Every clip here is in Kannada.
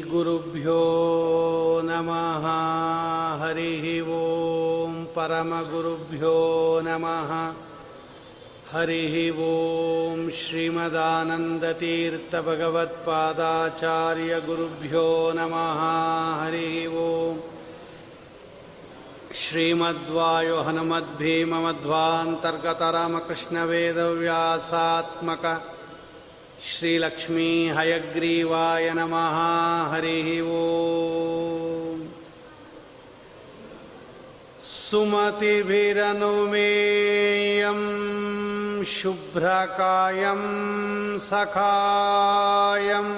श्रीगुरुभ्यो नमः। हरिः ॐ परमगुरुभ्यो नमः। हरिः ॐ श्रीमदानन्दतीर्थभगवत्पादाचार्यगुरुभ्यो नमः। हरिः ॐ श्रीमद्वायो हनुमद्भीममध्वान्तर्गतरामकृष्णवेदव्यासात्मक श्रीलक्ष्मी हयग्रीवाय नमः हरिः ॐ सुमतिभिरनुमेयं शुभ्रकायं सखायम्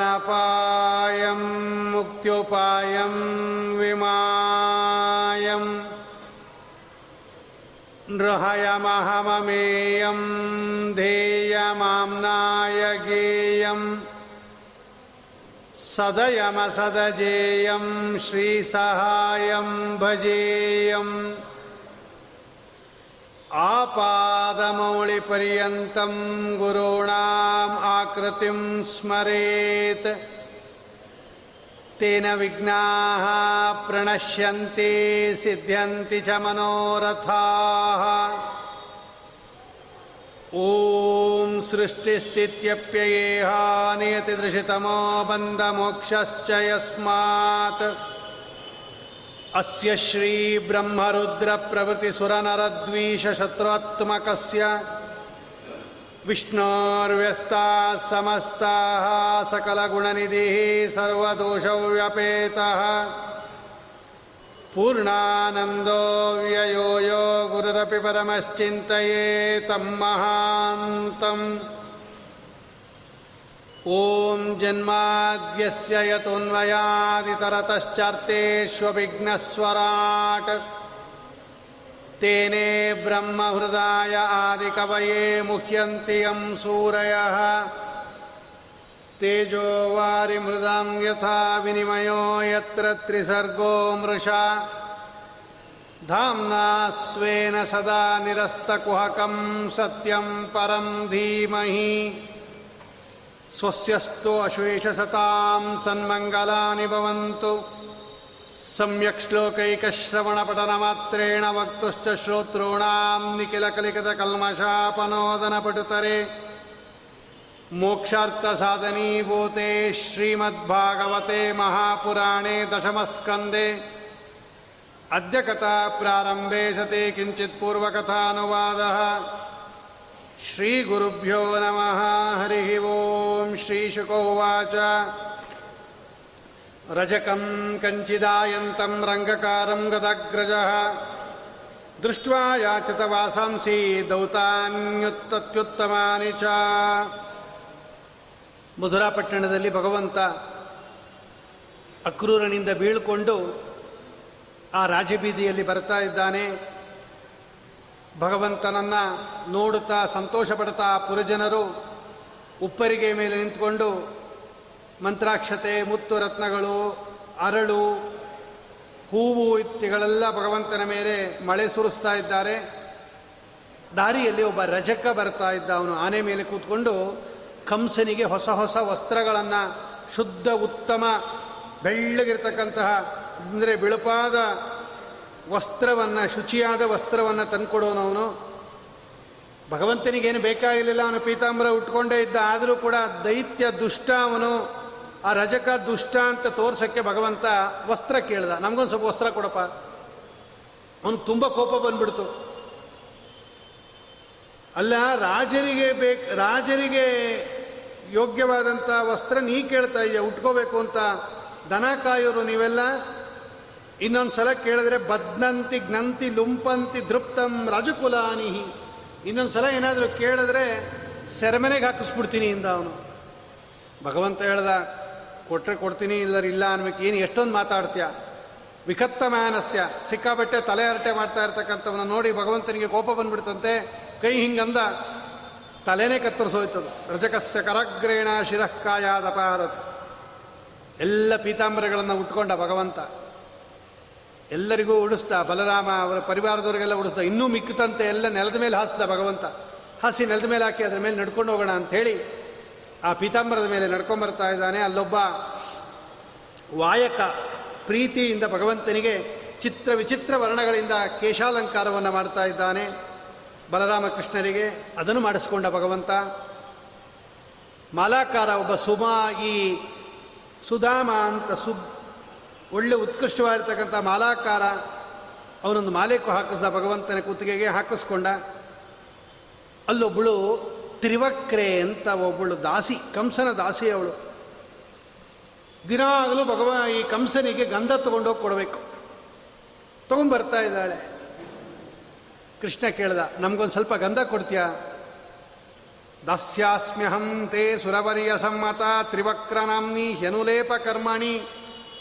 सुखमयमनपायं मुक्त्युपायं विमायम् नृहयमहममेयं ध्येयमाम्नाय गेयं सदयमसदजेयं श्रीसहायं भजेयम् आपादमौलिपर्यन्तं गुरूणाम् आकृतिं स्मरेत् तेन विघ्नाः प्रणश्यन्ति सिद्ध्यन्ति च मनोरथाः। ॐ सृष्टिस्थित्यप्ययेहा नियतिदृशितमो बन्धमोक्षश्च यस्मात्। अस्य श्रीब्रह्मरुद्रप्रभृतिसुरनरद्वीषशत्रुत्मकस्य विष्णोर्व्यस्ताः समस्ताः सकलगुणनिधिः सर्वदोषव्यपेतः पूर्णानन्दो व्ययो यो गुरुरपि परमश्चिन्तये तं महान्तम् ॐ जन्माद्यस्य यतोऽन्वयादितरतश्चार्तेष्वभिघ्नस्वराट् तेने ब्रह्महृदाय आदिकवये मुह्यन्ति यं सूरयः। तेजो वारिमृदां यथा विनिमयो यत्र त्रिसर्गो मृषा। धाम्ना स्वेन सदा निरस्तकुहकं सत्यं परं धीमहि। स्वस्यस्तु अशेषसतां सन्मङ्गलानि भवन्तु सम्यक् श्लोकैकश्रवणपठनमात्रेण वक्तुश्च श्रोतॄणां निखिलकलिकतकल्मषापनोदनपटुतरे मोक्षार्थसाधनीभूते श्रीमद्भागवते महापुराणे दशमस्कन्दे। अद्य कथा प्रारम्भे सति किञ्चित् पूर्वकथानुवादः। श्रीगुरुभ्यो नमः, हरिः ॐ श्रीशुकोवाच रजकं कञ्चिदायन्तं रङ्गकारं गदग्रजः दृष्ट्वा याचत वासांसि ದೌತಾನ್ಯುತ್ತತ್ಯುತ್ತಮಾನಿ ಚ ಮಧುರಾಪಟ್ಟಣದಲ್ಲಿ ಭಗವಂತ ಅಕ್ರೂರನಿಂದ ಬೀಳ್ಕೊಂಡು ಆ ರಾಜಬೀದಿಯಲ್ಲಿ ಬರ್ತಾ ಇದ್ದಾನೆ ಭಗವಂತನನ್ನು ನೋಡುತ್ತಾ ಸಂತೋಷ ಪಡ್ತಾ ಪುರಜನರು ಉಪ್ಪರಿಗೆ ಮೇಲೆ ನಿಂತ್ಕೊಂಡು ಮಂತ್ರಾಕ್ಷತೆ ಮುತ್ತು ರತ್ನಗಳು ಅರಳು, ಹೂವು ಇತ್ಯಗಳೆಲ್ಲ ಭಗವಂತನ ಮೇಲೆ ಮಳೆ ಸುರಿಸ್ತಾ ಇದ್ದಾರೆ. ದಾರಿಯಲ್ಲಿ ಒಬ್ಬ ರಜಕ ಬರ್ತಾ ಇದ್ದ ಅವನು ಆನೆ ಮೇಲೆ ಕೂತ್ಕೊಂಡು ಕಂಸನಿಗೆ ಹೊಸ ಹೊಸ ವಸ್ತ್ರಗಳನ್ನು, ಶುದ್ಧ, ಉತ್ತಮ, ಬೆಳ್ಳಗಿರ್ತಕ್ಕಂತಹ, ಅಂದರೆ ಬಿಳುಪಾದ ವಸ್ತ್ರವನ್ನು, ಶುಚಿಯಾದ ವಸ್ತ್ರವನ್ನು ತಂದುಕೊಡೋನವನು ಭಗವಂತನಿಗೇನು ಬೇಕಾಗಿರಲಿಲ್ಲ, ಅವನು ಪೀತಾಂಬರ ಉಟ್ಕೊಂಡೇ ಇದ್ದ. ಆದರೂ ಕೂಡ ದೈತ್ಯ ದುಷ್ಟ ಅವನು. ಆ ರಜಕ ದುಷ್ಟ ಅಂತ ತೋರ್ಸೋಕ್ಕೆ ಭಗವಂತ ವಸ್ತ್ರ ಕೇಳ್ದ. ನಮಗೊಂದು ಸ್ವಲ್ಪ ವಸ್ತ್ರ ಕೊಡಪ್ಪ. ಅವನು ತುಂಬ ಕೋಪ ಬಂದ್ಬಿಡ್ತು. ಅಲ್ಲ, ರಾಜರಿಗೆ ಬೇಕು, ರಾಜರಿಗೆ ಯೋಗ್ಯವಾದಂಥ ವಸ್ತ್ರ ನೀ ಕೇಳ್ತಾ ಇದೆಯಾ, ಉಟ್ಕೋಬೇಕು ಅಂತ ದನ ಕಾಯೋರು ನೀವೆಲ್ಲ? ಇನ್ನೊಂದು ಸಲ ಕೇಳಿದ್ರೆ ಬದ್ನಂತಿ ಜ್ಞಂತಿ ಲುಂಪಂತಿ ದೃಪ್ತಂ ರಾಜಕುಲಾನಿಹಿ. ಇನ್ನೊಂದು ಸಲ ಏನಾದರೂ ಕೇಳಿದ್ರೆ ಸೆರೆಮನೆಗೆ ಹಾಕಿಸ್ಬಿಡ್ತೀನಿ ಇಂದ ಅವನು. ಭಗವಂತ ಹೇಳ್ದ ಕೊಟ್ಟರೆ ಕೊಡ್ತೀನಿ ಇಲ್ಲರ ಇಲ್ಲ ಅನ್ಬೇಕು ಏನು ಎಷ್ಟೊಂದು ಮಾತಾಡ್ತೀಯ? ವಿಕತ್ತ ಮಾನಸ್ಯ. ಸಿಕ್ಕಾಬಟ್ಟೆ ತಲೆ ಹರಟೆ ಮಾಡ್ತಾ ಇರ್ತಕ್ಕಂಥವನ್ನ ನೋಡಿ ಭಗವಂತನಿಗೆ ಕೋಪ ಬಂದ್ಬಿಡ್ತಂತೆ. ಕೈ ಹಿಂಗಂದ ತಲೆನೇ ಕತ್ತರಿಸೋಯ್ತದು. ರಜಕಸ್ಯ ಕರಗ್ರೇಣ ಶಿರಃಕಾಯಾದಪಾರತ್ ಎಲ್ಲ ಪೀತಾಂಬರಗಳನ್ನು ಉಟ್ಕೊಂಡ ಭಗವಂತ. ಎಲ್ಲರಿಗೂ ಉಡಿಸ್ದ, ಬಲರಾಮ ಅವರ ಪರಿವಾರದವರಿಗೆಲ್ಲ ಉಡಿಸ್ದ, ಇನ್ನೂ ಮಿಕ್ಕಿತಂತೆ ಎಲ್ಲ ನೆಲದ ಮೇಲೆ ಹಾಸ್ದ ಭಗವಂತ. ಹಸಿ ನೆಲದ ಮೇಲೆ ಹಾಕಿ ಅದ್ರ ಮೇಲೆ ನಡ್ಕೊಂಡು ಹೋಗೋಣ ಅಂಥೇಳಿ ಆ ಪೀತಾಂಬರದ ಮೇಲೆ ನಡ್ಕೊಂಬರ್ತಾ ಇದ್ದಾನೆ. ಅಲ್ಲೊಬ್ಬ ವಾಯಕ ಪ್ರೀತಿಯಿಂದ ಭಗವಂತನಿಗೆ ಚಿತ್ರ ವಿಚಿತ್ರ ವರ್ಣಗಳಿಂದ ಕೇಶಾಲಂಕಾರವನ್ನು ಮಾಡ್ತಾ ಇದ್ದಾನೆ. ಬಲರಾಮಕೃಷ್ಣರಿಗೆ ಅದನ್ನು ಮಾಡಿಸ್ಕೊಂಡ ಭಗವಂತ. ಮಾಲಾಕಾರ ಒಬ್ಬ ಸುಮಾ ಈ ಸುಧಾಮ ಅಂತ ಸು, ಒಳ್ಳೆ ಉತ್ಕೃಷ್ಟವಾಗಿರ್ತಕ್ಕಂಥ ಮಾಲಾಕಾರ ಅವನೊಂದು ಮಾಲೆಕ್ಕೂ ಹಾಕಿಸ್ದ ಭಗವಂತನ ಕುತ್ತಿಗೆಗೆ ಹಾಕಿಸ್ಕೊಂಡ. ಅಲ್ಲೊಬ್ಬಳು ತ್ರಿವಕ್ರೆ ಅಂತ ಒಬ್ಬಳು ದಾಸಿ, ಕಂಸನ ದಾಸಿ ಅವಳು. ದಿನಾಗಲೂ ಭಗವಾನ್ ಈ ಕಂಸನಿಗೆ ಗಂಧ ತಗೊಂಡೋಗಿ ಕೊಡಬೇಕು. ತಗೊಂಡ್ಬರ್ತಾ ಇದ್ದಾಳೆ. ಕೃಷ್ಣ ಕೇಳ್ದ, ನಮಗೊಂದು ಸ್ವಲ್ಪ ಗಂಧ ಕೊಡ್ತೀಯಾ? ದಾಸ್ಯಾಸ್ಮ್ಯಹಂ ತೇ ಸುರವರ್ಯ ಸಮ್ಮತ ತ್ರಿವಕ್ರನಾಮ್ನಿ ಹ್ಯನುಲೇಪ ಕರ್ಮಣಿ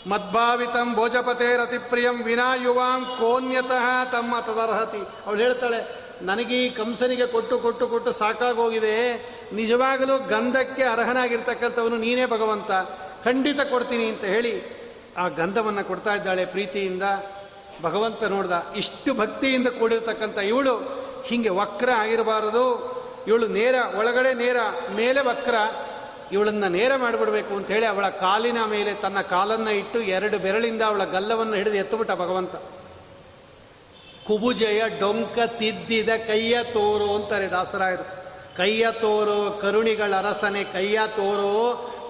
ಮದ್ಭಾವಿತಂ ಭೋಜಪತೇರತಿಪ್ರಿಯಂ ವಿನಾ ಯುವಾಂ ಕೋನ್ಯತಃ ತಮ್ಮ ತದರ್ಹತಿ. ಅವಳು ಹೇಳ್ತಾಳೆ ನನಗೆ ಈ ಕಂಸನಿಗೆ ಕೊಟ್ಟು ಕೊಟ್ಟು ಕೊಟ್ಟು ಸಾಕಾಗೋಗಿದೆ. ನಿಜವಾಗಲೂ ಗಂಧಕ್ಕೆ ಅರ್ಹನಾಗಿರ್ತಕ್ಕಂಥವನು ನೀನೇ ಭಗವಂತ. ಖಂಡಿತ ಕೊಡ್ತೀನಿ ಅಂತ ಹೇಳಿ ಆ ಗಂಧವನ್ನು ಕೊಡ್ತಾ ಇದ್ದಾಳೆ ಪ್ರೀತಿಯಿಂದ. ಭಗವಂತ ನೋಡ್ದ, ಇಷ್ಟು ಭಕ್ತಿಯಿಂದ ಕೂಡಿರ್ತಕ್ಕಂಥ ಇವಳು ಹೀಗೆ ವಕ್ರ ಆಗಿರಬಾರದು. ಇವಳು ನೇರ, ಒಳಗಡೆ ನೇರ, ಮೇಲೆ ವಕ್ರ. ಇವಳನ್ನು ನೇರ ಮಾಡಿಬಿಡಬೇಕು ಅಂತ ಹೇಳಿ ಅವಳ ಕಾಲಿನ ಮೇಲೆ ತನ್ನ ಕಾಲನ್ನು ಇಟ್ಟು ಎರಡು ಬೆರಳಿಂದ ಅವಳ ಗಲ್ಲವನ್ನು ಹಿಡಿದು ಎತ್ತುಬಿಟ್ಟ ಭಗವಂತ. ಕುಬುಜಯ ಡೊಂಕ ತಿದ್ದಿದ ಕೈಯ ತೋರು ಅಂತಾರೆ ದಾಸರಾಯರು. ಕೈಯ ತೋರು ಕರುಣಿಗಳ ಅರಸನೆ, ಕೈಯ ತೋರು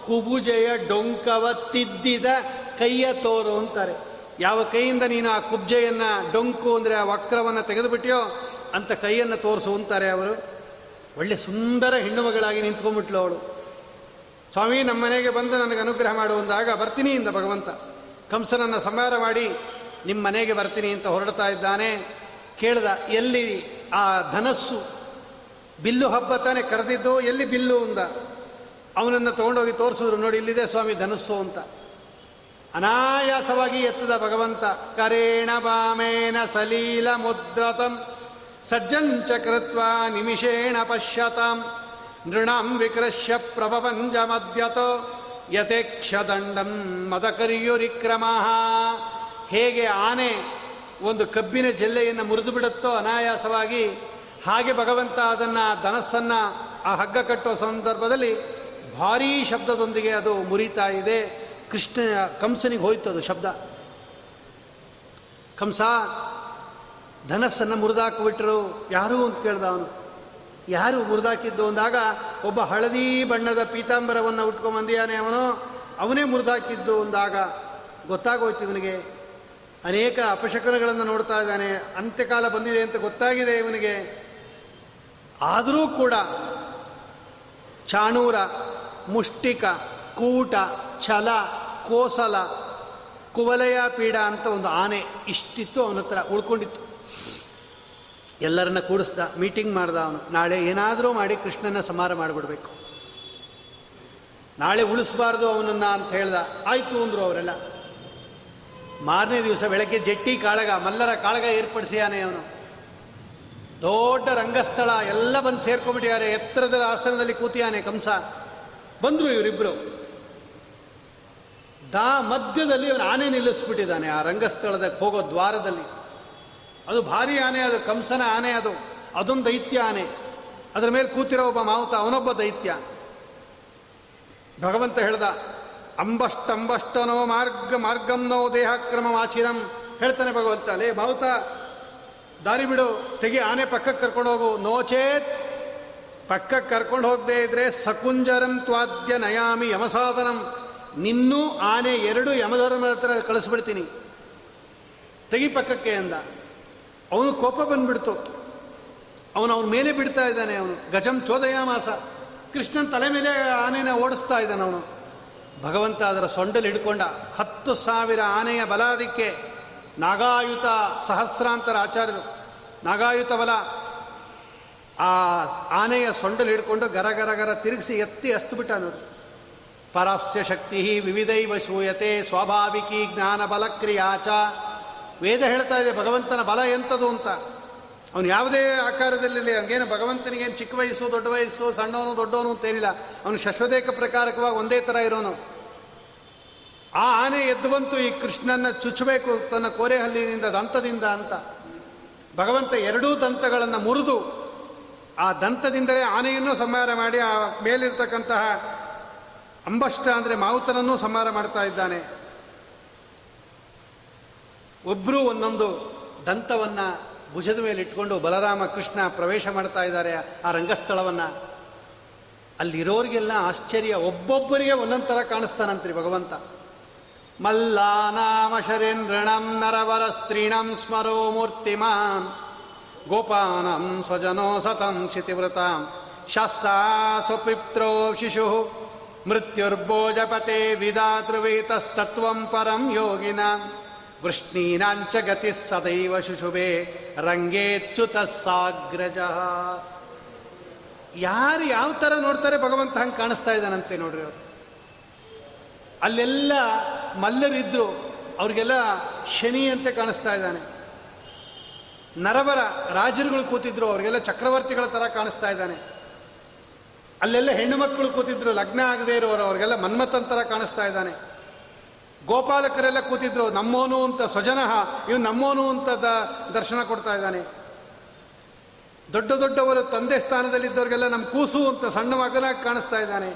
ಕುಬುಜಯ ಡೊಂಕವ ತಿದ್ದಿದ ಕೈಯ ತೋರು ಅಂತಾರೆ. ಯಾವ ಕೈಯಿಂದ ನೀನು ಆ ಕುಬ್ಜೆಯನ್ನು ಡೊಂಕು ಅಂದರೆ ಆ ವಕ್ರವನ್ನು ತೆಗೆದುಬಿಟ್ಟಿಯೋ ಅಂತ ಕೈಯನ್ನು ತೋರಿಸು ಅಂತಾರೆ ಅವರು. ಒಳ್ಳೆ ಸುಂದರ ಹೆಣ್ಣು ಮಗಳಾಗಿ ನಿಂತ್ಕೊಂಡ್ಬಿಟ್ಲು ಅವಳು. ಸ್ವಾಮಿ ನಮ್ಮ ಮನೆಗೆ ಬಂದು ನನಗೆ ಅನುಗ್ರಹ ಮಾಡುವಂದಾಗ ಬರ್ತೀನಿ ಇಂದ ಭಗವಂತ. ಕಂಸನನ್ನು ಸಂಹಾರ ಮಾಡಿ ನಿಮ್ಮ ಮನೆಗೆ ಬರ್ತೀನಿ ಅಂತ ಹೊರಡ್ತಾ ಇದ್ದಾನೆ. ಕೇಳ್ದ, ಎಲ್ಲಿ ಆ ಧನಸ್ಸು? ಬಿಲ್ಲು ಹಬ್ಬ ತಾನೇ ಕರೆದಿದ್ದು, ಎಲ್ಲಿ ಬಿಲ್ಲು? ಅಂದ. ಅವನನ್ನು ತಗೊಂಡೋಗಿ ತೋರಿಸಿದ್ರು, ನೋಡಿ, ಇಲ್ಲಿದೆ ಸ್ವಾಮಿ ಧನಸ್ಸು ಅಂತ. ಅನಾಯಾಸವಾಗಿ ಎತ್ತದ ಭಗವಂತ, ಕರೇಣ ಬಾಮೇನ ಸಲೀಲ ಮುದ್ರತಂ ಸಜ್ಜಂಚ ಕೃತ್ವ ನಿಮಿಷೇಣ ಪಶ್ಯತಾಂ, ನೃಣಾಂ ವಿಕೃಶ್ಯ ಪ್ರಭಪಂಜಮದ್ಯತೋ ಯಥೇಕ್ಷದಂಡಂ ಮದಕರ್ಯುರಿಕ್ರಮ. ಹೇಗೆ ಆನೆ ಒಂದು ಕಬ್ಬಿನ ಜಲ್ಲೆಯನ್ನು ಮುರಿದು ಬಿಡುತ್ತೋ ಅನಾಯಾಸವಾಗಿ, ಹಾಗೆ ಭಗವಂತ ಅದನ್ನು ಧನಸ್ಸನ್ನು ಆ ಹಗ್ಗ ಕಟ್ಟುವ ಸಂದರ್ಭದಲ್ಲಿ ಭಾರೀ ಶಬ್ದದೊಂದಿಗೆ ಅದು ಮುರಿತಾ ಇದೆ. ಕೃಷ್ಣ ಕಂಸನಿಗೆ ಹೋಯ್ತು ಅದು ಶಬ್ದ. ಕಂಸ, ಧನಸ್ಸನ್ನು ಮುರಿದಾಕಿಬಿಟ್ರು. ಯಾರು ಅಂತ ಕೇಳ್ದ ಅವನು. ಯಾರು ಮುರಿದಾಕಿದ್ದು ಅಂದಾಗ ಒಬ್ಬ ಹಳದಿ ಬಣ್ಣದ ಪೀತಾಂಬರವನ್ನು ಉಟ್ಕೊಂಬಂದಿಯಾನೆ ಅವನು. ಅವನೇ ಮುರಿದಾಕಿದ್ದು ಅಂದಾಗ ಗೊತ್ತಾಗೋಯ್ತು ಇವನಿಗೆ. ಅನೇಕ ಅಪಶಕನಗಳನ್ನು ನೋಡ್ತಾ ಇದ್ದಾನೆ. ಅಂತ್ಯಕಾಲ ಬಂದಿದೆ ಅಂತ ಗೊತ್ತಾಗಿದೆ ಇವನಿಗೆ. ಆದರೂ ಕೂಡ ಚಾಣೂರ, ಮುಷ್ಟಿಕ, ಕೂಟ, ಛಲ, ಕೋಸಲ, ಕುವಲಯ ಪೀಡ ಅಂತ ಒಂದು ಆನೆ ಇಷ್ಟಿತ್ತು ಅವನ ಹತ್ರ ಉಳ್ಕೊಂಡಿತ್ತು. ಎಲ್ಲರನ್ನ ಕೂಡಿಸ್ದ, ಮೀಟಿಂಗ್ ಮಾಡ್ದ ಅವನು. ನಾಳೆ ಏನಾದರೂ ಮಾಡಿ ಕೃಷ್ಣನ ಸಮಾರ ಮಾಡಿಬಿಡ್ಬೇಕು. ನಾಳೆ ಉಳಿಸ್ಬಾರ್ದು ಅವನನ್ನು ಅಂತ ಹೇಳ್ದ. ಆಯಿತು ಅಂದರು ಅವರೆಲ್ಲ. ಮಾರನೇ ದಿವಸ ಬೆಳಗ್ಗೆ ಜಟ್ಟಿ ಕಾಳಗ, ಮಲ್ಲರ ಕಾಳಗ ಏರ್ಪಡಿಸಿಯಾನೆ ಅವನು. ದೊಡ್ಡ ರಂಗಸ್ಥಳ, ಎಲ್ಲ ಬಂದು ಸೇರ್ಕೊಂಡ್ಬಿಟ್ಟಿದ್ದಾರೆ. ಎತ್ತರದ ಆಸನದಲ್ಲಿ ಕೂತಿಯಾನೆ ಕಂಸ. ಬಂದರು ಇವರಿಬ್ಬರು ದಾ ಮಧ್ಯದಲ್ಲಿ ಅವನು ಆನೆ ನಿಲ್ಲಿಸ್ಬಿಟ್ಟಿದ್ದಾನೆ ಆ ರಂಗಸ್ಥಳದ ಹೋಗೋ ದ್ವಾರದಲ್ಲಿ. ಅದು ಭಾರಿ ಆನೆ ಅದು, ಕಂಸನ ಆನೆ ಅದು. ಅದೊಂದು ದೈತ್ಯ ಆನೆ. ಅದರ ಮೇಲೆ ಕೂತಿರೋ ಒಬ್ಬ ಮಾವುತ, ಅವನೊಬ್ಬ ದೈತ್ಯ. ಭಗವಂತ ಹೇಳ್ದ ಅಂಬಷ್ಟಂಬಷ್ಟನೋ ಮಾರ್ಗ ಮಾರ್ಗಂನೋ ದೇಹಕ್ರಮ ಆಚಿರಂ ಹೇಳ್ತಾನೆ ಭಗವಂತ, ಲೇ ಭಾವುತ ದಾರಿ ಬಿಡು, ತೆಗಿ ಆನೆ ಪಕ್ಕಕ್ಕೆ ಕರ್ಕೊಂಡು ಹೋಗು. ನೋಚೇತ್ ಪಕ್ಕಕ್ಕೆ ಕರ್ಕೊಂಡು ಹೋಗದೆ ಇದ್ರೆ ಸಕುಂಜರಂ ತ್ವಾದ್ಯ ನಯಾಮಿ ಯಮಸಾಧನಂ. ನಿನ್ನೂ ಆನೆ ಎರಡು ಯಮಧರ್ಮದ ಹತ್ರ ಕಳಿಸ್ಬಿಡ್ತೀನಿ. ತೆಗಿ ಪಕ್ಕಕ್ಕೆ ಅಂದ. ಅವನು ಕೋಪ ಬಂದ್ಬಿಡ್ತು. ಅವನು ಅವನ ಮೇಲೆ ಬಿಡ್ತಾ ಇದ್ದಾನೆ ಅವನು. ಗಜಂ ಚೋದಯ ಮಾಸ ಕೃಷ್ಣನ್ ತಲೆ ಮೇಲೆ ಆನೆನ ಓಡಿಸ್ತಾ ಇದ್ದಾನೆ ಅವನು. ಭಗವಂತ ಅದರ ಸೊಂಡಲ್ಲಿ ಹಿಡ್ಕೊಂಡ ಹತ್ತು ಸಾವಿರ ಆನೆಯ ಬಲ ಅದಕ್ಕೆ ನಾಗಾಯುತ ಸಹಸ್ರಾಂತರ ಆಚಾರ್ಯರು, ನಾಗಾಯುತ ಬಲ. ಆ ಆನೆಯ ಸೊಂಡಲ್ಲಿ ಹಿಡ್ಕೊಂಡು ಗರ ಗರ ಗರ ತಿರುಗಿಸಿ ಎತ್ತಿ ಅಸ್ತು ಬಿಟ್ಟ ನೋಡಿ. ಪರಸ್ಯ ಶಕ್ತಿ ವಿವಿಧೈವ ಶೂಯತೆ ಸ್ವಾಭಾವಿಕಿ ಜ್ಞಾನ ಬಲ ಕ್ರಿಯಾಚ ವೇದ ಹೇಳ್ತಾ ಇದೆ ಭಗವಂತನ ಬಲ ಎಂಥದು ಅಂತ. ಅವನು ಯಾವುದೇ ಆಕಾರದಲ್ಲಿ ಹಂಗೇನು ಭಗವಂತನಿಗೇನು ಚಿಕ್ಕ ವಯಸ್ಸು, ದೊಡ್ಡ ವಯಸ್ಸು, ಸಣ್ಣವನು, ದೊಡ್ಡವನು ಅಂತೇನಿಲ್ಲ ಅವನು ಶಶ್ವದೇಕ ಪ್ರಕಾರಕವಾಗಿ ಒಂದೇ ಥರ ಇರೋನು. ಆ ಆನೆ ಎದ್ದು ಈ ಕೃಷ್ಣನ ಚುಚ್ಚಬೇಕು, ತನ್ನ ಕೋರೆಹಲ್ಲಿನಿಂದ, ದಂತದಿಂದ ಅಂತ. ಭಗವಂತ ಎರಡೂ ದಂತಗಳನ್ನು ಮುರಿದು, ಆ ದಂತದಿಂದಲೇ ಆನೆಯನ್ನು ಸಂಹಾರ ಮಾಡಿ, ಆ ಮೇಲಿರ್ತಕ್ಕಂತಹ ಅಂಬಷ್ಟ ಅಂದರೆ ಮಾವುತನನ್ನು ಸಂಹಾರ ಮಾಡ್ತಾ ಇದ್ದಾನೆ. ಒಬ್ಬರು ಒಂದೊಂದು ದಂತವನ್ನು ಭುಜದ ಮೇಲೆ ಇಟ್ಕೊಂಡು ಬಲರಾಮ ಕೃಷ್ಣ ಪ್ರವೇಶ ಮಾಡ್ತಾ ಇದ್ದಾರೆ ಆ ರಂಗಸ್ಥಳವನ್ನು. ಅಲ್ಲಿರೋರಿಗೆಲ್ಲ ಆಶ್ಚರ್ಯ. ಒಬ್ಬೊಬ್ಬರಿಗೆ ಒಂದೊಂಥರ ಥರ ಕಾಣಿಸ್ತಾನಂತ್ರಿ ಭಗವಂತ. ಮಲ್ಲಾನಾಮ ಶರೇಂದ್ರಣಂ ನರವರ ಸ್ತ್ರೀಣಂ ಸ್ಮರೋ ಮೂರ್ತಿಮಾನ್ ಗೋಪಾನಂ ಸ್ವಜನೋ ಸತಂ ಕ್ಷಿತಿವೃತಾಂ. ಶಾಸ್ತಾ ಸ್ವಪಿತ್ರೋ ಶಿಶು. ಮೃತ್ಯುರ್ಭೋಜಪತೆ ವಿಧಾತೃವೇತಸ್ತತ್ವಂ ಪರಂ ಯೋಗಿನ. ವೃಷ್ಣೀನಾಂಚ ಗತಿ ಸದೈವ ಶುಶುಭೆ, ರಂಗೇಚ್ಯುತ ಸಾಗ್ರಜ. ಯಾರು ಯಾವ ಥರ ನೋಡ್ತಾರೆ ಭಗವಂತ ಹಂಗೆ ಕಾಣಿಸ್ತಾ ಇದ್ದಾನಂತೆ ನೋಡ್ರಿ ಅವರು. ಅಲ್ಲೆಲ್ಲ ಮಲ್ಲರಿದ್ರು, ಅವ್ರಿಗೆಲ್ಲ ಶನಿ ಅಂತೆ ಕಾಣಿಸ್ತಾ ಇದ್ದಾನೆ. ನರವರ ರಾಜರುಗಳು ಕೂತಿದ್ರು, ಅವರಿಗೆಲ್ಲ ಚಕ್ರವರ್ತಿಗಳ ಥರ ಕಾಣಿಸ್ತಾ ಇದ್ದಾನೆ. ಅಲ್ಲೆಲ್ಲ ಹೆಣ್ಣು ಮಕ್ಕಳು ಕೂತಿದ್ರು, ಲಗ್ನ ಆಗದೆ ಇರೋರು, ಅವ್ರಿಗೆಲ್ಲ ಮನ್ಮಥನ್ ಥರ ಕಾಣಿಸ್ತಾ ಇದ್ದಾನೆ. ಗೋಪಾಲಕರೆಲ್ಲ ಕೂತಿದ್ರು, ನಮ್ಮೋನು ಅಂತ ಸ್ವಜನಃ, ಇವನು ನಮ್ಮೋನು ಅಂತ ದ, ದರ್ಶನ ಕೊಡ್ತಾ ಇದ್ದಾನೆ. ದೊಡ್ಡ ದೊಡ್ಡವರು ತಂದೆ ಸ್ಥಾನದಲ್ಲಿದ್ದವರಿಗೆಲ್ಲ ನಮ್ಮ ಕೂಸು ಅಂತ ಸಣ್ಣ ಮಗನಾಗಿ ಕಾಣಿಸ್ತಾ ಇದ್ದಾನೆ.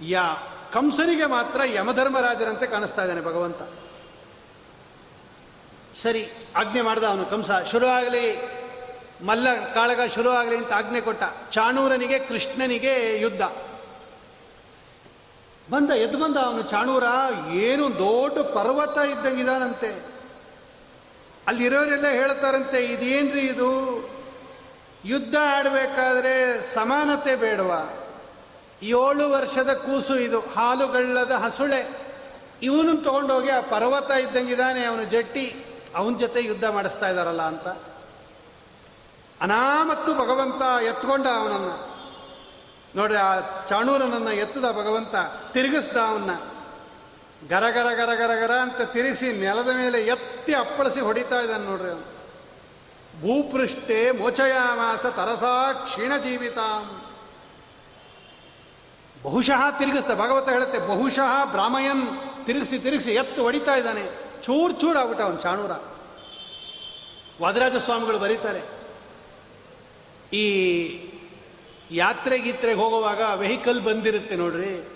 ಯಾ, ಕಂಸನಿಗೆ ಮಾತ್ರ ಯಮಧರ್ಮರಾಜರಂತೆ ಕಾಣಿಸ್ತಾ ಇದ್ದಾನೆ ಭಗವಂತ. ಸರಿ, ಆಜ್ಞೆ ಮಾಡ್ದ ಅವನು, ಕಂಸ, ಶುರು ಆಗಲಿ, ಮಲ್ಲ ಕಾಳಗ ಶುರು ಆಗಲಿ ಅಂತ ಆಜ್ಞೆ ಕೊಟ್ಟ. ಚಾಣೂರನಿಗೆ ಕೃಷ್ಣನಿಗೆ ಯುದ್ಧ. ಬಂದ, ಎದ್ದು ಬಂದ ಅವನು, ಚಾಣೂರ, ಏನು ದೊಡ್ಡ ಪರ್ವತ ಇದ್ದಂಗಿದಾನಂತೆ ಅಲ್ಲಿರೋರೆಲ್ಲ ಹೇಳ್ತಾರಂತೆ, ಇದೇನ್ರಿ ಇದು? ಯುದ್ಧ ಆಡಬೇಕಾದ್ರೆ ಸಮಾನತೆ ಬೇಡವಾ. ಏಳು ವರ್ಷದ ಕೂಸು ಇದು ಹಾಲುಗಳ್ಳದ ಹಸುಳೆ. ಇವನು ತಗೊಂಡೋಗಿ ಆ ಪರ್ವತ ಇದ್ದಂಗಿದ್ದಾನೆ ಅವನು ಜಟ್ಟಿ. ಅವನ ಜೊತೆ ಯುದ್ಧ ಮಾಡಿಸ್ತಾ ಇದ್ದಾರಲ್ಲ ಅಂತ. ಅನಾಮತ್ತು ಭಗವಂತ ಎತ್ಕೊಂಡ ಅವನನ್ನು. ನೋಡ್ರಿ, ಆ ಚಾಣೂರನನ್ನು ಎತ್ತದ ಭಗವಂತ ತಿರುಗಿಸ್ದ ಅವನ್ನ ಗರ ಗರ ಗರ ಗರ ಗರ ಅಂತ ತಿರುಗಿಸಿ ನೆಲದ ಮೇಲೆ ಎತ್ತಿ ಅಪ್ಪಳಿಸಿ ಹೊಡಿತಾ ಇದ್ದಾನೆ ನೋಡ್ರಿ ಅವನು. ಭೂಪೃಷ್ಠೆ ಮೋಚಯಾಮಾಸ ತರಸಾ ಕ್ಷೀಣ ಜೀವಿತ. ಬಹುಶಃ ತಿರುಗಿಸ್ದ, ಭಗವಂತ ಹೇಳುತ್ತೆ, ಬಹುಶಃ ಬ್ರಾಹ್ಮಯನ್ ತಿರುಗಿಸಿ ತಿರುಗಿಸಿ ಎತ್ತು ಹೊಡಿತಾ ಇದ್ದಾನೆ. ಚೂರ್ ಚೂರ್ ಆಗ್ಬಿಟ್ಟ ಅವನು ಚಾಣೂರ. ವಾದರಾಜ ಸ್ವಾಮಿಗಳು ಬರೀತಾರೆ, ಈ ಯಾತ್ರೆ ಗೀತ್ರೆಗೆ ಹೋಗುವಾಗ ವೆಹಿಕಲ್ ಬಂದಿರುತ್ತೆ ನೋಡ್ರಿ.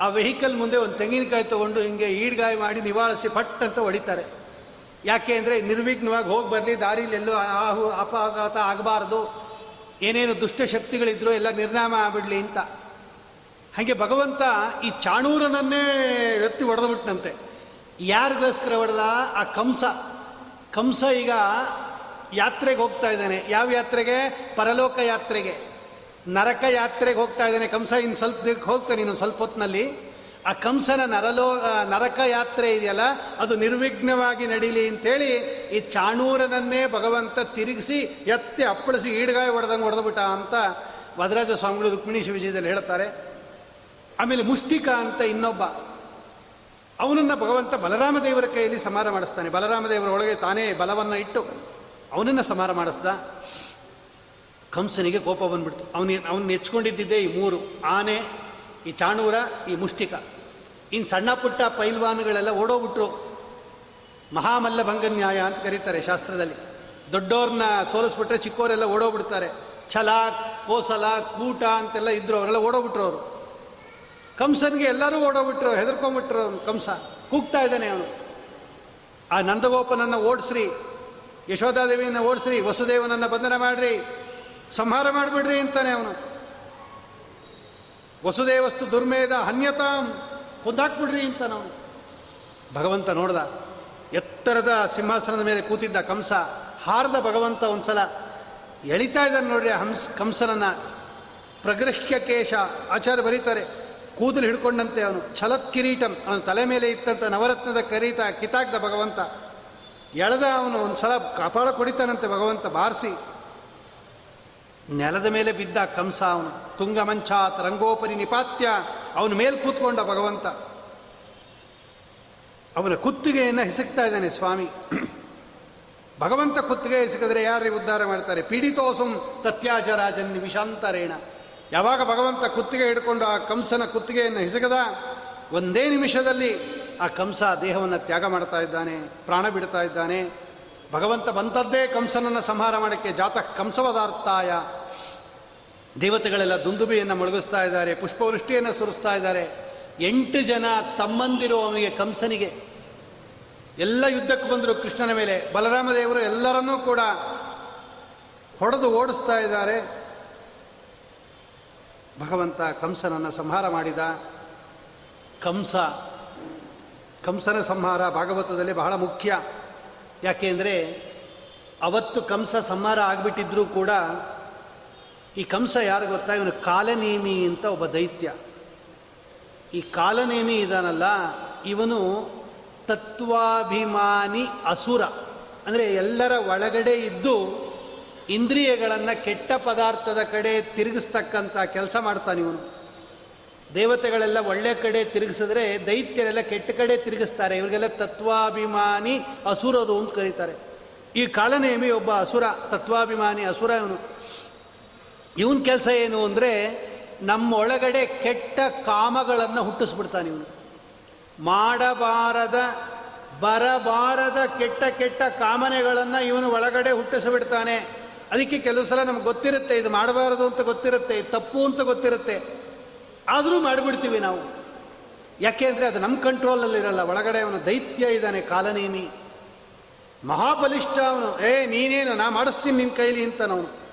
ಆ ವೆಹಿಕಲ್ ಮುಂದೆ ಒಂದು ತೆಂಗಿನಕಾಯಿ ತಗೊಂಡು ಹಿಂಗೆ ಈಡ್ಗಾಯಿ ಮಾಡಿ ನಿವಾಳಿಸಿ ಪಟ್ ಅಂತ ಹೊಡಿತಾರೆ. ಯಾಕೆ ಅಂದರೆ ನಿರ್ವಿಘ್ನವಾಗಿ ಹೋಗಿ ಬರಲಿ, ದಾರಿಲಿ ಎಲ್ಲೋ ಆಹು, ಅಪಘಾತ ಆಗಬಾರ್ದು. ಏನೇನು ದುಷ್ಟಶಕ್ತಿಗಳಿದ್ರು ಎಲ್ಲ ನಿರ್ನಾಮ ಆಗ್ಬಿಡ್ಲಿ ಅಂತ. ಹಾಗೆ ಭಗವಂತ ಈ ಚಾಣೂರನನ್ನೇ ಎತ್ತಿ ಹೊಡೆದ್ಬಿಟ್ನಂತೆ. ಯಾರಿಗೋಸ್ಕರ ಹೊಡೆದ? ಆ ಕಂಸ. ಕಂಸ ಈಗ ಯಾತ್ರೆಗೆ ಹೋಗ್ತಾ ಇದ್ದಾನೆ. ಯಾವ ಯಾತ್ರೆಗೆ? ಪರಲೋಕ ಯಾತ್ರೆಗೆ. ನರಕ ಯಾತ್ರೆಗೆ ಹೋಗ್ತಾ ಇದ್ದಾನೆ. ಕಂಸ, ಇನ್ನು ಸ್ವಲ್ಪ ದಿಕ್ಕೆ ಹೋಗ್ತಾನೆ ಇನ್ನು ಸ್ವಲ್ಪ ಹೊತ್ತಿನಲ್ಲಿ. ಆ ಕಂಸನ ನರಲೋ ನರಕ ಯಾತ್ರೆ ಇದೆಯಲ್ಲ, ಅದು ನಿರ್ವಿಘ್ನವಾಗಿ ನಡೀಲಿ ಅಂತೇಳಿ ಈ ಚಾಣೂರನನ್ನೇ ಭಗವಂತ ತಿರುಗಿಸಿ ಎತ್ತಿ ಅಪ್ಪಳಿಸಿ ಈಡ್ಗಾಯಿ ಹೊಡೆದಂಗೆ ಹೊಡೆದ್ಬಿಟ್ಟ ಅಂತ ವದರಾಜ ಸ್ವಾಮಿಗಳು ರುಕ್ಮಿಣಿ ಶಿವಜಿಯಲ್ಲಿ ಹೇಳ್ತಾರೆ. ಆಮೇಲೆ ಮುಷ್ಟಿಕ ಅಂತ ಇನ್ನೊಬ್ಬ, ಅವನನ್ನು ಭಗವಂತ ಬಲರಾಮ ದೇವರ ಕೈಯಲ್ಲಿ ಸಮಾರ ಮಾಡಿಸ್ತಾನೆ. ಬಲರಾಮ ದೇವರ ಒಳಗೆ ತಾನೇ ಬಲವನ್ನು ಇಟ್ಟು ಅವನನ್ನು ಸಮಾರ ಮಾಡಿಸ್ದ. ಕಂಸನಿಗೆ ಕೋಪ ಬಂದ್ಬಿಡ್ತು. ಅವನ ಅವನು ನೆಚ್ಕೊಂಡಿದ್ದಿದ್ದೇ ಈ ಮೂರು. ಆನೆ, ಈ ಚಾಣೂರ, ಈ ಮುಷ್ಟಿಕ. ಇನ್ನು ಸಣ್ಣ ಪುಟ್ಟ ಪೈಲ್ವಾನುಗಳೆಲ್ಲ ಓಡೋಗ್ಬಿಟ್ರು. ಮಹಾಮಲ್ಲ ಭಂಗ ನ್ಯಾಯ ಅಂತ ಕರೀತಾರೆ ಶಾಸ್ತ್ರದಲ್ಲಿ. ದೊಡ್ಡವ್ರನ್ನ ಸೋಲಿಸ್ಬಿಟ್ರೆ ಚಿಕ್ಕವರೆಲ್ಲ ಓಡೋಗ್ಬಿಡ್ತಾರೆ. ಛಲ, ಕೋಸಲ, ಕೂಟ ಅಂತೆಲ್ಲ ಇದ್ರು, ಅವರೆಲ್ಲ ಓಡೋಗ್ಬಿಟ್ರು ಅವರು. ಕಂಸನಿಗೆ ಎಲ್ಲರೂ ಓಡೋಗ್ಬಿಟ್ರು, ಹೆದರ್ಕೊಂಡ್ಬಿಟ್ರು ಅವನು ಕಂಸ. ಕೂಗ್ತಾ ಇದ್ದಾನೆ ಅವನು. ಆ ನಂದಗೋಪನನ್ನು ಓಡಿಸ್ರಿ. ಯಶೋಧಾದೇವಿಯನ್ನು ಓಡಿಸ್ರಿ. ವಸುದೇವನನ್ನು ಬಂಧನ ಮಾಡ್ರಿ. ಸಂಹಾರ ಮಾಡಿಬಿಡ್ರಿ ಅಂತಾನೆ ಅವನು. ವಸುದೇವಸ್ತು ದುರ್ಮೇದ ಹನ್ಯತಾಂ ಕೊಂದಾಕ್ಬಿಡ್ರಿ ಅಂತ ನಾವು ಭಗವಂತ ನೋಡ್ದ, ಎತ್ತರದ ಸಿಂಹಾಸನದ ಮೇಲೆ ಕೂತಿದ್ದ ಕಂಸ, ಹಾರದ ಭಗವಂತ ಒಂದ್ಸಲ ಎಳಿತಾ ಇದ್ದಾನೆ ನೋಡ್ರಿ ಹಂಸ, ಕಂಸನನ್ನ. ಪ್ರಗೃಹ್ಯ ಕೇಶ ಆಚಾರ್ಯ ಬರೀತಾರೆ, ಕೂದಲು ಹಿಡ್ಕೊಂಡಂತೆ ಅವನು, ಛಲತ್ ಕಿರೀಟಂ, ಅವನ ತಲೆ ಮೇಲೆ ಇತ್ತಂತ ನವರತ್ನದ ಕರೀತ ಕಿತಾಕ್ದ ಭಗವಂತ. ಎಳೆದ ಅವನು ಒಂದ್ಸಲ ಕಪಾಳ ಕೊಡಿತಾನಂತೆ ಭಗವಂತ, ಬಾರಿಸಿ. ನೆಲದ ಮೇಲೆ ಬಿದ್ದ ಕಂಸ ಅವನು. ತುಂಗಮಂಚಾತ್ ರಂಗೋಪರಿ ನಿಪಾತ್ಯ ಅವನ ಮೇಲೆ ಕೂತ್ಕೊಂಡ ಭಗವಂತ. ಅವನ ಕುತ್ತಿಗೆಯನ್ನು ಹಿಸುಕ್ತಾ ಇದ್ದಾನೆ ಸ್ವಾಮಿ. ಭಗವಂತ ಕುತ್ತಿಗೆ ಹಿಸುಕಿದ್ರೆ ಯಾರು ಉದ್ಧಾರ ಮಾಡ್ತಾರೆ? ತತ್ಯಾಜ ರಾಜನ್ ನಿಮಿಷಾಂತರೇಣ. ಯಾವಾಗ ಭಗವಂತ ಕುತ್ತಿಗೆ ಹಿಡ್ಕೊಂಡು ಆ ಕಂಸನ ಕುತ್ತಿಗೆಯನ್ನು ಹಿಸುಕದ? ಒಂದೇ ನಿಮಿಷದಲ್ಲಿ ಆ ಕಂಸ ದೇಹವನ್ನು ತ್ಯಾಗ ಮಾಡ್ತಾ ಇದ್ದಾನೆ, ಪ್ರಾಣ ಬಿಡ್ತಾ ಇದ್ದಾನೆ. ಭಗವಂತ ಬಂತದ್ದೇ ಕಂಸನನ್ನು ಸಂಹಾರ ಮಾಡೋಕ್ಕೆ ಜಾತ ಕಂಸವದಾರ್ಥಾಯ ದೇವತೆಗಳೆಲ್ಲ ದುಂದುಬಿಯನ್ನು ಮೊಳಗಿಸ್ತಾ ಇದ್ದಾರೆ, ಪುಷ್ಪವೃಷ್ಟಿಯನ್ನು ಸುರಿಸ್ತಾ ಇದ್ದಾರೆ. ಎಂಟು ಜನ ತಮ್ಮಂದಿರು ಅವನಿಗೆ ಕಂಸನಿಗೆ. ಎಲ್ಲ ಯುದ್ಧಕ್ಕೆ ಬಂದರು ಕೃಷ್ಣನ ಮೇಲೆ. ಬಲರಾಮ ದೇವರು ಎಲ್ಲರನ್ನೂ ಕೂಡ ಹೊಡೆದು ಓಡಿಸ್ತಾ ಇದ್ದಾರೆ. ಭಗವಂತ ಕಂಸನನ್ನು ಸಂಹಾರ ಮಾಡಿದ. ಕಂಸ, ಕಂಸನ ಸಂಹಾರ ಭಾಗವತದಲ್ಲಿ ಬಹಳ ಮುಖ್ಯ. ಯಾಕೆಂದರೆ ಅವತ್ತು ಕಂಸ ಸಂಹಾರ ಆಗಿಬಿಟ್ಟಿದ್ರೂ ಕೂಡ ಈ ಕಂಸ ಯಾರು ಗೊತ್ತಾ? ಇವನು ಕಾಲನೇಮಿ ಅಂತ ಒಬ್ಬ ದೈತ್ಯ. ಈ ಕಾಲನೇಮಿ ಇದಾನಲ್ಲ, ಇವನು ತತ್ವಾಭಿಮಾನಿ ಅಸುರ. ಅಂದರೆ ಎಲ್ಲರ ಒಳಗಡೆ ಇದ್ದು ಇಂದ್ರಿಯಗಳನ್ನು ಕೆಟ್ಟ ಪದಾರ್ಥದ ಕಡೆ ತಿರುಗಿಸ್ತಕ್ಕಂಥ ಕೆಲಸ ಮಾಡ್ತಾನೆ ಇವನು. ದೇವತೆಗಳೆಲ್ಲ ಒಳ್ಳೆ ಕಡೆ ತಿರುಗಿಸಿದ್ರೆ ದೈತ್ಯರೆಲ್ಲ ಕೆಟ್ಟ ಕಡೆ ತಿರುಗಿಸ್ತಾರೆ. ಇವರಿಗೆಲ್ಲ ತತ್ವಾಭಿಮಾನಿ ಅಸುರರು ಅಂತ ಕರೀತಾರೆ. ಈ ಕಾಲನೇಮಿ ಒಬ್ಬ ಅಸುರ, ತತ್ವಾಭಿಮಾನಿ ಅಸುರ ಇವನು. ಇವನ ಕೆಲಸ ಏನು ಅಂದರೆ ನಮ್ಮೊಳಗಡೆ ಕೆಟ್ಟ ಕಾಮಗಳನ್ನು ಹುಟ್ಟಿಸ್ಬಿಡ್ತಾನೆ ಇವನು. ಮಾಡಬಾರದ, ಬರಬಾರದ ಕೆಟ್ಟ ಕೆಟ್ಟ ಕಾಮನೆಗಳನ್ನು ಇವನು ಒಳಗಡೆ ಹುಟ್ಟಿಸಿಬಿಡ್ತಾನೆ. ಅದಕ್ಕೆ ಕೆಲವು ಸಲ ನಮ್ಗೆ ಗೊತ್ತಿರುತ್ತೆ, ಇದು ಮಾಡಬಾರದು ಅಂತ ಗೊತ್ತಿರುತ್ತೆ ತಪ್ಪು ಅಂತ ಗೊತ್ತಿರುತ್ತೆ. ಆದರೂ ಮಾಡಿಬಿಡ್ತೀವಿ ನಾವು. ಯಾಕೆ ಅಂದರೆ ಅದು ನಮ್ಮ ಕಂಟ್ರೋಲಲ್ಲಿರಲ್ಲ, ಒಳಗಡೆ ಅವನು ದೈತ್ಯ ಇದ್ದಾನೆ, ಕಾಲನೇಮಿ. ಮಹಾಬಲಿಷ್ಠ ಅವನು, ಏ, ನೀನೇನು, ನಾ ಮಾಡಿಸ್ತೀನಿ ನಿನ್ನ ಕೈಲಿ ಅಂತ ನಾವು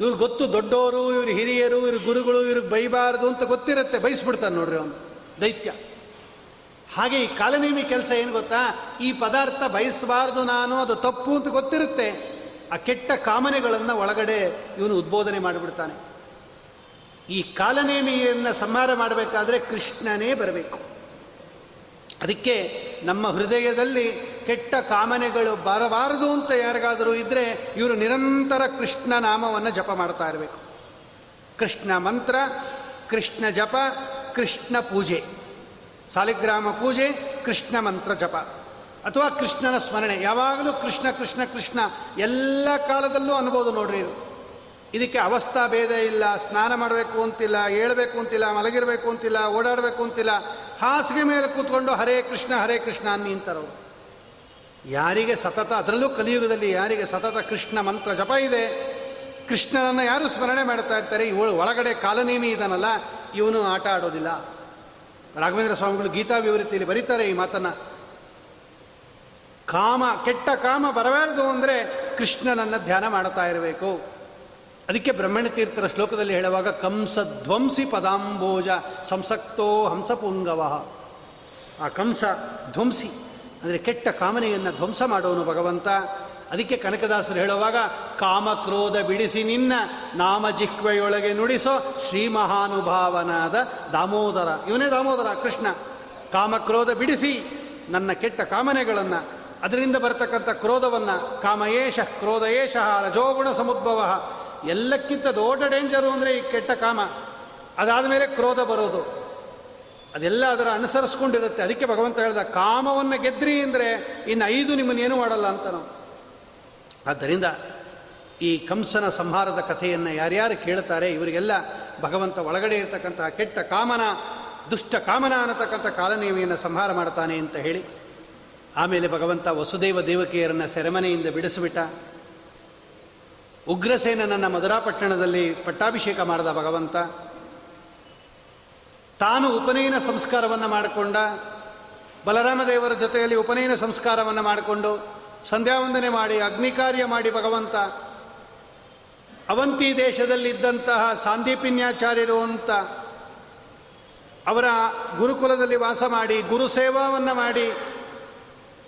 ಇವ್ರು ಗೊತ್ತು ದೊಡ್ಡವರು ಇವ್ರು ಹಿರಿಯರು, ಇವ್ರ ಗುರುಗಳು ಇವ್ರಿಗೆ ಬೈಬಾರ್ದು ಅಂತ ಗೊತ್ತಿರುತ್ತೆ ಬಯಸ್ಬಿಡ್ತಾನೆ ನೋಡ್ರಿ ಅವನು, ದೈತ್ಯ. ಹಾಗೆ ಈ ಕಾಲನೇಮಿ ಕೆಲಸ ಏನು ಗೊತ್ತಾ? ಈ ಪದಾರ್ಥ ಬಯಸಬಾರ್ದು ನಾನು, ಅದು ತಪ್ಪು ಅಂತ ಗೊತ್ತಿರುತ್ತೆ. ಆ ಕೆಟ್ಟ ಕಾಮನೆಗಳನ್ನು ಒಳಗಡೆ ಇವನು ಉದ್ಬೋಧನೆ ಮಾಡಿಬಿಡ್ತಾನೆ. ಈ ಕಾಲನೇಮಿಯನ್ನು ಸಂಹಾರ ಮಾಡಬೇಕಾದ್ರೆ ಕೃಷ್ಣನೇ ಬರಬೇಕು. ಅದಕ್ಕೆ ನಮ್ಮ ಹೃದಯದಲ್ಲಿ ಕೆಟ್ಟ ಕಾಮನೆಗಳು ಬರಬಾರದು ಅಂತ ಯಾರಿಗಾದರೂ ಇದ್ದರೆ ಇವರು ನಿರಂತರ ಕೃಷ್ಣ ನಾಮವನ್ನು ಜಪ ಮಾಡ್ತಾ ಇರಬೇಕು. ಕೃಷ್ಣ ಮಂತ್ರ, ಕೃಷ್ಣ ಜಪ, ಕೃಷ್ಣ ಪೂಜೆ. ಸಾಲಿಗ್ರಾಮ ಪೂಜೆ, ಕೃಷ್ಣ ಮಂತ್ರ ಜಪ. ಅಥವಾ ಕೃಷ್ಣನ ಸ್ಮರಣೆ. ಯಾವಾಗಲೂ ಕೃಷ್ಣ ಕೃಷ್ಣ ಕೃಷ್ಣ ಎಲ್ಲ ಕಾಲದಲ್ಲೂ ಅನ್ಬೋದು ನೋಡ್ರಿ ಇದು. ಇದಕ್ಕೆ ಅವಸ್ಥಾ ಭೇದ ಇಲ್ಲ, ಸ್ನಾನ ಮಾಡಬೇಕು ಅಂತಿಲ್ಲ, ಏಳಬೇಕು ಅಂತಿಲ್ಲ, ಮಲಗಿರಬೇಕು ಅಂತಿಲ್ಲ, ಓಡಾಡಬೇಕು ಅಂತಿಲ್ಲ, ಹಾಸಿಗೆ ಮೇಲೆ ಕೂತ್ಕೊಂಡು ಹರೇ ಕೃಷ್ಣ ಹರೇ ಕೃಷ್ಣ ಅನ್ನಿಂತಾರವರು ಯಾರಿಗೆ ಸತತ, ಅದರಲ್ಲೂ ಕಲಿಯುಗದಲ್ಲಿ ಯಾರಿಗೆ ಸತತ ಕೃಷ್ಣ ಮಂತ್ರ ಜಪ ಇದೆ, ಕೃಷ್ಣನನ್ನು ಯಾರು ಸ್ಮರಣೆ ಮಾಡ್ತಾ ಇರ್ತಾರೆ? ಇವಳು ಒಳಗಡೆ ಕಾಲನೇಮಿ ಇದನ್ನಲ್ಲ ಇವನು ಆಟ ಆಡೋದಿಲ್ಲ. ರಾಘವೇಂದ್ರ ಸ್ವಾಮಿಗಳು ಗೀತಾ ವಿವೃತ್ತಿಯಲ್ಲಿ ಬರೀತಾರೆ ಈ ಮಾತನ್ನು. ಕಾಮ, ಕೆಟ್ಟ ಕಾಮ ಬರಬಾರದು ಅಂದರೆ ಕೃಷ್ಣನನ್ನು ಧ್ಯಾನ ಮಾಡ್ತಾ ಇರಬೇಕು. ಅದಕ್ಕೆ ಬ್ರಹ್ಮಣ ತೀರ್ಥರ ಶ್ಲೋಕದಲ್ಲಿ ಹೇಳುವಾಗ, ಕಂಸ ಧ್ವಂಸಿ ಪದಾಂಬೋಜ ಸಂಸಕ್ತೋ ಹಂಸಪುಂಗವ ಆ ಕಂಸ ಧ್ವಂಸಿ, ಅಂದರೆ ಕೆಟ್ಟ ಕಾಮನೆಯನ್ನು ಧ್ವಂಸ ಮಾಡೋನು ಭಗವಂತ. ಅದಕ್ಕೆ ಕನಕದಾಸರು ಹೇಳುವಾಗ ಕಾಮಕ್ರೋಧ ಬಿಡಿಸಿ ನಿನ್ನ ನಾಮ ಜಿಹ್ವೆಯೊಳಗೆ ನುಡಿಸೋ ಶ್ರೀ ಮಹಾನುಭಾವನಾದ ದಾಮೋದರ. ಇವನೇ ದಾಮೋದರ, ಕೃಷ್ಣ. ಕಾಮಕ್ರೋಧ ಬಿಡಿಸಿ ನನ್ನ ಕೆಟ್ಟ ಕಾಮನೆಗಳನ್ನು, ಅದರಿಂದ ಬರತಕ್ಕಂಥ ಕ್ರೋಧವನ್ನು, ಕಾಮಯೇಷ ಕ್ರೋಧಯೇಷ ರಜೋಗುಣ ಸಮುದ್ಭವ ಎಲ್ಲಕ್ಕಿಂತ ದೊಡ್ಡ ಡೇಂಜರು ಅಂದರೆ ಈ ಕೆಟ್ಟ ಕಾಮ. ಅದಾದ ಮೇಲೆ ಕ್ರೋಧ ಬರೋದು. ಅದೆಲ್ಲ ಅದರ ಅನುಸರಿಸ್ಕೊಂಡಿರುತ್ತೆ. ಅದಕ್ಕೆ ಭಗವಂತ ಹೇಳ್ದ, ಕಾಮವನ್ನು ಗೆದ್ರಿ ಅಂದರೆ ಇನ್ನು ಐದು ನಿಮ್ಮನ್ನೇನು ಮಾಡಲ್ಲ ಅಂತ ನಾವು ಆದ್ದರಿಂದ ಈ ಕಂಸನ ಸಂಹಾರದ ಕಥೆಯನ್ನು ಯಾರ್ಯಾರು ಕೇಳ್ತಾರೆ, ಇವರಿಗೆಲ್ಲ ಭಗವಂತ ಒಳಗಡೆ ಇರತಕ್ಕಂತಹ ಕೆಟ್ಟ ಕಾಮನ, ದುಷ್ಟ ಕಾಮನ ಅನ್ನತಕ್ಕಂಥ ಕಾಲನೇಮಿಯನ್ನು ಸಂಹಾರ ಮಾಡ್ತಾನೆ ಅಂತ ಹೇಳಿ, ಆಮೇಲೆ ಭಗವಂತ ವಸುದೇವ ದೇವಕಿಯರನ್ನು ಸೆರೆಮನೆಯಿಂದ ಬಿಡಿಸಿಬಿಟ್ಟ. ಉಗ್ರಸೇನನನ್ನು ಮಧುರಾಪಟ್ಟಣದಲ್ಲಿ ಪಟ್ಟಾಭಿಷೇಕ ಮಾಡಿದ ಭಗವಂತ, ತಾನು ಉಪನಯನ ಸಂಸ್ಕಾರವನ್ನು ಮಾಡಿಕೊಂಡ ಬಲರಾಮದೇವರ ಜೊತೆಯಲ್ಲಿ ಉಪನಯನ ಸಂಸ್ಕಾರವನ್ನು ಮಾಡಿಕೊಂಡು ಸಂಧ್ಯಾವಂದನೆ ಮಾಡಿ ಅಗ್ನಿಕಾರ್ಯ ಮಾಡಿ ಭಗವಂತ, ಅವಂತಿ ದೇಶದಲ್ಲಿದ್ದಂತಹ ಸಾಂದೀಪಿನ್ಯಾಚಾರ್ಯರು ಅಂತ ಅವರ ಗುರುಕುಲದಲ್ಲಿ ವಾಸ ಮಾಡಿ, ಗುರು ಸೇವಾವನ್ನು ಮಾಡಿ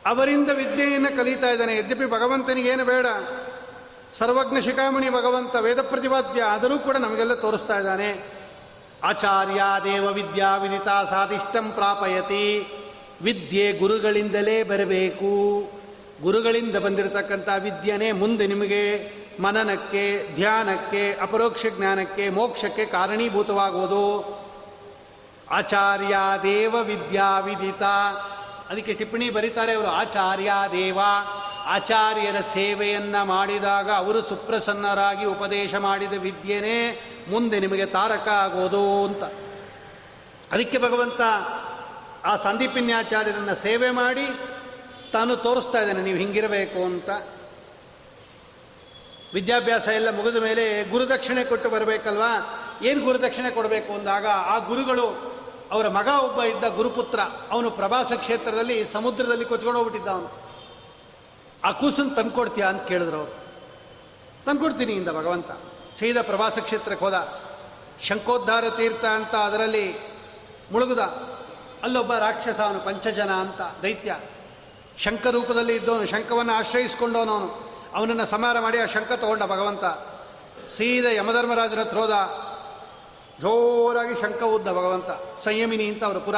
ಅವರಿಂದ ವಿದ್ಯೆಯನ್ನು ಕಲಿತಾ ಇದ್ದಾನೆ. ಯದ್ಯಪಿ ಭಗವಂತನಿಗೇನು ಬೇಡ ಸರ್ವಜ್ಞ ಶಿಖಾಮಣಿ ಭಗವಂತ ವೇದ ಪ್ರತಿಪಾದ್ಯ ಆದರೂ ಕೂಡ ನಮಗೆಲ್ಲ ತೋರಿಸ್ತಾ ಇದ್ದಾನೆ. ಆಚಾರ್ಯ ದೇವ ವಿದ್ಯಾ ವಿದಿತ ಸಾಧಿಷ್ಟಂ ಪ್ರಾಪಯತಿ. ವಿದ್ಯೆ ಗುರುಗಳಿಂದಲೇ ಬರಬೇಕು. ಗುರುಗಳಿಂದ ಬಂದಿರತಕ್ಕಂಥ ವಿದ್ಯೆನೇ ಮುಂದೆ ನಿಮಗೆ ಮನನಕ್ಕೆ, ಧ್ಯಾನಕ್ಕೆ, ಅಪರೋಕ್ಷ ಜ್ಞಾನಕ್ಕೆ, ಮೋಕ್ಷಕ್ಕೆ ಕಾರಣೀಭೂತವಾಗುವುದು ಆಚಾರ್ಯ ದೇವ ವಿದ್ಯಾ ವಿದಿತ ಅದಕ್ಕೆ ಟಿಪ್ಪಣಿ ಬರೀತಾರೆ ಅವರು ಆಚಾರ್ಯ ದೇವ. ಆಚಾರ್ಯರ ಸೇವೆಯನ್ನು ಮಾಡಿದಾಗ ಅವರು ಸುಪ್ರಸನ್ನರಾಗಿ ಉಪದೇಶ ಮಾಡಿದ ವಿದ್ಯೆನೇ ಮುಂದೆ ನಿಮಗೆ ತಾರಕ ಆಗೋದು ಅಂತ. ಅದಕ್ಕೆ ಭಗವಂತ ಆ ಸಂದೀಪಿನ್ಯಾಚಾರ್ಯರನ್ನು ಸೇವೆ ಮಾಡಿ ತಾನು ತೋರಿಸ್ತಾ ಇದ್ದಾನೆ, ನೀವು ಹಿಂಗಿರಬೇಕು ಅಂತ. ವಿದ್ಯಾಭ್ಯಾಸ ಎಲ್ಲ ಮುಗಿದ ಮೇಲೆ ಗುರುದಕ್ಷಿಣೆ ಕೊಟ್ಟು ಬರಬೇಕಲ್ವಾ? ಏನು ಗುರುದಕ್ಷಿಣೆ ಕೊಡಬೇಕು ಅಂದಾಗ ಆ ಗುರುಗಳು ಅವರ ಮಗ ಒಬ್ಬ ಇದ್ದ ಗುರುಪುತ್ರ, ಅವನು ಪ್ರವಾಸ ಕ್ಷೇತ್ರದಲ್ಲಿ ಸಮುದ್ರದಲ್ಲಿ ಕೊಚ್ಕೊಂಡು ಹೋಗ್ಬಿಟ್ಟಿದ್ದ ಅವನು ಆ ಕೂಸನ್ನು ತಂದ್ಕೊಡ್ತೀಯಾ ಅಂತ ಕೇಳಿದ್ರು ಅವರು. ತಂದ್ಕೊಡ್ತೀನಿ ಇಂದ ಭಗವಂತ. ಸೀದಾ ಪ್ರವಾಸ ಕ್ಷೇತ್ರಕ್ಕೆ ಹೋದ. ಶಂಕೋದ್ಧಾರ ತೀರ್ಥ ಅಂತ ಅದರಲ್ಲಿ ಮುಳುಗುದ. ಅಲ್ಲೊಬ್ಬ ರಾಕ್ಷಸ ಅವನು, ಪಂಚಜನ ಅಂತ, ದೈತ್ಯ. ಶಂಕ ರೂಪದಲ್ಲಿ ಇದ್ದವನು ಶಂಕವನ್ನು ಆಶ್ರಯಿಸಿಕೊಂಡವನು ಅವನು. ಅವನನ್ನು ಸಮಾರ ಮಾಡಿ ಆ ಶಂಕ ತಗೊಂಡ ಭಗವಂತ. ಸೀದ ಯಮಧರ್ಮರಾಜನ ತ್ರೋದ ಜೋರಾಗಿ ಶಂಕ ಉದ್ದ ಭಗವಂತ, ಸಂಯಮಿನಿ ಅಂತ ಅವರು ಪುರ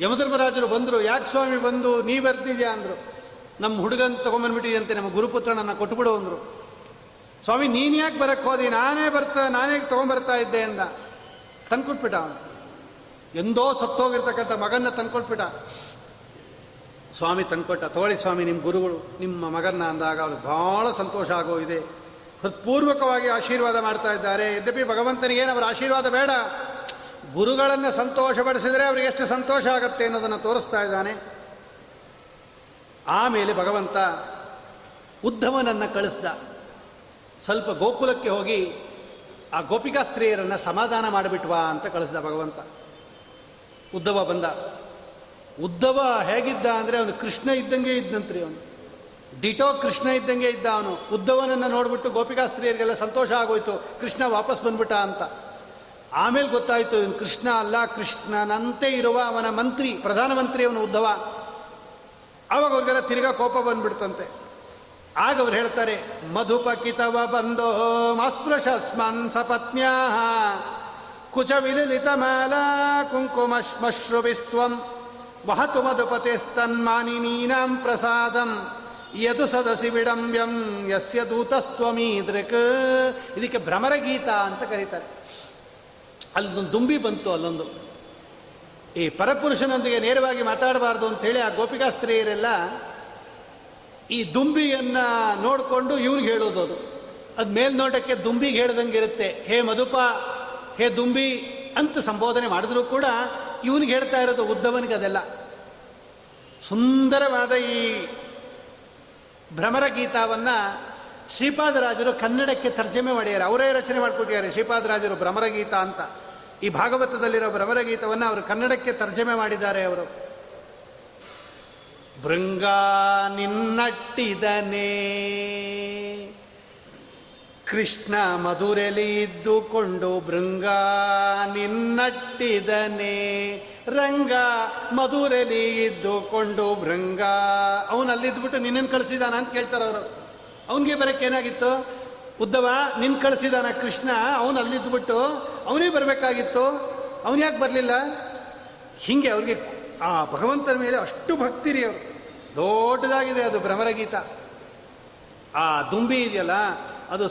ಯಮಧರ್ಮರಾಜರು ಬಂದರು, ಯಾಕೆ ಸ್ವಾಮಿ ಬಂದು ನೀ ಬರ್ತಿದ್ಯಾ ಅಂದರು. ನಮ್ಮ ಹುಡುಗನ್ ತೊಗೊಂಬಂದ್ಬಿಟ್ಟಿದ್ಯಂತೆ ನಮ್ಮ ಗುರುಪುತ್ರನನ್ನು ಕೊಟ್ಬಿಡು ಅಂದರು. ಸ್ವಾಮಿ, ನೀನು ಯಾಕೆ ಬರಕ್ಕೆ ಹೋದಿ? ನಾನೇ ಬರ್ತಾ, ನಾನೇ ತೊಗೊಂಬರ್ತಾ ಇದ್ದೆ ಅಂದ. ತಂದ್ಕೊಟ್ಬಿಟ್ಟ ಅವನು. ಎಂದೋ ಸತ್ತೋಗಿರ್ತಕ್ಕಂಥ ಮಗನ್ನ ತಂದ್ಕೊಟ್ಬಿಟ್ಟ. ಸ್ವಾಮಿ ತಂದ್ಕೊಟ್ಟ, ತಗೊಳ್ಳಿ ಸ್ವಾಮಿ ನಿಮ್ಮ ಗುರುಗಳು, ನಿಮ್ಮ ಮಗನ್ನ ಅಂದಾಗ ಅವ್ರಿಗೆ ಭಾಳ ಸಂತೋಷ ಆಗೋ ಇದೆ ಹೃತ್ಪೂರ್ವಕವಾಗಿ ಆಶೀರ್ವಾದ ಮಾಡ್ತಾ ಇದ್ದಾರೆ. ಯದ್ಯಪಿ ಭಗವಂತನಿಗೇನು ಅವರ ಆಶೀರ್ವಾದ ಬೇಡ, ಗುರುಗಳನ್ನು ಸಂತೋಷಪಡಿಸಿದರೆ ಅವರಿಗೆ ಎಷ್ಟು ಸಂತೋಷ ಆಗುತ್ತೆ ಅನ್ನೋದನ್ನು ತೋರಿಸ್ತಾ ಇದ್ದಾನೆ. ಆಮೇಲೆ ಭಗವಂತ ಉದ್ಧವನನ್ನು ಕಳಿಸ್ದ. ಸ್ವಲ್ಪ ಗೋಕುಲಕ್ಕೆ ಹೋಗಿ ಆ ಗೋಪಿಕಾ ಸ್ತ್ರೀಯರನ್ನು ಸಮಾಧಾನ ಮಾಡಿಬಿಟ್ವಾ ಅಂತ ಕಳಿಸ್ದ ಭಗವಂತ. ಉದ್ಧವ ಬಂದ. ಉದ್ಧವ ಹೇಗಿದ್ದ ಅಂದರೆ ಅವನು ಕೃಷ್ಣ ಇದ್ದಂಗೆ ಇದ್ದಂತ್ರಿ ಅವನು. ಡಿಟೋ ಕೃಷ್ಣ ಇದ್ದಂಗೆ ಇದ್ದ ಅವನು. ಉದ್ದವನನ್ನು ನೋಡ್ಬಿಟ್ಟು ಗೋಪಿಕಾ ಸ್ತ್ರೀಯರಿಗೆಲ್ಲ ಸಂತೋಷ ಆಗೋಯ್ತು. ಕೃಷ್ಣ ವಾಪಸ್ ಬಂದ್ಬಿಟ್ಟ ಅಂತ. ಆಮೇಲೆ ಗೊತ್ತಾಯಿತು, ಇವನು ಕೃಷ್ಣ ಅಲ್ಲ, ಕೃಷ್ಣನಂತೆ ಇರುವ ಅವನ ಮಂತ್ರಿ ಪ್ರಧಾನಮಂತ್ರಿ ಅವನು ಉದ್ದವ. ಆವಾಗ ಅವ್ರಿಗೆಲ್ಲ ತಿರ್ಗಾ ಕೋಪ ಬಂದ್ಬಿಡ್ತಂತೆ. ಆಗ ಅವ್ರು ಹೇಳ್ತಾರೆ, ಮಧುಪಕಿತವ ಬಂದೋ ಮಾಸ್ಪೃಶಸ್ಮನ್ ಸಪತ್ನ್ಯಾ ಕುಚ ವಿಲಲಿತ ಮಾಲಾ ಕುಂಕುಮಶ್ಮಶ್ರುವಿಸ್ತ್ವಂ ವಹತು ಮಧುಪತಿಸ್ತನ್ಮಾನಿನೀನಾಂ ಪ್ರಸಾದಂ. ಯದು ಸದಸಿ ವಿಡಂಬ್ಯಂ ಯಸ್ಯ ದೂತಸ್ತ್ವಮೀದೃಕ್ ಇದಕ್ಕೆ ಭ್ರಮರಗೀತ ಅಂತ ಕರೀತಾರೆ. ಅಲ್ಲೊಂದು ದುಂಬಿ ಬಂತು ಅಲ್ಲೊಂದು. ಈ ಪರಪುರುಷನೊಂದಿಗೆ ನೇರವಾಗಿ ಮಾತಾಡಬಾರ್ದು ಅಂತೇಳಿ ಆ ಗೋಪಿಕಾ ಸ್ತ್ರೀಯರೆಲ್ಲ ಈ ದುಂಬಿಯನ್ನು ನೋಡಿಕೊಂಡು ಇವ್ನಿಗೆ ಹೇಳೋದು ಅದು. ಅದು ಮೇಲ್ನೋಟಕ್ಕೆ ದುಂಬಿಗೆ ಹೇಳ್ದಂಗೆ ಇರುತ್ತೆ. ಹೇ ಮಧುಪ, ಹೇ ದುಂಬಿ ಅಂತ ಸಂಬೋಧನೆ ಮಾಡಿದ್ರು ಕೂಡ ಇವನಿಗೆ ಹೇಳ್ತಾ ಇರೋದು ಉದ್ದವನಿಗೆ ಅದೆಲ್ಲ. ಸುಂದರವಾದ ಈ ಭ್ರಮರ ಗೀತಾವನ್ನು ಶ್ರೀಪಾದರಾಜರು ಕನ್ನಡಕ್ಕೆ ತರ್ಜಮೆ ಮಾಡ್ಯಾರ ಅವರೇ ರಚನೆ ಮಾಡಿಕೊಟ್ಟಿದ್ದಾರೆ ಶ್ರೀಪಾದರಾಜರು ಭ್ರಮರಗೀತ ಅಂತ. ಈ ಭಾಗವತದಲ್ಲಿರೋ ಭ್ರಮರಗೀತವನ್ನು ಅವರು ಕನ್ನಡಕ್ಕೆ ತರ್ಜಮೆ ಮಾಡಿದ್ದಾರೆ ಅವರು. ಭೃಂಗ ನಿನ್ನಟ್ಟಿದನೇ ಕೃಷ್ಣ ಮಧುರೆಲಿ ಇದ್ದುಕೊಂಡು ಭೃಂಗ ನಿನ್ನಟ್ಟಿದನೆ. ರಂಗ ಮಧುರೆಲಿ ಇದ್ದುಕೊಂಡು ಭೃಂಗ ಅವನು ಅಲ್ಲಿದ್ಬಿಟ್ಟು ನಿನ್ನನ್ನು ಕಳಿಸಿದಾನ ಅಂತ ಕೇಳ್ತಾರೆ ಅವರು. ಅವನಿಗೆ ಬರಕ್ಕೆ ಏನಾಗಿತ್ತು? ಉದ್ದವ, ನಿನ್ ಕಳಿಸಿದಾನ ಕೃಷ್ಣ ಅವನು ಅಲ್ಲಿದ್ಬಿಟ್ಟು ಅವನೇ ಬರಬೇಕಾಗಿತ್ತು. ಅವನು ಯಾಕೆ ಬರಲಿಲ್ಲ? ಹೀಗೆ ಅವ್ರಿಗೆ ಆ ಭಗವಂತನ ಮೇಲೆ ಅಷ್ಟು ಭಕ್ತಿ ರೀ ಅವರು. ದೊಡ್ಡದಾಗಿದೆ ಅದು ಭ್ರಮರಗೀತ. ಆ ದುಂಬಿ ಇದೆಯಲ್ಲ ಅದು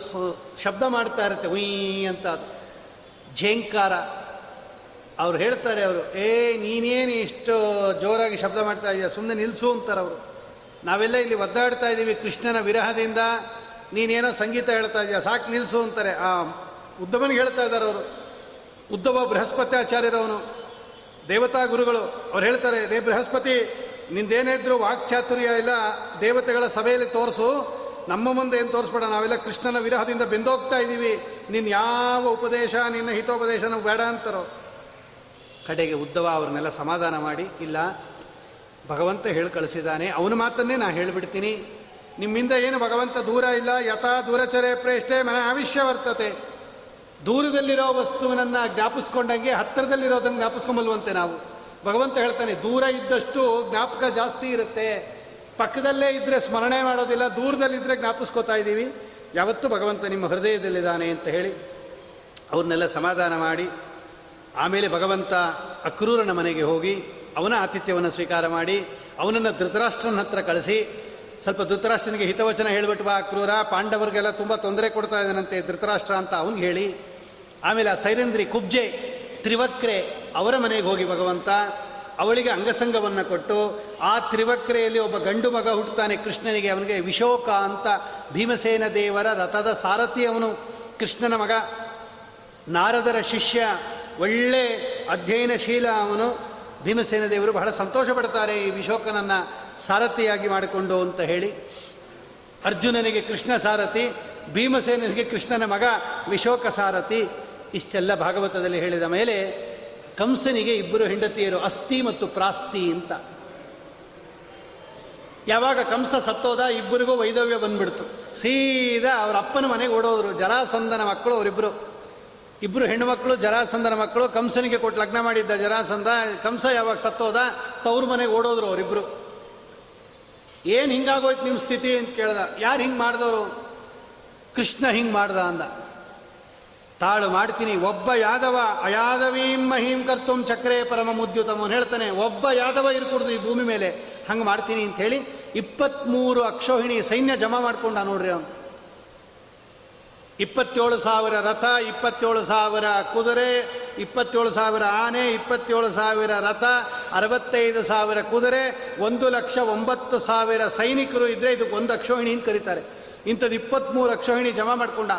ಶಬ್ದ ಮಾಡ್ತಾ ಇರುತ್ತೆ, ಉಯ್ ಅಂತ ಅದು. ಝೇಂಕಾರ. ಅವ್ರು ಹೇಳ್ತಾರೆ ಅವರು, ಏ, ನೀನೇನು ಇಷ್ಟು ಜೋರಾಗಿ ಶಬ್ದ ಮಾಡ್ತಾ ಇದೆಯಾ? ಸುಮ್ಮನೆ ನಿಲ್ಲಿಸು ಅಂತಾರೆ ಅವರು. ನಾವೆಲ್ಲ ಇಲ್ಲಿ ಒದ್ದಾಡ್ತಾ ಇದ್ದೀವಿ ಕೃಷ್ಣನ ವಿರಹದಿಂದ. ನೀನೇನೋ ಸಂಗೀತ ಹೇಳ್ತಾ ಇದೆಯಾ? ಸಾಕು ನಿಲ್ಲಿಸು ಅಂತಾರೆ. ಆ ಉದ್ದಮನಿಗೆ ಹೇಳ್ತಾ ಇದ್ದಾರೆ ಅವರು. ಉದ್ದವ ಬೃಹಸ್ಪತ್ಯಾಚಾರ್ಯರವನು ದೇವತಾ ಗುರುಗಳು. ಅವ್ರು ಹೇಳ್ತಾರೆ, ರೇ ಬೃಹಸ್ಪತಿ ವಾಕ್ ವಾಕ್ಚಾತುರ್ಯ ಇಲ್ಲ, ದೇವತೆಗಳ ಸಭೆಯಲ್ಲಿ ತೋರಿಸು. ನಮ್ಮ ಮುಂದೆ ಏನು ತೋರಿಸ್ಬೇಡ, ನಾವೆಲ್ಲ ಕೃಷ್ಣನ ವಿರಹದಿಂದ ಬೆಂದೋಗ್ತಾ ಇದ್ದೀವಿ. ನಿನ್ನ ಯಾವ ಉಪದೇಶ, ನಿನ್ನ ಹಿತೋಪದೇಶ ನಾವು ಬೇಡ ಅಂತಾರೋ. ಕಡೆಗೆ ಉದ್ದವ ಅವ್ರನ್ನೆಲ್ಲ ಸಮಾಧಾನ ಮಾಡಿ, ಇಲ್ಲ, ಭಗವಂತ ಹೇಳಿ ಕಳಿಸಿದ್ದಾನೆ, ಅವನ ಮಾತನ್ನೇ ನಾನು ಹೇಳಿಬಿಡ್ತೀನಿ. ನಿಮ್ಮಿಂದ ಏನು ಭಗವಂತ ದೂರ ಇಲ್ಲ, ಯಥಾ ದೂರಚರೆ ಪ್ರೇಷ್ಠೆ, ಮನ ಆವಿಷ್ಯ ವರ್ತತೆ. ದೂರದಲ್ಲಿರೋ ವಸ್ತುವಿನನ್ನು ಜ್ಞಾಪಿಸ್ಕೊಂಡಂಗೆ ಹತ್ತಿರದಲ್ಲಿರೋದನ್ನು ಜ್ಞಾಪಿಸ್ಕೊಂಬಲ್ವಂತೆ ನಾವು. ಭಗವಂತ ಹೇಳ್ತಾನೆ, ದೂರ ಇದ್ದಷ್ಟು ಜ್ಞಾಪಕ ಜಾಸ್ತಿ ಇರುತ್ತೆ. ಪಕ್ಕದಲ್ಲೇ ಇದ್ದರೆ ಸ್ಮರಣೆ ಮಾಡೋದಿಲ್ಲ ದೂರದಲ್ಲಿದ್ದರೆ ಜ್ಞಾಪಿಸ್ಕೋತಾ ಇದ್ದೀವಿ. ಯಾವತ್ತೂ ಭಗವಂತ ನಿಮ್ಮ ಹೃದಯದಲ್ಲಿದ್ದಾನೆ ಅಂತ ಹೇಳಿ ಅವ್ರನ್ನೆಲ್ಲ ಸಮಾಧಾನ ಮಾಡಿ, ಆಮೇಲೆ ಭಗವಂತ ಅಕ್ರೂರನ ಮನೆಗೆ ಹೋಗಿ ಅವನ ಆತಿಥ್ಯವನ್ನು ಸ್ವೀಕಾರ ಮಾಡಿ, ಅವನನ್ನು ಧೃತರಾಷ್ಟ್ರನ ಹತ್ರ ಕಳಿಸಿ, ಸ್ವಲ್ಪ ಧೃತರಾಷ್ಟ್ರನಿಗೆ ಹಿತವಚನ ಹೇಳಿಬಿಟ್ಟು ಬಾ ಅಕ್ರೂರ, ಪಾಂಡವರಿಗೆಲ್ಲ ತುಂಬ ತೊಂದರೆ ಕೊಡ್ತಾ ಇದ್ದಾನಂತೆ ಧೃತರಾಷ್ಟ್ರ ಅಂತ ಅವನಿಗೆ ಹೇಳಿ, ಆಮೇಲೆ ಆ ಸೈರಂದ್ರಿ ಕುಬ್ಜೆ ತ್ರಿವಕ್ರೆ ಅವರ ಮನೆಗೆ ಹೋಗಿ ಭಗವಂತ ಅವಳಿಗೆ ಅಂಗಸಂಗವನ್ನು ಕೊಟ್ಟು ಆ ತ್ರಿವಕ್ರೆಯಲ್ಲಿ ಒಬ್ಬ ಗಂಡು ಮಗ ಹುಟ್ಟುತ್ತಾನೆ ಕೃಷ್ಣನಿಗೆ ಅವನಿಗೆ ವಿಶೋಕ ಅಂತ ಭೀಮಸೇನ ದೇವರ ರಥದ ಸಾರಥಿ ಅವನು ಕೃಷ್ಣನ ಮಗ. ನಾರದರ ಶಿಷ್ಯ, ಒಳ್ಳೆ ಅಧ್ಯಯನಶೀಲ ಅವನು. ಭೀಮಸೇನ ದೇವರು ಬಹಳ ಸಂತೋಷ ಪಡ್ತಾರೆ ಈ ವಿಶೋಕನನ್ನು ಸಾರಥಿಯಾಗಿ ಮಾಡಿಕೊಂಡು ಅಂತ ಹೇಳಿ. ಅರ್ಜುನನಿಗೆ ಕೃಷ್ಣ ಸಾರಥಿ ಭೀಮಸೇನಿಗೆ ಕೃಷ್ಣನ ಮಗ ವಿಶೋಕ ಸಾರಥಿ. ಇಷ್ಟೆಲ್ಲ ಭಾಗವತದಲ್ಲಿ ಹೇಳಿದ ಮೇಲೆ ಕಂಸನಿಗೆ ಇಬ್ಬರು ಹೆಂಡತಿಯರು ಅಸ್ಥಿ ಮತ್ತು ಪ್ರಾಸ್ತಿ ಅಂತ. ಯಾವಾಗ ಕಂಸ ಸತ್ತೋದ ಇಬ್ಬರಿಗೂ ವೈದವ್ಯ ಬಂದ್ಬಿಡ್ತು. ಸೀದಾ ಅವ್ರ ಅಪ್ಪನ ಮನೆಗೆ ಓಡೋದ್ರು, ಜರಾಸಂದನ ಮಕ್ಕಳು ಅವರಿಬ್ಬರು ಇಬ್ಬರು ಹೆಣ್ಣುಮಕ್ಕಳು ಜರಾಸಂದನ ಮಕ್ಕಳು, ಕಂಸನಿಗೆ ಕೊಟ್ಟು ಲಗ್ನ ಮಾಡಿದ್ದ ಜರಾಸಂದ, ಕಂಸ ಯಾವಾಗ ಸತ್ತೋದ, ತವ್ರ ಮನೆಗೆ ಓಡೋದ್ರು ಅವರಿಬ್ಬರು ಏನು ಹಿಂಗಾಗೋಯ್ತು ನಿಮ್ಮ ಸ್ಥಿತಿ ಅಂತ ಕೇಳ್ದ, ಯಾರು ಹಿಂಗೆ ಮಾಡಿದವರು? ಕೃಷ್ಣ ಹಿಂಗೆ ಮಾಡ್ದ ಅಂದ. ತಾಳು ಮಾಡ್ತೀನಿ, ಒಬ್ಬ ಯಾದವ, ಅಯಾದವೀಂ ಮಹೀಂ ಕರ್ತುಂ ಚಕ್ರೇ ಪರಮ ಮುದ್ಯುತಮನ್ ಹೇಳ್ತಾನೆ, ಒಬ್ಬ ಯಾದವ ಇರ್ಕೊಡ್ದು ಈ ಭೂಮಿ ಮೇಲೆ, ಹಂಗೆ ಮಾಡ್ತೀನಿ ಅಂತ ಹೇಳಿ ಇಪ್ಪತ್ತ್ಮೂರು ಅಕ್ಷೋಹಿಣಿ ಸೈನ್ಯ ಜಮಾ ಮಾಡ್ಕೊಂಡ ನೋಡ್ರಿ ಅವನು. ಇಪ್ಪತ್ತೇಳು ಸಾವಿರ ರಥ, ಇಪ್ಪತ್ತೇಳು ಸಾವಿರ ಕುದುರೆ, ಇಪ್ಪತ್ತೇಳು ಸಾವಿರ ಆನೆ, ಇಪ್ಪತ್ತೇಳು ಸಾವಿರ ರಥ, ಅರವತ್ತೈದು ಸಾವಿರ ಕುದುರೆ, ಒಂದು ಲಕ್ಷ ಒಂಬತ್ತು ಸಾವಿರ ಸೈನಿಕರು ಇದ್ದರೆ ಇದಕ್ಕೆ ಒಂದು ಅಕ್ಷೋಹಿಣಿ ಅಂತ ಕರೀತಾರೆ. ಇಂಥದ್ದು ಇಪ್ಪತ್ತ್ಮೂರು ಅಕ್ಷೋಹಿಣಿ ಜಮಾ ಮಾಡ್ಕೊಂಡ.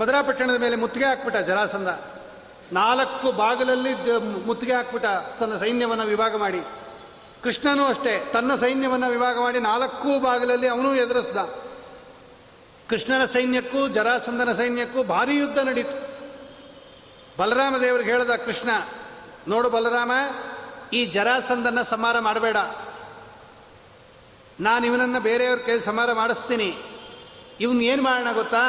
ಮಧುರಾಪಟ್ಟಣದ ಮೇಲೆ ಮುತ್ತಿಗೆ ಹಾಕ್ಬಿಟ್ಟ ಜರಾಸಂಧ. ನಾಲ್ಕು ಬಾಗಿಲಲ್ಲಿ ಮುತ್ತಿಗೆ ಹಾಕ್ಬಿಟ್ಟ ತನ್ನ ಸೈನ್ಯವನ್ನು ವಿಭಾಗ ಮಾಡಿ. ಕೃಷ್ಣನೂ ಅಷ್ಟೇ, ತನ್ನ ಸೈನ್ಯವನ್ನು ವಿಭಾಗ ಮಾಡಿ ನಾಲ್ಕು ಬಾಗಿಲಲ್ಲಿ ಅವನು ಎದುರಿಸ್ದ. ಕೃಷ್ಣನ ಸೈನ್ಯಕ್ಕೂ ಜರಾಸಂದನ ಸೈನ್ಯಕ್ಕೂ ಭಾರಿ ಯುದ್ಧ ನಡೀತು. ಬಲರಾಮ ದೇವರಿಗೆ ಹೇಳ್ದ ಕೃಷ್ಣ, ನೋಡು ಬಲರಾಮ, ಈ ಜರಾಸಂದನ ಸಮಾರ ಮಾಡಬೇಡ. ನಾನು ಇವನನ್ನು ಬೇರೆಯವ್ರ ಕೈ ಸಮಾರ ಮಾಡಿಸ್ತೀನಿ. ಇವನ್ ಏನು ಮಾಡೋಣ ಗೊತ್ತಾ?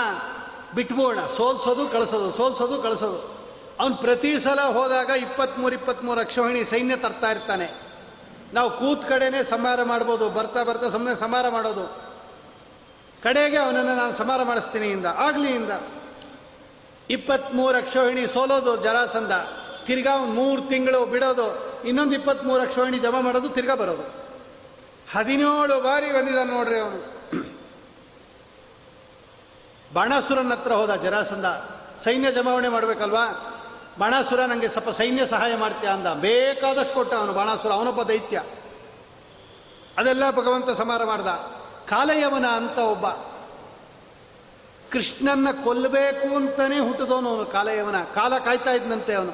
ಬಿಟ್ಬೋಣ ಸೋಲ್ಸೋದು, ಕಳಿಸೋದು ಸೋಲ್ಸೋದು, ಕಳಿಸೋದು. ಅವನು ಪ್ರತಿ ಸಲ ಹೋದಾಗ ಇಪ್ಪತ್ತ್ಮೂರು ಇಪ್ಪತ್ತ್ಮೂರು ಅಕ್ಷೋಹಿಣಿ ಸೈನ್ಯ ತರ್ತಾ ಇರ್ತಾನೆ. ನಾವು ಕೂತ್ ಕಡೆನೇ ಸಮಾರ ಮಾಡ್ಬೋದು, ಬರ್ತಾ ಬರ್ತಾ ಸುಮ್ಮನೆ ಸಮಾರ ಮಾಡೋದು. ಕಡೆಗೆ ಅವನನ್ನು ನಾನು ಸಮಾರ ಮಾಡಿಸ್ತೀನಿ ಇಂದ, ಆಗಲಿ ಇಂದ. ಇಪ್ಪತ್ತ್ಮೂರು ಅಕ್ಷೋಹಿಣಿ ಸೋಲೋದು ಜರಾಸಂದ ತಿರ್ಗಾ ಅವ್ನು ಮೂರು ತಿಂಗಳು ಬಿಡೋದು, ಇನ್ನೊಂದು ಇಪ್ಪತ್ತ್ಮೂರು ಅಕ್ಷೋಹಿಣಿ ಜಮಾ ಮಾಡೋದು, ತಿರ್ಗಾ ಬರೋದು. ಹದಿನೇಳು ಬಾರಿ ಬಂದಿದ್ದಾನೆ ನೋಡ್ರಿ ಅವನು. ಬಾಣಾಸುರನ ಹತ್ರ ಹೋದ ಜರಾಸಂದ ಸೈನ್ಯ ಜಮಾವಣೆ ಮಾಡಬೇಕಲ್ವಾ? ಬಾಣಾಸುರ ನನಗೆ ಸ್ವಲ್ಪ ಸೈನ್ಯ ಸಹಾಯ ಮಾಡ್ತೀಯ ಅಂದ. ಬೇಕಾದಷ್ಟು ಕೊಟ್ಟ ಅವನು ಬಾಣಾಸುರ, ಅವನೊಬ್ಬ ದೈತ್ಯ. ಅದೆಲ್ಲ ಭಗವಂತ ಸಮಾರ ಮಾಡ್ದ. ಕಾಲಯವನ ಅಂತ ಒಬ್ಬ. ಕೃಷ್ಣನ್ನ ಕೊಲ್ಲಬೇಕು ಅಂತಲೇ ಹುಟ್ಟಿದವನು ಅವನು ಕಾಲಯವನ ಕಾಲ ಕಾಯ್ತಾ ಇದ್ದಂತೆ ಅವನು.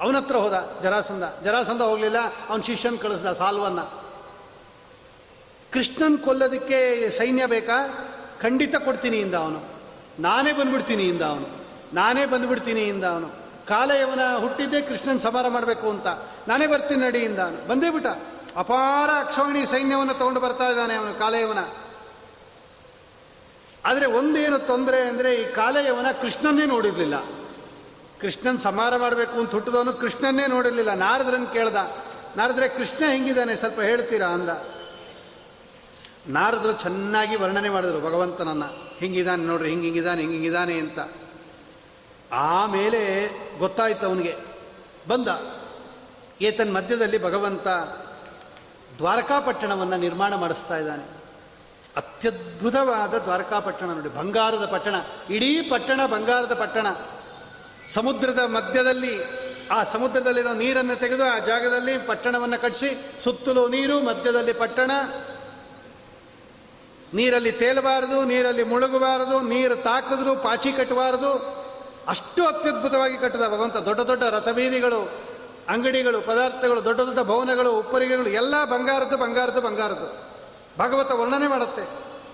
ಅವನ ಹತ್ರ ಹೋದ ಜರಾಸಂದ ಜರಾಸಂದ ಹೋಗಲಿಲ್ಲ, ಅವನ ಶಿಷ್ಯನ ಕಳಿಸ್ದ ಸಾಲ್ವನ್ನ. ಕೃಷ್ಣನ್ ಕೊಲ್ಲೋದಕ್ಕೆ ಸೈನ್ಯ ಬೇಕಾ? ಖಂಡಿತ ಕೊಡ್ತೀನಿ ಇಂದ ಅವನು. ನಾನೇ ಬಂದ್ಬಿಡ್ತೀನಿ ಇಂದ ಅವನು. ನಾನೇ ಬಂದ್ಬಿಡ್ತೀನಿ ಇಂದ ಅವನು. ಕಾಲಯವನ ಹುಟ್ಟಿದ್ದೇ ಕೃಷ್ಣನ ಸಮಾರ ಮಾಡಬೇಕು ಅಂತ. ನಾನೇ ಬರ್ತೀನಿ ನಡಿ ಇಂದ ಅವನು. ಬಂದೇ ಬಿಟ್ಟ. ಅಪಾರ ಅಕ್ಷೋಹಿಣಿ ಸೈನ್ಯವನ್ನು ತಗೊಂಡು ಬರ್ತಾ ಇದ್ದಾನೆ ಅವನು ಕಾಲಯವನ. ಆದರೆ ಒಂದೇನು ತೊಂದರೆ ಅಂದರೆ ಈ ಕಾಲಯವನ ಕೃಷ್ಣನ್ನೇ ನೋಡಿರಲಿಲ್ಲ. ಕೃಷ್ಣನ್ ಸಮಾರ ಮಾಡಬೇಕು ಅಂತ ಹುಟ್ಟಿದವನು ಕೃಷ್ಣನ್ನೇ ನೋಡಿರಲಿಲ್ಲ. ನಾರದ್ರನ್ನು ಕೇಳ್ದ, ನಾರದ್ರೆ ಕೃಷ್ಣ ಹೆಂಗಿದ್ದಾನೆ ಸ್ವಲ್ಪ ಹೇಳ್ತೀರಾ ಅಂದ. ನಾರದರು ಚೆನ್ನಾಗಿ ವರ್ಣನೆ ಮಾಡಿದರು, ಭಗವಂತನನ್ನು. ಹಿಂಗಿದ್ದಾನೆ ನೋಡ್ರಿ, ಹಿಂಗೆ ಹಿಂಗಿದ್ದಾನೆ ಹಿಂಗೆ ಹಿಂಗಿದ್ದಾನೆ ಅಂತ. ಆಮೇಲೆ ಗೊತ್ತಾಯ್ತು ಅವನಿಗೆ. ಬಂದ. ಏತನ್ ಮಧ್ಯದಲ್ಲಿ ಭಗವಂತ ದ್ವಾರಕಾಪಟ್ಟಣವನ್ನು ನಿರ್ಮಾಣ ಮಾಡಿಸ್ತಾ ಇದ್ದಾನೆ. ಅತ್ಯದ್ಭುತವಾದ ದ್ವಾರಕಾಪಟ್ಟಣ ನೋಡಿ, ಬಂಗಾರದ ಪಟ್ಟಣ. ಇಡೀ ಪಟ್ಟಣ ಬಂಗಾರದ ಪಟ್ಟಣ. ಸಮುದ್ರದ ಮಧ್ಯದಲ್ಲಿ, ಆ ಸಮುದ್ರದಲ್ಲಿರೋ ನೀರನ್ನು ತೆಗೆದು ಆ ಜಾಗದಲ್ಲಿ ಪಟ್ಟಣವನ್ನು ಕಟ್ಟಿಸಿ ಸುತ್ತಲೂ ನೀರು, ಮಧ್ಯದಲ್ಲಿ ಪಟ್ಟಣ. ನೀರಲ್ಲಿ ತೇಲಬಾರದು, ನೀರಲ್ಲಿ ಮುಳುಗಬಾರದು, ನೀರು ತಾಕಿದ್ರು, ಪಾಚಿ ಕಟ್ಟಬಾರದು. ಅಷ್ಟು ಅತ್ಯದ್ಭುತವಾಗಿ ಕಟ್ಟಿದ ಭಗವಂತ ದೊಡ್ಡ ದೊಡ್ಡ ರಥಬೀದಿಗಳು, ಅಂಗಡಿಗಳು, ಪದಾರ್ಥಗಳು, ದೊಡ್ಡ ದೊಡ್ಡ ಭವನಗಳು, ಉಪ್ಪರಿಗೆಗಳು, ಎಲ್ಲ ಬಂಗಾರದ್ದು ಬಂಗಾರದ್ದು ಬಂಗಾರದ್ದು. ಭಗವತ ವರ್ಣನೆ ಮಾಡುತ್ತೆ.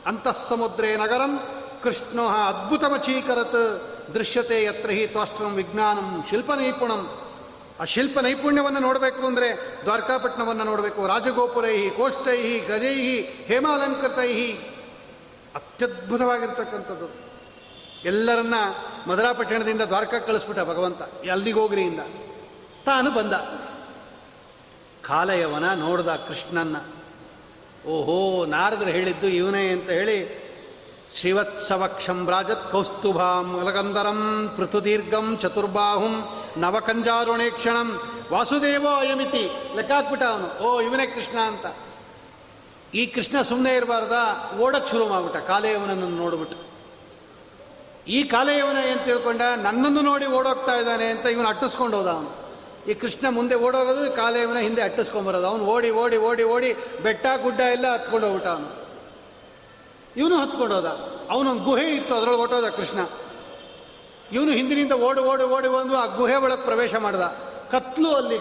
ಅಂತಃಸಮುದ್ರೇ ನಗರಂ ಕೃಷ್ಣೋ ಅದ್ಭುತಮಚೀಕರತ್ ದೃಶ್ಯತೆ ಯತ್ರ ಹಿ ತ್ವಾಷ್ಟ್ರಂ ವಿಜ್ಞಾನಂ ಶಿಲ್ಪ ನೈಪುಣಂ ಆ ಶಿಲ್ಪ ನೈಪುಣ್ಯವನ್ನು ನೋಡಬೇಕು ಅಂದರೆ ದ್ವಾರಕಾಪಟ್ಟಣವನ್ನು ನೋಡಬೇಕು. ರಾಜಗೋಪುರೈ ಕೋಷ್ಟೈಹಿ, ಗಜೈಹಿ, ಹೇಮಾಲಂಕೃತೈಹಿ. ಅತ್ಯದ್ಭುತವಾಗಿರ್ತಕ್ಕಂಥದ್ದು. ಎಲ್ಲರನ್ನ ಮಧುರಾಪಟ್ಟಣದಿಂದ ದ್ವಾರಕ ಕಳಿಸ್ಬಿಟ್ಟ ಭಗವಂತ. ಅಲ್ಲಿಗೋಗ್ರಿಯಿಂದ ತಾನು ಬಂದ. ಕಾಲಯವನ ನೋಡ್ದ ಕೃಷ್ಣನ್ನ. ಓಹೋ, ನಾರದರು ಹೇಳಿದ್ದು ಇವನೇ ಅಂತ ಹೇಳಿ ಶ್ರೀವತ್ಸವಕ್ಷಂ ರಾಜತ್ ಕೌಸ್ತುಭಾಂ ಅಲಗಂಧರಂ ಪೃಥುದೀರ್ಘಂ ಚತುರ್ಬಾಹುಂ ನವಕಂಜಾರುಣೇಕ್ಷಣಂ ವಾಸುದೇವೋ ಅಯಮಿತಿ ಲೆಕ್ಕಾಕ್ಬಿಟ್ಟ ಅವನು ಓ ಇವನೇ ಕೃಷ್ಣ ಅಂತ. ಈ ಕೃಷ್ಣ ಸುಮ್ಮನೆ ಇರಬಾರ್ದ? ಓಡಕ್ಕೆ ಶುರು ಮಾಡ್ಬಿಟ್ಟ, ಕಾಲೆಯವನನ್ನು ನೋಡ್ಬಿಟ್ಟು. ಈ ಕಾಲೆಯವನ ಏನು ತಿಳ್ಕೊಂಡ? ನನ್ನನ್ನು ನೋಡಿ ಓಡೋಗ್ತಾ ಇದ್ದಾನೆ ಅಂತ ಇವನು ಅಟ್ಟಿಸ್ಕೊಂಡು ಹೋದ ಅವನು. ಈ ಕೃಷ್ಣ ಮುಂದೆ ಓಡೋಗೋದು ಕಾಲೇಯವನ ಹಿಂದೆ ಅಟ್ಟಿಸ್ಕೊಂಬರೋದು ಅವನು ಓಡಿ ಓಡಿ ಓಡಿ ಓಡಿ ಬೆಟ್ಟ, ಗುಡ್ಡ ಎಲ್ಲ ಹತ್ಕೊಂಡು ಹೋಗ್ಬಿಟ್ಟ ಅವನು. ಇವನು ಹತ್ಕೊಂಡೋದ ಅವನೊಂದು ಗುಹೆ ಇತ್ತು ಅದರೊಳಗೆ ಹೊಟ್ಟೋದ ಕೃಷ್ಣ. ಇವನು ಹಿಂದಿನಿಂದ ಓಡಿ ಓಡಿ ಓಡಿ ಬಂದು ಆ ಗುಹೆ ಒಳಗೆ ಪ್ರವೇಶ ಮಾಡ್ದ. ಕತ್ಲು ಅಲ್ಲಿ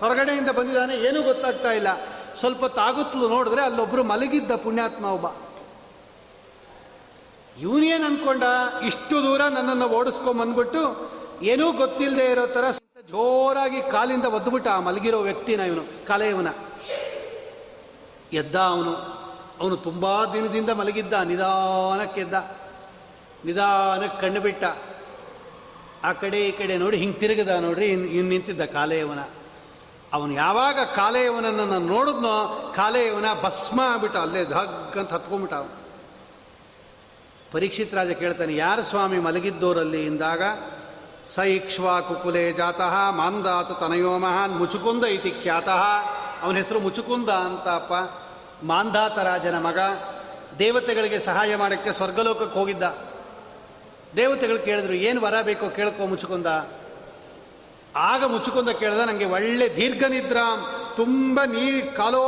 ಹೊರಗಡೆಯಿಂದ ಬಂದಿದ್ದಾನೆ, ಏನೂ ಗೊತ್ತಾಗ್ತಾ ಇಲ್ಲ. ಸ್ವಲ್ಪ ತಾಗುತ್ತಲು ನೋಡಿದ್ರೆ ಅಲ್ಲೊಬ್ಬರು ಮಲಗಿದ್ದ ಪುಣ್ಯಾತ್ಮ ಒಬ್ಬ. ಇವನೇನು ಅನ್ಕೊಂಡ? ಇಷ್ಟು ದೂರ ನನ್ನನ್ನು ಓಡಿಸ್ಕೊಂಬಂದ್ಬಿಟ್ಟು ಏನೂ ಗೊತ್ತಿಲ್ಲದೆ ಇರೋ ಥರ ಜೋರಾಗಿ ಕಾಲಿಂದ ಒದ್ದುಬಿಟ್ಟ ಆ ಮಲಗಿರೋ ವ್ಯಕ್ತಿನ ಇವನು, ಕಾಲೆಯವನ. ಎದ್ದ ಅವನು ಅವನು ತುಂಬ ದಿನದಿಂದ ಮಲಗಿದ್ದ ನಿಧಾನಕ್ಕೆದ್ದ ನಿಧಾನಕ್ಕೆ ಕಣ್ಣು ಬಿಟ್ಟ. ಆ ಕಡೆ ಈ ಕಡೆ ನೋಡಿ ಹಿಂಗೆ ತಿರುಗದ ನೋಡ್ರಿ ಇನ್ನು ಇನ್ನು ನಿಂತಿದ್ದ ಕಾಲೆಯವನ. ಅವನು ಯಾವಾಗ ಕಾಲೆಯವನನ್ನು ನಾನು ನೋಡಿದ್ನೋ, ಕಾಲೆಯವನ ಭಸ್ಮ ಆಗ್ಬಿಟ್ಟ, ಅಲ್ಲೇ ಧಗ್ ಅಂತ ಹತ್ಕೊಂಡ್ಬಿಟ್ಟ ಅವನು. ಪರೀಕ್ಷಿತ್ ರಾಜ ಕೇಳ್ತಾನೆ, ಯಾರು ಸ್ವಾಮಿ ಮಲಗಿದ್ದೋರಲ್ಲಿ ಇಂದಾಗ? ಸ ಕುಕುಲೆ ಜಾತಃ, ಮಾಂದಾತ ತನಯೋ ಮಹಾನ್ ಮುಚುಕುಂದ ಇತಿ ಖ್ಯಾತಃ. ಅವನ ಹೆಸರು ಮುಚುಕುಂದ ಅಂತಪ್ಪ. ಮಾಂಧಾತ ರಾಜನ ಮಗ, ದೇವತೆಗಳಿಗೆ ಸಹಾಯ ಮಾಡೋಕ್ಕೆ ಸ್ವರ್ಗಲೋಕಕ್ಕೆ ಹೋಗಿದ್ದ. ದೇವತೆಗಳು ಕೇಳಿದ್ರು, ಏನು ವರ ಬೇಕೋ ಕೇಳ್ಕೊ ಮುಚ್ಚಿಕೊಂದ ಆಗ ಮುಚ್ಚಿಕೊಂದ ಕೇಳ್ದ ನನಗೆ ಒಳ್ಳೆ ದೀರ್ಘ ನಿದ್ರಾ ತುಂಬ ನೀ ಕಾಲೋ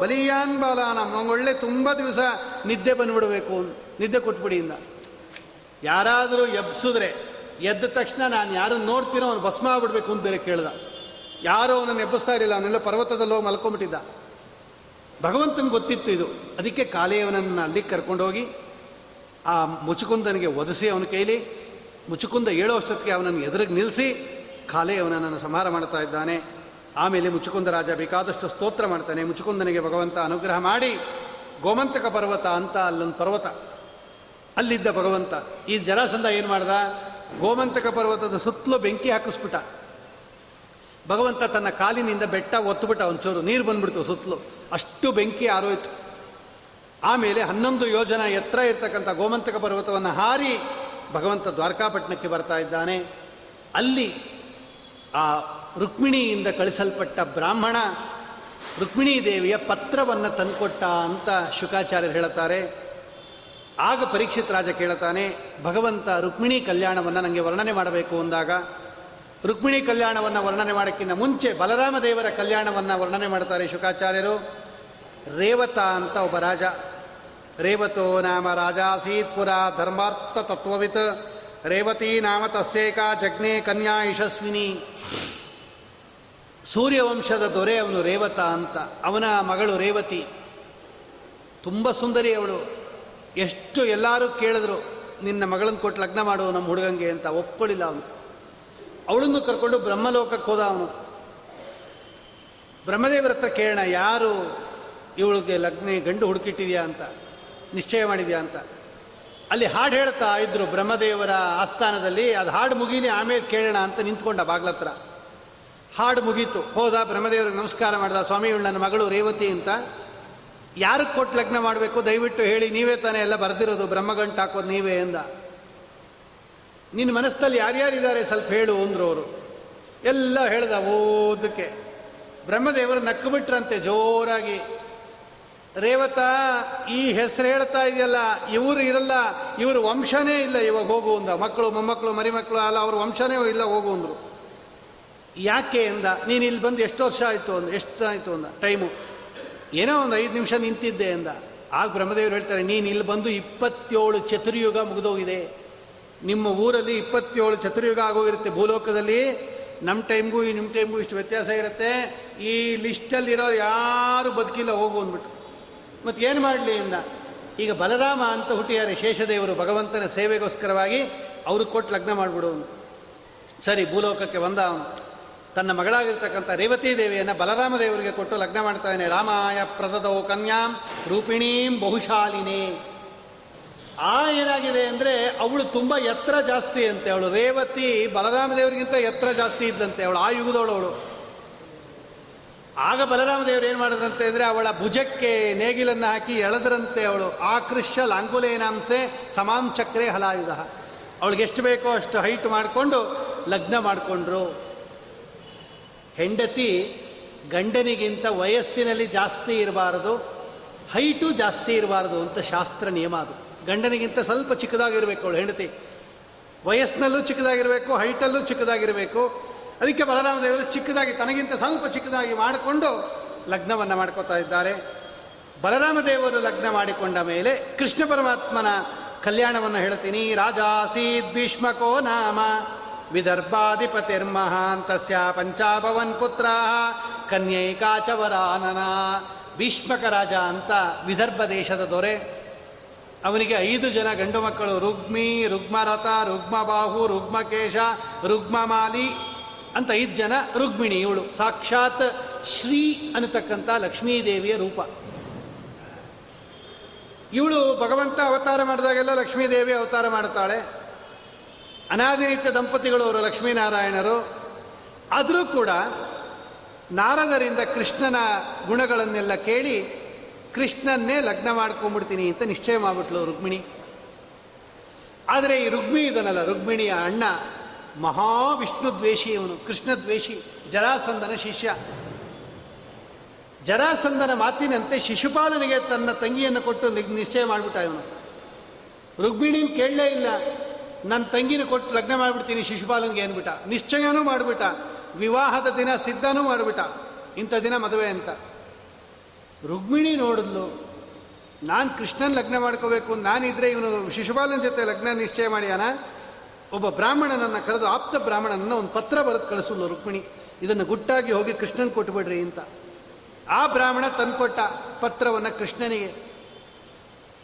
ಬಲಿಯಾನ್ ಬಾಲ ನಮ್ಗೆ ಒಳ್ಳೆ ತುಂಬ ದಿವಸ ನಿದ್ದೆ ಬಂದುಬಿಡಬೇಕು, ನಿದ್ದೆ ಕೊಟ್ಬಿಡಿಯಿಂದ ಯಾರಾದರೂ ಎಬ್ಸಿದ್ರೆ, ಎದ್ದ ತಕ್ಷಣ ನಾನು ಯಾರನ್ನು ನೋಡ್ತೀನೋ ಅವ್ನು ಭಸ್ಮ ಆಗ್ಬಿಡ್ಬೇಕು ಅಂತ ಬೇರೆ ಕೇಳ್ದ. ಯಾರೋ ಅವನನ್ನು ಎಬ್ಬಿಸ್ತಾ ಇರಲಿಲ್ಲ, ಅವನೆಲ್ಲ ಪರ್ವತದಲ್ಲಿ ಹೋಗಿ ಮಲ್ಕೊಂಬಿಟ್ಟಿದ್ದ ಭಗವಂತನಿಗೆ ಗೊತ್ತಿತ್ತು ಇದು. ಅದಕ್ಕೆ ಕಾಲೇವನನ್ನು ಅಲ್ಲಿಗೆ ಕರ್ಕೊಂಡೋಗಿ ಆ ಮುಚುಕುಂದನಿಗೆ ಒದಿಸಿ ಅವನ ಕೈಲಿ, ಮುಚುಕುಂದ ಏಳೋ ಅಷ್ಟೊತ್ತಿಗೆ ಅವನನ್ನು ಎದುರಿಗೆ ನಿಲ್ಲಿಸಿ, ಖಾಲಿ ಅವನನ್ನು ಸಂಹಾರ ಮಾಡ್ತಾ ಇದ್ದಾನೆ. ಆಮೇಲೆ ಮುಚುಕುಂದ ರಾಜ ಬೇಕಾದಷ್ಟು ಸ್ತೋತ್ರ ಮಾಡ್ತಾನೆ. ಮುಚುಕುಂದನಿಗೆ ಭಗವಂತ ಅನುಗ್ರಹ ಮಾಡಿ, ಗೋಮಂತಕ ಪರ್ವತ ಅಂತ ಅಲ್ಲೊಂದು ಪರ್ವತ. ಅಲ್ಲಿದ್ದ ಭಗವಂತ, ಈ ಜರಾಸಂಧ ಏನು ಮಾಡ್ದ? ಗೋಮಂತಕ ಪರ್ವತದ ಸುತ್ತಲೂ ಬೆಂಕಿ ಹಾಕಿಸ್ಬಿಟ್ಟ. ಭಗವಂತ ತನ್ನ ಕಾಲಿನಿಂದ ಬೆಟ್ಟ ಒತ್ತುಬಿಟ್ಟ ಒಂಚೂರು ನೀರು ಬಂದ್ಬಿಡ್ತು ಸುತ್ತಲೂ. ಅಷ್ಟು ಬೆಂಕಿ ಆರೋಯ್ತು. ಆಮೇಲೆ ಹನ್ನೊಂದು ಯೋಜನ ಎತ್ತರ ಇರ್ತಕ್ಕಂಥ ಗೋಮಂತಕ ಪರ್ವತವನ್ನು ಹಾರಿ ಭಗವಂತ ದ್ವಾರಕಾಪಟ್ಟಣಕ್ಕೆ ಬರ್ತಾ ಇದ್ದಾನೆ. ಅಲ್ಲಿ ಆ ರುಕ್ಮಿಣಿಯಿಂದ ಕಳಿಸಲ್ಪಟ್ಟ ಬ್ರಾಹ್ಮಣ ರುಕ್ಮಿಣೀ ದೇವಿಯ ಪತ್ರವನ್ನು ತಂದುಕೊಟ್ಟ ಅಂತ ಶುಕಾಚಾರ್ಯರು ಹೇಳುತ್ತಾರೆ. ಆಗ ಪರೀಕ್ಷಿತ್ ರಾಜ ಕೇಳುತ್ತಾನೆ, ಭಗವಂತ ರುಕ್ಮಿಣಿ ಕಲ್ಯಾಣವನ್ನು ನನಗೆ ವರ್ಣನೆ ಮಾಡಬೇಕು ಅಂದಾಗ, ರುಕ್ಮಿಣಿ ಕಲ್ಯಾಣವನ್ನು ವರ್ಣನೆ ಮಾಡೋಕ್ಕಿಂತ ಮುಂಚೆ ಬಲರಾಮ ದೇವರ ಕಲ್ಯಾಣವನ್ನು ವರ್ಣನೆ ಮಾಡ್ತಾರೆ ಶುಕಾಚಾರ್ಯರು. ರೇವತ ಅಂತ ಒಬ್ಬ ರಾಜ. ರೇವತೋ ನಾಮ ರಾಜಾಸೀತ್ ಪುರ ಧರ್ಮಾರ್ಥ ತತ್ವವಿತ್. ರೇವತಿ ನಾಮ ತಸ್ಸೇಕ ಜಗ್ನೆ ಕನ್ಯಾ ಯಶಸ್ವಿನಿ. ಸೂರ್ಯವಂಶದ ದೊರೆ ಅವನು ರೇವತ ಅಂತ. ಅವನ ಮಗಳು ರೇವತಿ. ತುಂಬ ಸುಂದರಿ ಅವಳು. ಎಷ್ಟು ಎಲ್ಲರೂ ಕೇಳಿದ್ರು, ನಿನ್ನ ಮಗಳನ್ನು ಕೊಟ್ಟು ಲಗ್ನ ಮಾಡು ನಮ್ಮ ಹುಡುಗಂಗೆ ಅಂತ. ಒಪ್ಕೊಳ್ಳಿಲ್ಲ ಅವನು. ಅವಳನ್ನು ಕರ್ಕೊಂಡು ಬ್ರಹ್ಮಲೋಕಕ್ಕೆ ಹೋದ ಅವನು. ಬ್ರಹ್ಮದೇವರ ಹತ್ರ ಕೇಳೋಣ, ಯಾರು ಇವಳಿಗೆ ಲಗ್ನ ಗಂಡು ಹುಡುಕಿಟ್ಟಿದ್ಯಾ ಅಂತ, ನಿಶ್ಚಯ ಮಾಡಿದ್ಯಾ ಅಂತ. ಅಲ್ಲಿ ಹಾಡು ಹೇಳ್ತಾ ಇದ್ರು ಬ್ರಹ್ಮದೇವರ ಆಸ್ಥಾನದಲ್ಲಿ, ಅದು ಹಾಡು ಮುಗೀನಿ, ಆಮೇಲೆ ಕೇಳೋಣ ಅಂತ ನಿಂತ್ಕೊಂಡ ಬಾಗ್ಲತ್ರ. ಹಾಡು ಮುಗೀತು. ಹೋದ, ಬ್ರಹ್ಮದೇವರಿಗೆ ನಮಸ್ಕಾರ ಮಾಡಿದ, ಸ್ವಾಮಿ, ಇವಳು ನನ್ನ ಮಗಳು ರೇವತಿ ಅಂತ. ಯಾರಿಗೆ ಕೊಟ್ಟು ಲಗ್ನ ಮಾಡಬೇಕು? ದಯವಿಟ್ಟು ಹೇಳಿ, ನೀವೇ ತಾನೇ ಎಲ್ಲ ಬರೆದಿರೋದು, ಬ್ರಹ್ಮಗಂಟು ಹಾಕೋದು ನೀವೇ ಎಂದ. ನಿನ್ನ ಮನಸ್ಸಲ್ಲಿ ಯಾರ್ಯಾರಿದ್ದಾರೆ? ಸ್ವಲ್ಪ ಹೇಳು ಅಂದ್ರು ಅವರು. ಎಲ್ಲ ಹೇಳ್ದ ಓದಕ್ಕೆ. ಬ್ರಹ್ಮದೇವರು ನಕ್ಕು ಬಿಟ್ರಂತೆ ಜೋರಾಗಿ. ರೇವತ, ಈ ಹೆಸರು ಹೇಳ್ತಾ ಇದೆಯಲ್ಲ, ಇವರು ಇರಲ್ಲ, ಇವರು ವಂಶನೇ ಇಲ್ಲ ಇವಾಗ ಹೋಗು ಅಂದ. ಮಕ್ಕಳು, ಮೊಮ್ಮಕ್ಕಳು, ಮರಿಮಕ್ಕಳು ಅಲ್ಲ ಅವ್ರ ವಂಶನೇ ಇಲ್ಲ ಹೋಗು ಅಂದರು. ಯಾಕೆ ಅಂದ? ನೀನು ಇಲ್ಲಿ ಬಂದು ಎಷ್ಟು ವರ್ಷ ಆಯಿತು ಅಂದ, ಎಷ್ಟು ಆಯಿತು ಅಂದ? ಟೈಮು. ಏನೋ ಒಂದು ಐದು ನಿಮಿಷ ನಿಂತಿದ್ದೆ ಅಂದ. ಆಗ ಬ್ರಹ್ಮದೇವರು ಹೇಳ್ತಾರೆ, ನೀನು ಇಲ್ಲಿ ಬಂದು ಇಪ್ಪತ್ತೇಳು ಚತುರ್ಯುಗ ಮುಗಿದೋಗಿದೆ. ನಿಮ್ಮ ಊರಲ್ಲಿ ಇಪ್ಪತ್ತೇಳು ಚತುರ್ಯುಗ ಆಗೋಗಿರುತ್ತೆ. ಭೂಲೋಕದಲ್ಲಿ ನಮ್ಮ ಟೈಮ್ಗೂ ನಿಮ್ಮ ಟೈಮ್ಗೂ ಇಷ್ಟು ವ್ಯತ್ಯಾಸ ಇರುತ್ತೆ. ಈ ಲಿಸ್ಟಲ್ಲಿರೋರು ಯಾರು ಬದುಕಿಲ್ಲ, ಹೋಗು ಅಂದ್ಬಿಟ್ಟು. ಮತ್ತು ಏನು ಮಾಡಲಿ ಇಂದ? ಈಗ ಬಲರಾಮ ಅಂತ ಹುಟ್ಟಿದ್ದಾರೆ ಶೇಷದೇವರು ಭಗವಂತನ ಸೇವೆಗೋಸ್ಕರವಾಗಿ, ಅವರು ಕೊಟ್ಟು ಲಗ್ನ ಮಾಡಿಬಿಡು ಸರಿ, ಭೂಲೋಕಕ್ಕೆ ಬಂದ ಅವನು. ತನ್ನ ಮಗಳಾಗಿರ್ತಕ್ಕಂಥ ರೇವತಿ ದೇವಿಯನ್ನು ಬಲರಾಮ ದೇವರಿಗೆ ಕೊಟ್ಟು ಲಗ್ನ ಮಾಡ್ತಾ ಇದ್ದಾನೆ ರಾಮಾಯ ಪ್ರದದೋ ಕನ್ಯಾಂ ರೂಪಿಣೀಂ ಬಹುಶಾಲಿನೇ. ಆ ಏನಾಗಿದೆ ಅಂದರೆ, ಅವಳು ತುಂಬ ಎತ್ತರ ಜಾಸ್ತಿ ಅಂತೆ. ಅವಳು ರೇವತಿ ಬಲರಾಮ ದೇವರಿಗಿಂತ ಎತ್ತರ ಜಾಸ್ತಿ ಇದ್ದಂತೆ. ಅವಳು ಆ ಯುಗದವಳು ಅವಳು. ಆಗ ಬಲರಾಮ ದೇವರು ಏನು ಮಾಡಿದ್ರಂತೆ ಅಂದರೆ ಅವಳ ಭುಜಕ್ಕೆ ನೇಗಿಲನ್ನು ಹಾಕಿ ಎಳೆದ್ರಂತೆ ಅವಳು ಆಕೃಷ್ಯ ಲಾಂಗುಲೇನಾಂಸೆ ಸಮಾಂ ಚಕ್ರೆ ಹಲಾಯುಧ. ಅವಳಿಗೆ ಎಷ್ಟು ಬೇಕೋ ಅಷ್ಟು ಹೈಟ್ ಮಾಡಿಕೊಂಡು ಲಗ್ನ ಮಾಡಿಕೊಂಡ್ರು. ಹೆಂಡತಿ ಗಂಡನಿಗಿಂತ ವಯಸ್ಸಿನಲ್ಲಿ ಜಾಸ್ತಿ ಇರಬಾರದು ಹೈಟು ಜಾಸ್ತಿ ಇರಬಾರದು ಅಂತ ಶಾಸ್ತ್ರ ನಿಯಮ ಅದು. ಗಂಡನಿಗಿಂತ ಸ್ವಲ್ಪ ಚಿಕ್ಕದಾಗಿರಬೇಕು ಅವಳು, ಹೆಂಡತಿ. ವಯಸ್ಸಿನಲ್ಲೂ ಚಿಕ್ಕದಾಗಿರಬೇಕು ಹೈಟಲ್ಲೂ ಚಿಕ್ಕದಾಗಿರಬೇಕು. ಅದಕ್ಕೆ ಬಲರಾಮ ದೇವರು ಚಿಕ್ಕದಾಗಿ ತನಗಿಂತ ಸ್ವಲ್ಪ ಚಿಕ್ಕದಾಗಿ ಮಾಡಿಕೊಂಡು ಲಗ್ನವನ್ನು ಮಾಡ್ಕೋತಾ ಇದ್ದಾರೆ. ಬಲರಾಮ ದೇವರು ಲಗ್ನ ಮಾಡಿಕೊಂಡ ಮೇಲೆ ಕೃಷ್ಣ ಪರಮಾತ್ಮನ ಕಲ್ಯಾಣವನ್ನು ಹೇಳ್ತೀನಿ. ರಾಜಾಸೀದ್ ಭೀಷ್ಮಕೋ ನಾಮ. ವಿದರ್ಭಾಧಿಪತಿರ್ಮಹಾಂತಸ್ಯ ಪಂಚಾಭವನ್ ಪುತ್ರ ಕನ್ಯೈಕಾಚವರಾನನ ಭೀಷ್ಮಕ ರಾಜ ಅಂತ ವಿದರ್ಭ ದೇಶದ ದೊರೆ. ಅವನಿಗೆ ಐದು ಜನ ಗಂಡು ಮಕ್ಕಳು ರುಗ್ಮಿ, ರುಗ್ಮರಥ, ರುಗ್ಮಬಾಹು, ರುಗ್ಮಕೇಶ, ರುಗ್ಮಮಾಲಿ. ಅಂತ ಐದು ಜನ ರುಗ್ಮಿಣಿ ಇವಳು. ಸಾಕ್ಷಾತ್ ಶ್ರೀ ಅನ್ನತಕ್ಕಂಥ ಲಕ್ಷ್ಮೀದೇವಿಯ ರೂಪ. ಇವಳು ಭಗವಂತ ಅವತಾರ ಮಾಡಿದಾಗೆಲ್ಲ ಲಕ್ಷ್ಮೀದೇವಿ ಅವತಾರ ಮಾಡುತ್ತಾಳೆ. ಅನಾದಿನಿತ್ಯ ದಂಪತಿಗಳು ಅವರು ಲಕ್ಷ್ಮೀನಾರಾಯಣರು. ಆದರೂ ಕೂಡ ನಾರದರಿಂದ ಕೃಷ್ಣನ ಗುಣಗಳನ್ನೆಲ್ಲ ಕೇಳಿ ಕೃಷ್ಣನ್ನೇ ಲಗ್ನ ಮಾಡ್ಕೊಂಡ್ಬಿಡ್ತೀನಿ ಅಂತ ನಿಶ್ಚಯ ಮಾಡಿಬಿಟ್ಲು ರುಕ್ಮಿಣಿ. ಆದರೆ ಈ ರುಗ್ಮಿ ಇದನ್ನಲ್ಲ ರುಗ್ಮಿಣಿಯ ಅಣ್ಣ ಮಹಾವಿಷ್ಣು ದ್ವೇಷಿ ಇವನು ಕೃಷ್ಣ ದ್ವೇಷಿ ಜರಾಸಂದನ ಶಿಷ್ಯ. ಜರಾಸಂದನ ಮಾತಿನಂತೆ ಶಿಶುಪಾಲನಿಗೆ ತನ್ನ ತಂಗಿಯನ್ನು ಕೊಟ್ಟು ನಿಶ್ಚಯ ಮಾಡಿಬಿಟ್ಟ ಇವನು. ರುಕ್ಮಿಣಿನ ಕೇಳಲೇ ಇಲ್ಲ ನನ್ನ ತಂಗಿನ ಕೊಟ್ಟು ಲಗ್ನ ಮಾಡಿಬಿಡ್ತೀನಿ ಶಿಶುಪಾಲನಿಗೆ ಅಂದ್ಬಿಟ್ಟ. ನಿಶ್ಚಯನೂ ಮಾಡಿಬಿಟ್ಟ. ವಿವಾಹದ ದಿನ ಸಿದ್ಧನೂ ಮಾಡಿಬಿಟ್ಟ. ಇಂಥ ದಿನ ಮದುವೆ ಅಂತ. ರುಗ್ಮಿಣಿ ನೋಡಿದ್ಲು, ನಾನು ಕೃಷ್ಣನ್ ಲಗ್ನ ಮಾಡ್ಕೋಬೇಕು, ನಾನಿದ್ರೆ ಇವನು ಶಿಶುಪಾಲನ ಜೊತೆ ಲಗ್ನ ನಿಶ್ಚಯ ಮಾಡ್ಯಾನ? ಒಬ್ಬ ಬ್ರಾಹ್ಮಣನನ್ನು ಕರೆದು ಆಪ್ತ ಬ್ರಾಹ್ಮಣನನ್ನು ಒಂದು ಪತ್ರ ಬರೆದು ಕಳಿಸಲು ರುಕ್ಮಿಣಿ. ಇದನ್ನು ಗುಟ್ಟಾಗಿ ಹೋಗಿ ಕೃಷ್ಣನ್ ಕೊಟ್ಟುಬಿಡ್ರಿ ಅಂತ. ಆ ಬ್ರಾಹ್ಮಣ ತಂದುಕೊಟ್ಟ ಪತ್ರವನ್ನು ಕೃಷ್ಣನಿಗೆ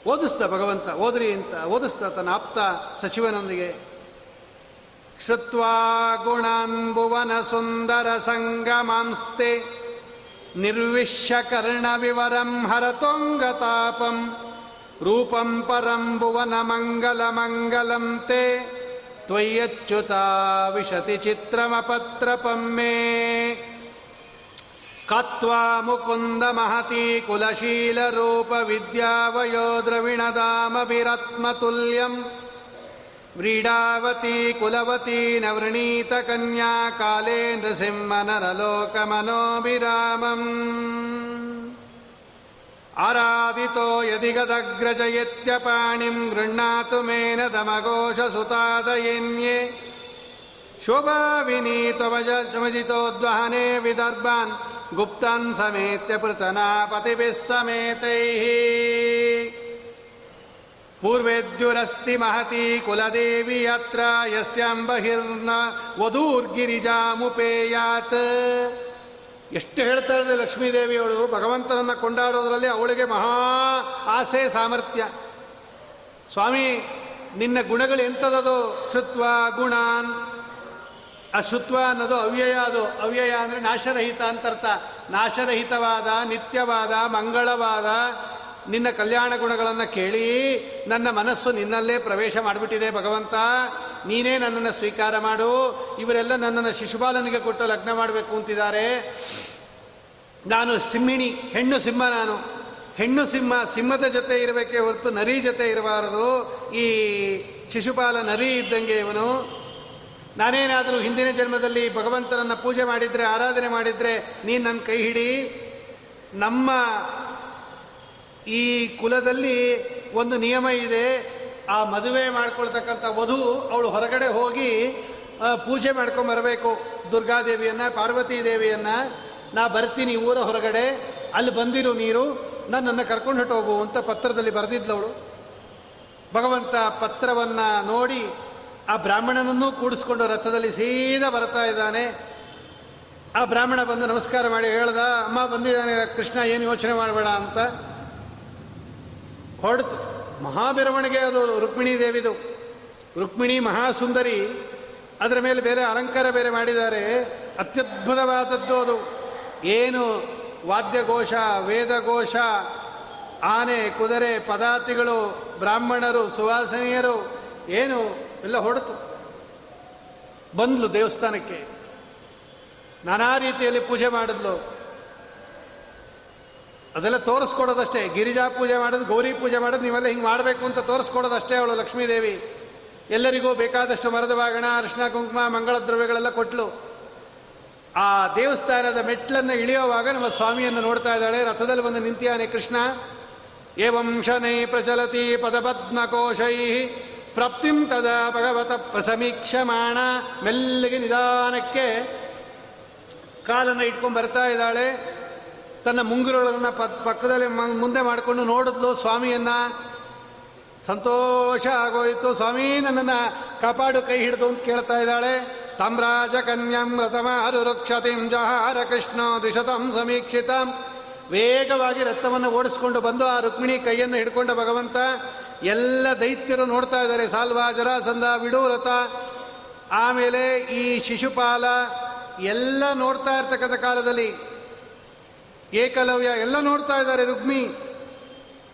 ಓದಿಸ್ತ ಭಗವಂತ, ಓದ್ರಿ ಅಂತ. ಓದಿಸ್ತ ತನ್ನ ಆಪ್ತ ಸಚಿವನೊಂದಿಗೆ. ಶ್ರುತ್ವಾ ಗುಣಾನ್ ಸುಂದರ ಸಂಗಮಾಂಸ್ತೆ. ನಿರ್ವಿಶ್ಯ ಕರ್ಣ ವಿವರಂ ಹರತೋಂಗತಾಪಂ ರೂಪಂ ಪರಂ ಭುವನ ಮಂಗಲ ಮಂಗಲಂ ತೇ त्वय्यच्युता विशति चित्रमपत्रपं मे। कत्वा मुकुन्दमहति कुलशीलरूपविद्यावयोद्रविणदामभिरत्मतुल्यम् व्रीडावती कुलवती न वृणीतकन्या काले नृसिंहनरलोकमनोभिरामम्। अरादितो यदि गदग्रजयत्यपाणिम् गृह्णातु मेन दमघोषसुतादयन्ये। शोभाविनीतमजितोद्वहने विदर्भान् गुप्तान् समेत्य पृतनापतिभिः समेतैः। पूर्वेद्युरस्ति महती कुलदेवी यत्र यस्याम् बहिर्न वधूर्गिरिजामुपेयात्। ಎಷ್ಟು ಹೇಳ್ತಾಳೆ ಲಕ್ಷ್ಮೀದೇವಿಯವಳು, ಭಗವಂತನನ್ನು ಕೊಂಡಾಡೋದ್ರಲ್ಲಿ ಅವಳಿಗೆ ಮಹಾ ಆಸೆ, ಸಾಮರ್ಥ್ಯ. ಸ್ವಾಮಿ, ನಿನ್ನ ಗುಣಗಳು ಎಂಥದದು? ಶುತ್ವ ಗುಣಾನ್. ಆ ಶುತ್ವ ಅನ್ನೋದು ಅವ್ಯಯ, ಅದು ಅವ್ಯಯ ಅಂದರೆ ನಾಶರಹಿತ ಅಂತರ್ಥ ನಾಶರಹಿತವಾದ, ನಿತ್ಯವಾದ, ಮಂಗಳವಾದ, ನಿನ್ನ ಕಲ್ಯಾಣ ಗುಣಗಳನ್ನು ಕೇಳಿ ನನ್ನ ಮನಸ್ಸು ನಿನ್ನಲ್ಲೇ ಪ್ರವೇಶ ಮಾಡಿಬಿಟ್ಟಿದೆ ಭಗವಂತ. ನೀನೇ ನನ್ನನ್ನು ಸ್ವೀಕಾರ ಮಾಡು. ಇವರೆಲ್ಲ ನನ್ನನ್ನು ಶಿಶುಪಾಲನಿಗೆ ಕೊಟ್ಟು ಲಗ್ನ ಮಾಡಬೇಕು ಅಂತಿದ್ದಾರೆ. ನಾನು ಸಿಂಹಿಣಿ, ಹೆಣ್ಣು ಸಿಂಹ ನಾನು. ಹೆಣ್ಣು ಸಿಂಹ ಸಿಂಹದ ಜೊತೆ ಇರಬೇಕೇ ಹೊರತು ನರಿ ಜೊತೆ ಇರಬಾರದು. ಈ ಶಿಶುಪಾಲ ನರಿ ಇದ್ದಂಗೆ ಇವನು. ನಾನೇನಾದರೂ ಹಿಂದಿನ ಜನ್ಮದಲ್ಲಿ ಭಗವಂತನನ್ನು ಪೂಜೆ ಮಾಡಿದರೆ, ಆರಾಧನೆ ಮಾಡಿದರೆ ನೀನು ನನ್ನ ಕೈ ಹಿಡಿ. ನಮ್ಮ ಈ ಕುಲದಲ್ಲಿ ಒಂದು ನಿಯಮ ಇದೆ. ಆ ಮದುವೆ ಮಾಡ್ಕೊಳ್ತಕ್ಕಂಥ ವಧು ಅವಳು ಹೊರಗಡೆ ಹೋಗಿ ಪೂಜೆ ಮಾಡ್ಕೊಂಬರಬೇಕು ದುರ್ಗಾದೇವಿಯನ್ನು, ಪಾರ್ವತಿ ದೇವಿಯನ್ನು. ನಾ ಬರ್ತೀನಿ ಊರ ಹೊರಗಡೆ. ಅಲ್ಲಿ ಬಂದಿರು ನೀರು. ನನ್ನನ್ನು ಕರ್ಕೊಂಡು ಹೊಟ್ಟೋಗು ಅಂತ ಪತ್ರದಲ್ಲಿ ಬರೆದಿದ್ಲವಳು. ಭಗವಂತ ಪತ್ರವನ್ನು ನೋಡಿ ಆ ಬ್ರಾಹ್ಮಣನನ್ನೂ ಕೂಡಿಸ್ಕೊಂಡು ರಥದಲ್ಲಿ ಸೀದಾ ಬರ್ತಾ ಇದ್ದಾನೆ. ಆ ಬ್ರಾಹ್ಮಣ ಬಂದು ನಮಸ್ಕಾರ ಮಾಡಿ ಹೇಳ್ದ, ಅಮ್ಮ ಬಂದಿದ್ದಾನೆ ಕೃಷ್ಣ, ಏನು ಯೋಚನೆ ಮಾಡಬೇಡ ಅಂತ. ಹೊರಡ್ತು. ಮಹಾಬೆರವಣಿಗೆ ಅದು ರುಕ್ಮಿಣಿ ದೇವಿದು. ರುಕ್ಮಿಣಿ ಮಹಾಸುಂದರಿ ಅದರ ಮೇಲೆ ಬೇರೆ ಅಲಂಕಾರ ಬೇರೆ ಮಾಡಿದ್ದಾರೆ. ಅತ್ಯದ್ಭುತವಾದದ್ದು ಅದು. ಏನು ವಾದ್ಯಘೋಷ, ವೇದಘೋಷ, ಆನೆ, ಕುದುರೆ, ಪದಾತಿಗಳು, ಬ್ರಾಹ್ಮಣರು, ಸುವಾಸನೀಯರು, ಏನು ಎಲ್ಲ ಹೊಡೆತು. ಬಂದ್ಲು ದೇವಸ್ಥಾನಕ್ಕೆ. ನಾನಾ ರೀತಿಯಲ್ಲಿ ಪೂಜೆ ಮಾಡಿದ್ಲು. ಅದೆಲ್ಲ ತೋರಿಸ್ಕೊಡೋದಷ್ಟೇ. ಗಿರಿಜಾ ಪೂಜೆ ಮಾಡೋದು, ಗೌರಿ ಪೂಜೆ ಮಾಡೋದು, ನೀವೆಲ್ಲ ಹಿಂಗೆ ಮಾಡಬೇಕು ಅಂತ ತೋರಿಸ್ಕೊಡೋದಷ್ಟೇ ಅವಳು ಲಕ್ಷ್ಮೀದೇವಿ. ಎಲ್ಲರಿಗೂ ಬೇಕಾದಷ್ಟು ಮರದ ಬಾಗಣ ಅರಿಶಿನ ಕುಂಕುಮ, ಮಂಗಳ ದ್ರವ್ಯಗಳೆಲ್ಲ ಕೊಟ್ಟಲು ಆ ದೇವಸ್ಥಾನದ ಮೆಟ್ಲನ್ನು ಇಳಿಯೋವಾಗ ನಮ್ಮ ಸ್ವಾಮಿಯನ್ನು ನೋಡ್ತಾ ಇದ್ದಾಳೆ. ರಥದಲ್ಲಿ ಬಂದು ನಿಂತಿಯಾನೆ ಕೃಷ್ಣ. ಏವಂ ಶನೈ ಪ್ರಚಲತಿ ಪದಪದ್ಮಕೋಶೈ ಪ್ರಾಪ್ತಿಂ ತದ ಭಗವತ ಪ್ರಸಮೀಕ್ಷಮಾಣ. ಮೆಲ್ಲಿಗೆ ನಿಧಾನಕ್ಕೆ ಕಾಲನ್ನು ಇಟ್ಕೊಂಡು ಬರ್ತಾ ಇದ್ದಾಳೆ. ತನ್ನ ಮುಂಗುರುಳನ್ನ ಪ- ಪಕ್ಕದಲ್ಲಿ ಮುಂದೆ ಮಾಡಿಕೊಂಡು ನೋಡಿದ್ಲು ಸ್ವಾಮಿಯನ್ನ. ಸಂತೋಷ ಆಗೋಯಿತು. ಸ್ವಾಮಿ, ನನ್ನನ್ನು ಕಾಪಾಡು, ಕೈ ಹಿಡಿದು ಅಂತ ಕೇಳ್ತಾ ಇದ್ದಾಳೆ. ತಾಮ್ರಾಜ ಕನ್ಯಂ ರಥಮಾರು ರುಕ್ಷತಿಂ ಜಹಾರ ಕೃಷ್ಣ ದ್ವಿಶತಂ ಸಮೀಕ್ಷಿತಂ. ವೇಗವಾಗಿ ರಥವನ್ನು ಓಡಿಸ್ಕೊಂಡು ಬಂದು ಆ ರುಕ್ಮಿಣಿ ಕೈಯನ್ನು ಹಿಡ್ಕೊಂಡ ಭಗವಂತ, ಎಲ್ಲ ದೈತ್ಯರು ನೋಡ್ತಾ ಇದ್ದಾರೆ. ಸಾಲ್ವಾ, ಜರಾಸಂಧ, ವಿಡೂರಥ, ಆಮೇಲೆ ಈ ಶಿಶುಪಾಲ, ಎಲ್ಲ ನೋಡ್ತಾ ಇರ್ತಕ್ಕಂಥ ಕಾಲದಲ್ಲಿ ಏಕಲವ್ಯ ಎಲ್ಲ ನೋಡ್ತಾ ಇದ್ದಾರೆ ರುಕ್ಮಿ.